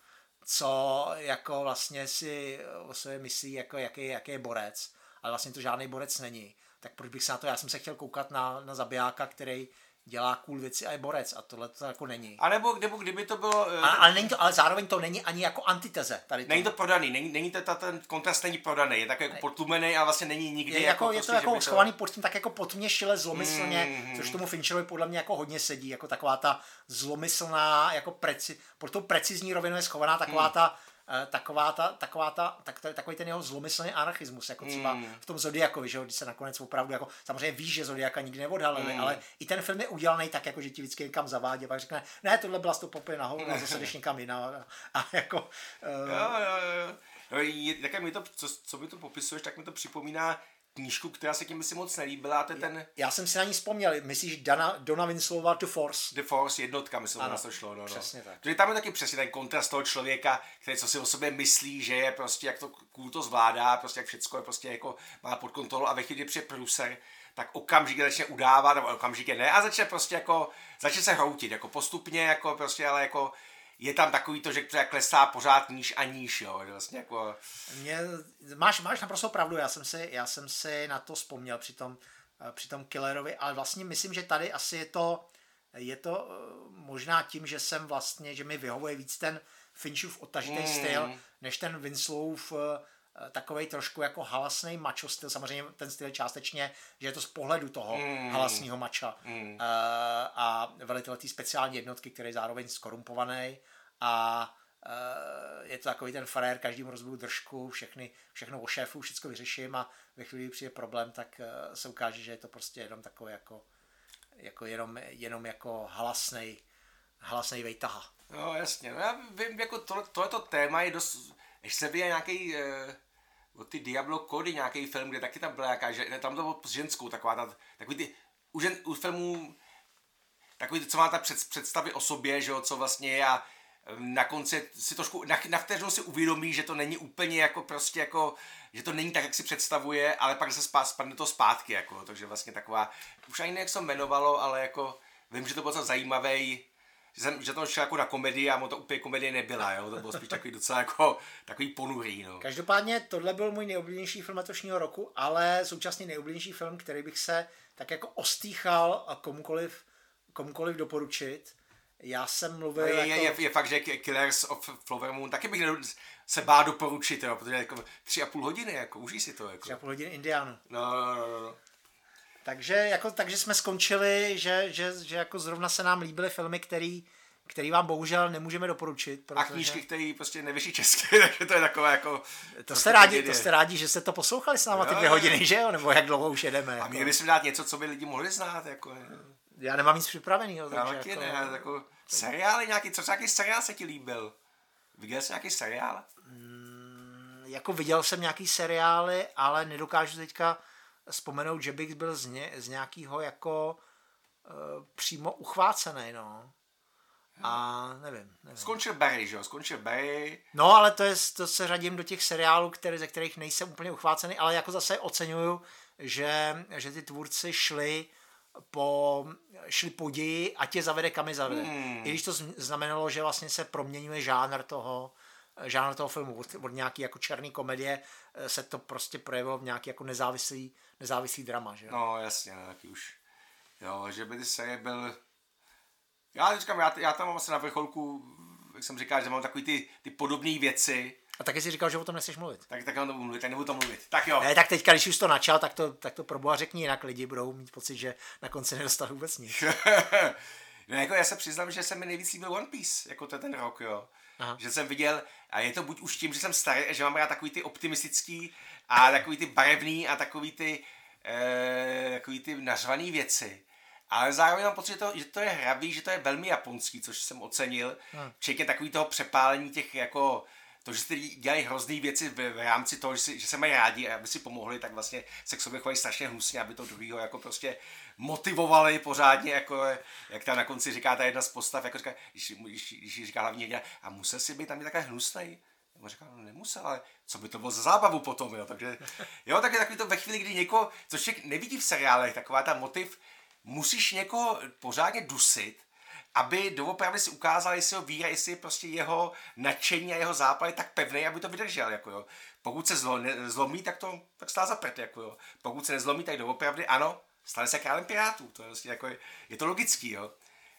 co jako vlastně si o sobě myslí, jako jaký, jaký je borec, ale vlastně to žádný borec není. Tak proč bych se na to, já jsem se chtěl koukat na, na zabijáka, který dělá cool věci a je borec a tohle to jako není. A nebo, nebo kdyby to bylo... A, ale, není to, ale zároveň to není ani jako antiteze. Tady není to prodaný, není, není to, ta, ten kontrast není prodaný, je takový jako potlumený a vlastně není nikdy je, jako, jako, je prostě, to jako schovaný to... pod tím tak jako potměšile zlomyslně, mm, což tomu Fincherovi podle mě jako hodně sedí, jako taková ta zlomyslná, jako preci, pro tou precizní rovinu je schovaná taková mm. ta Eh, taková ta, taková ta, tak, takový ten jeho zlomyslný anarchismus, jako třeba mm. v tom Zodiakovi, že když se nakonec opravdu, jako, samozřejmě víš, že Zodiaka nikdy neodhalili, mm. ale i ten film je udělaný tak, jako, že ti vždycky někam zavádí, pak řekne, ne, tohle byla stopopy nahoru a zase jdeš někam jinam. A, a jako... Uh... Jo, jo, jo. No, je, mi to, co, co mi to popisuješ, tak mi to připomíná knížku, která se tím si moc nelíbila. To ten... Já jsem si na ní vzpomněl. Myslíš Dana, Dona Winslova The Force? The Force, jednotka, myslím, ano, to šlo. No, no. Přesně tak. Protože tam je taky přesně ten kontrast toho člověka, který co si o sobě myslí, že je prostě, jak to cool to zvládá, prostě jak všechno je prostě jako má pod kontrolou a ve chvíli, kdy průser, tak okamžitě začne udávat, nebo okamžitě ne, a začne prostě jako, začne se hroutit, jako postupně, jako prostě, ale jako je tam takový to, že klesá pořád níž a níž, jo, vlastně jako... Mě, máš, máš naprosto pravdu, já jsem si, já jsem si na to vzpomněl při tom, při tom Killerovi, ale vlastně myslím, že tady asi je to, je to eh, možná tím, že jsem vlastně, že mi vyhovuje víc ten Finchův otažitý mm. styl, než ten Winslowův eh, takový trošku jako halasný macho styl, samozřejmě ten styl částečně, že je to z pohledu toho mm. halasního mača mm. uh, a velitel té speciální jednotky, který je zároveň skorumpovaný a uh, je to takový ten frajer, každému rozbiju držku, všechny, všechno o šéfu, všechno vyřeším a ve chvíli, kdy přijde problém, tak se ukáže, že je to prostě jenom takový jako, jako jenom, jenom jako halasnej, halasnej vejtaha. No jasně, no já vím, jako to, tohleto téma je dost, když se vyje nějaký od ty Diablo Cody nějaký film, kde taky tam byla nějaká, že, tam to bylo s ženskou, taková ta, takový ty, u, žen, u filmů, takový ty, co má ta před, představy o sobě, že jo, co vlastně je a na konci si trošku, na, na vteřinu si uvědomí, že to není úplně jako prostě jako, že to není tak, jak si představuje, ale pak se spá, spadne to zpátky, jako, takže vlastně taková, už ani jak se jmenovalo, ale jako, vím, že to bylo zajímavý, že, jsem, že to šlo jako na komedii a to úplně komedie nebyla, jo? to bylo spíš takový docela jako takový ponurý. No. Každopádně tohle byl můj nejoblíbenější film letošního roku, ale současně nejoblíbenější film, který bych se tak jako ostýchal a komukoliv, komukoliv doporučit. Já jsem mluvil je, jako... je, je, fakt, že Killers of Flower Moon taky bych se bá doporučit, jo, protože jako tři a půl hodiny, jako užij si to. Jako. Tři a půl hodiny Indiánu. No, no, no, no. Takže, jako, takže jsme skončili, že, že, že jako zrovna se nám líbily filmy, který, který vám bohužel nemůžeme doporučit. Protože... A knížky, které prostě nevyší česky, takže to je takové jako... To jste, rádi, to jste rádi, že jste to poslouchali s náma ty dvě hodiny, že jo? Nebo jak dlouho už jedeme. A měli bychom dát něco, co by lidi mohli znát. Jako... Já nemám nic připraveného. Já taky jako... ne, jako seriály nějaký, co nějaký seriál se ti líbil? Viděl jsi nějaký seriál? Mm, jako viděl jsem nějaký seriály, ale nedokážu teďka vzpomenout, že bych byl z, ně, z nějakého jako uh, přímo uchvácený, no. A nevím, nevím. Skončil Barry, že jo? Skončil Barry. No, ale to, je, to se řadím do těch seriálů, které, ze kterých nejsem úplně uchvácený, ale jako zase oceňuju, že, že ty tvůrci šli po, šli po ději a tě zavede, kam je zavede. Hmm. I když to znamenalo, že vlastně se proměňuje žánr toho, žánr toho filmu. Od, od nějaký jako černý komedie eh, se to prostě projevilo v nějaký jako nezávislý, nezávislý drama, že No jasně, no, taky už. Jo, že by ty série byl... Já říkám, já, já tam mám asi na vrcholku, jak jsem říkal, že mám takový ty, ty podobné věci, a taky jsi říkal, že o tom nechceš mluvit. Tak, tak o tom mluvit, tak nebudu to mluvit. Tak jo. Ne, tak teďka, když už to načal, tak to, tak to proboha řekni, jinak lidi budou mít pocit, že na konci nedostal vůbec nic. no jako já se přiznám, že se mi nejvíc líbil One Piece, jako to ten rok, jo. Aha. Že jsem viděl, a je to buď už tím, že jsem starý, že mám rád takový ty optimistický a takový ty barevný a takový ty, e, takový ty nařvaný věci. Ale zároveň mám pocit, že to, že to je hravý, že to je velmi japonský, což jsem ocenil. Hmm. Včetně takový toho přepálení těch jako to, že si dělají hrozný věci v, v rámci toho, že, si, že se mají rádi a aby si pomohli, tak vlastně se k sobě chovají strašně hnusně, aby to druhýho jako prostě motivovali pořádně, jako jak tam na konci říká ta jedna z postav, jako říká, když, když, když říká hlavně jedna, a musel si být tam takhle hnusný. On říká, no nemusel, ale co by to bylo za zábavu potom, jo, takže, jo, tak je takový to ve chvíli, kdy někoho, což člověk nevidí v seriálech, taková ta motiv, musíš někoho pořádně dusit, aby doopravdy si ukázal, jestli ho víra, jestli prostě jeho nadšení a jeho zápal je tak pevný, aby to vydržel. Jako jo. Pokud se zlo, ne, zlomí, tak to tak stá za prd. Jako jo. Pokud se nezlomí, tak doopravdy ano, stane se králem pirátů. To je, vlastně jako, je to logický. Jo.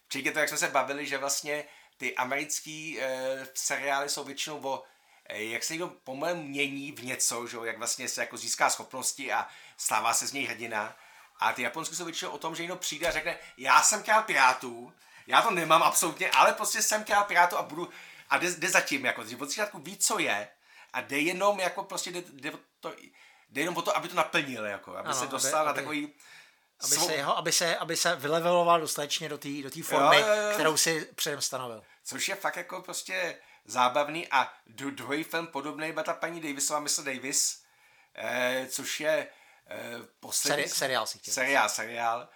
Včetně to, jak jsme se bavili, že vlastně ty americký e, seriály jsou většinou o e, jak se někdo pomalem mění v něco, že? jak vlastně se jako získá schopnosti a stává se z něj hrdina. A ty japonské jsou většinou o tom, že někdo přijde a řekne, já jsem král pirátů, já to nemám absolutně, ale prostě jsem král Pirátu a budu, a jde, jde zatím, jako, že od začátku ví, co je a jde jenom, jako prostě jde, jde, to, jde jenom o to, aby to naplnil, jako, aby ano, se dostal aby, na takový aby se, jeho, aby, se, aby se vyleveloval dostatečně do té do formy, jo, jo, jo. kterou si předem stanovil. Což je fakt jako prostě zábavný a druhý film podobný byla ta paní Davisová, Mr. Davis, eh, což je eh, poslední... Seri- seriál si chtěl. Seriál, seriál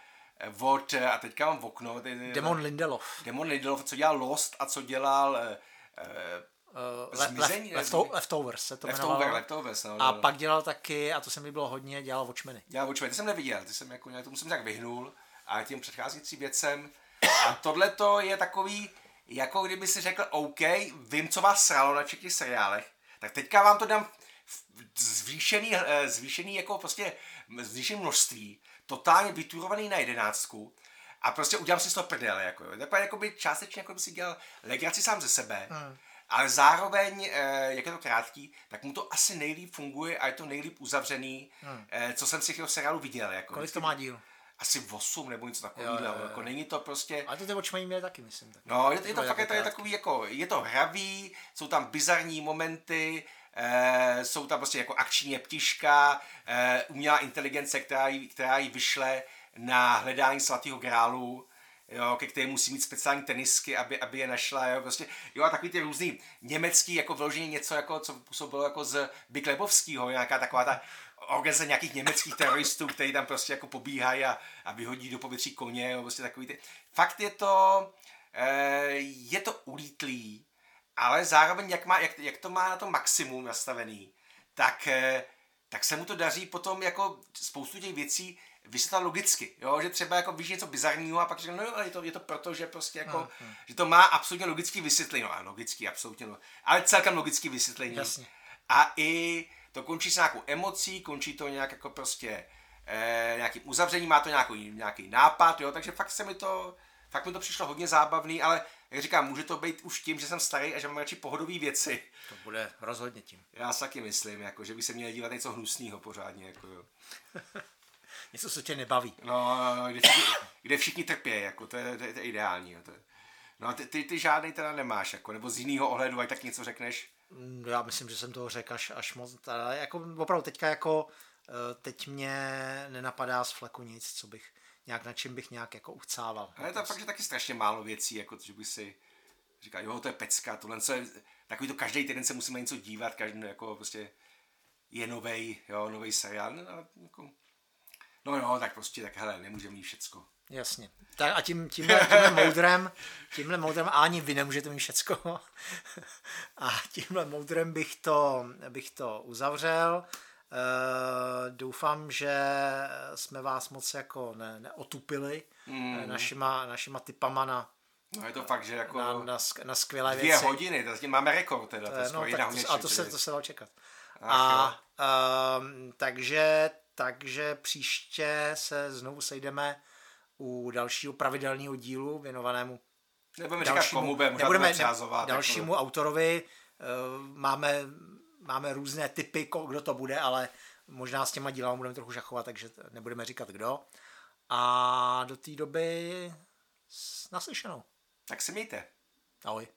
od, a teďka mám v okno. Demon Lindelof. Demon Lindelof, co dělal Lost a co dělal Uh, zmizení, left, left, leftovers se to leftover, jmenovalo. Leftovers, no, a no. pak dělal taky, a to se mi bylo hodně, dělal Watchmeny. Dělal Watchmeny, ty jsem neviděl, ty jsem jako, tomu jsem tak vyhnul a tím předcházejícím věcem. A tohle to je takový, jako kdyby si řekl, OK, vím, co vás sralo na všech těch seriálech, tak teďka vám to dám zvýšený, zvýšený jako prostě zvýšený množství totálně vyturovaný na jedenáctku a prostě udělám si z toho prdele. Jako, jo. Takové jako by částečně jako by si dělal legraci sám ze sebe, hmm. Ale zároveň, eh, jak je to krátký, tak mu to asi nejlíp funguje a je to nejlíp uzavřený, hmm. eh, co jsem si v seriálu viděl. Jako. Kolik to má díl? asi 8 nebo něco takového. Jako není to prostě... Ale to ty očmají měli taky, myslím. Tak. No, je, je to, to fakt, jako je to je takový jako, je to hravý, jsou tam bizarní momenty, e, jsou tam prostě jako akční ptiška, e, umělá inteligence, která která jí vyšle na hledání svatého grálu, jo, ke které musí mít speciální tenisky, aby, aby je našla, jo, prostě, jo, a takový ty různý německý, jako vyloženě něco, jako, co působilo jako z Biklebovského, nějaká taková ta organizace nějakých německých teroristů, kteří tam prostě jako pobíhají a, a vyhodí do povětří koně, jo, prostě takový ty. Fakt je to, e, je to ulítlý, ale zároveň, jak, má, jak, jak to má na to maximum nastavený, tak, e, tak se mu to daří potom jako spoustu těch věcí vysvětlit logicky, jo? že třeba jako víš něco bizarního a pak říkáš, no jo, ale je to, je to proto, že prostě jako, uh-huh. že to má absolutně logický vysvětlení, no a logický, absolutně, no, ale celkem logický vysvětlení. Jasně. A i to končí s nějakou emocí, končí to nějak jako prostě eh, nějakým uzavřením, má to nějaký, nějaký nápad, jo, takže fakt se mi to, fakt mi to přišlo hodně zábavný, ale jak říkám, může to být už tím, že jsem starý a že mám radši pohodové věci. To bude rozhodně tím. Já si taky myslím, jako, že by se měl dívat něco hnusného pořádně. Jako, jo. něco, co tě nebaví. No, no, no kde, všichni, kde všichni trpí, jako, to, je, to, je, to je ideální. Jo, to je. No a ty, ty, ty žádný teda nemáš, jako, nebo z jiného ohledu, ať tak něco řekneš? Mm, já myslím, že jsem toho řekl až, až moc. Teda, jako, opravdu teďka jako, eh, teď mě nenapadá z fleku nic, co bych nějak, na čem bych nějak jako uchcával. Ale je to fakt, že taky strašně málo věcí, jako že by si říkal, jo, to je pecka, tohle co je, takový to každý týden se musíme něco dívat, každý jako prostě je novej, jo, novej seriál, no, jako, no jo, tak prostě, tak hele, nemůžeme mít všecko. Jasně. Tak a tím, tímhle, tímhle moudrem, tímhle moudrem a ani vy nemůžete mít všecko. A tímhle moudrem bych to, bych to uzavřel. Uh, doufám, že jsme vás moc jako ne, neotupili mm. našima, našima typama na No je to fakt, že jako na, na, na skvělé dvě věci. hodiny, to zatím máme rekord teda, to, to no, tak, hodně, a to se, to se dalo čekat. Ach, a um, takže, takže příště se znovu sejdeme u dalšího pravidelného dílu věnovanému Nebudeme dalšímu, říkat komu, budeme, nebudeme přázovat. Dalšímu jako... autorovi uh, máme, máme různé typy, kdo to bude, ale možná s těma dílama budeme trochu šachovat, takže nebudeme říkat kdo. A do té doby naslyšenou. Tak se mějte. Ahoj.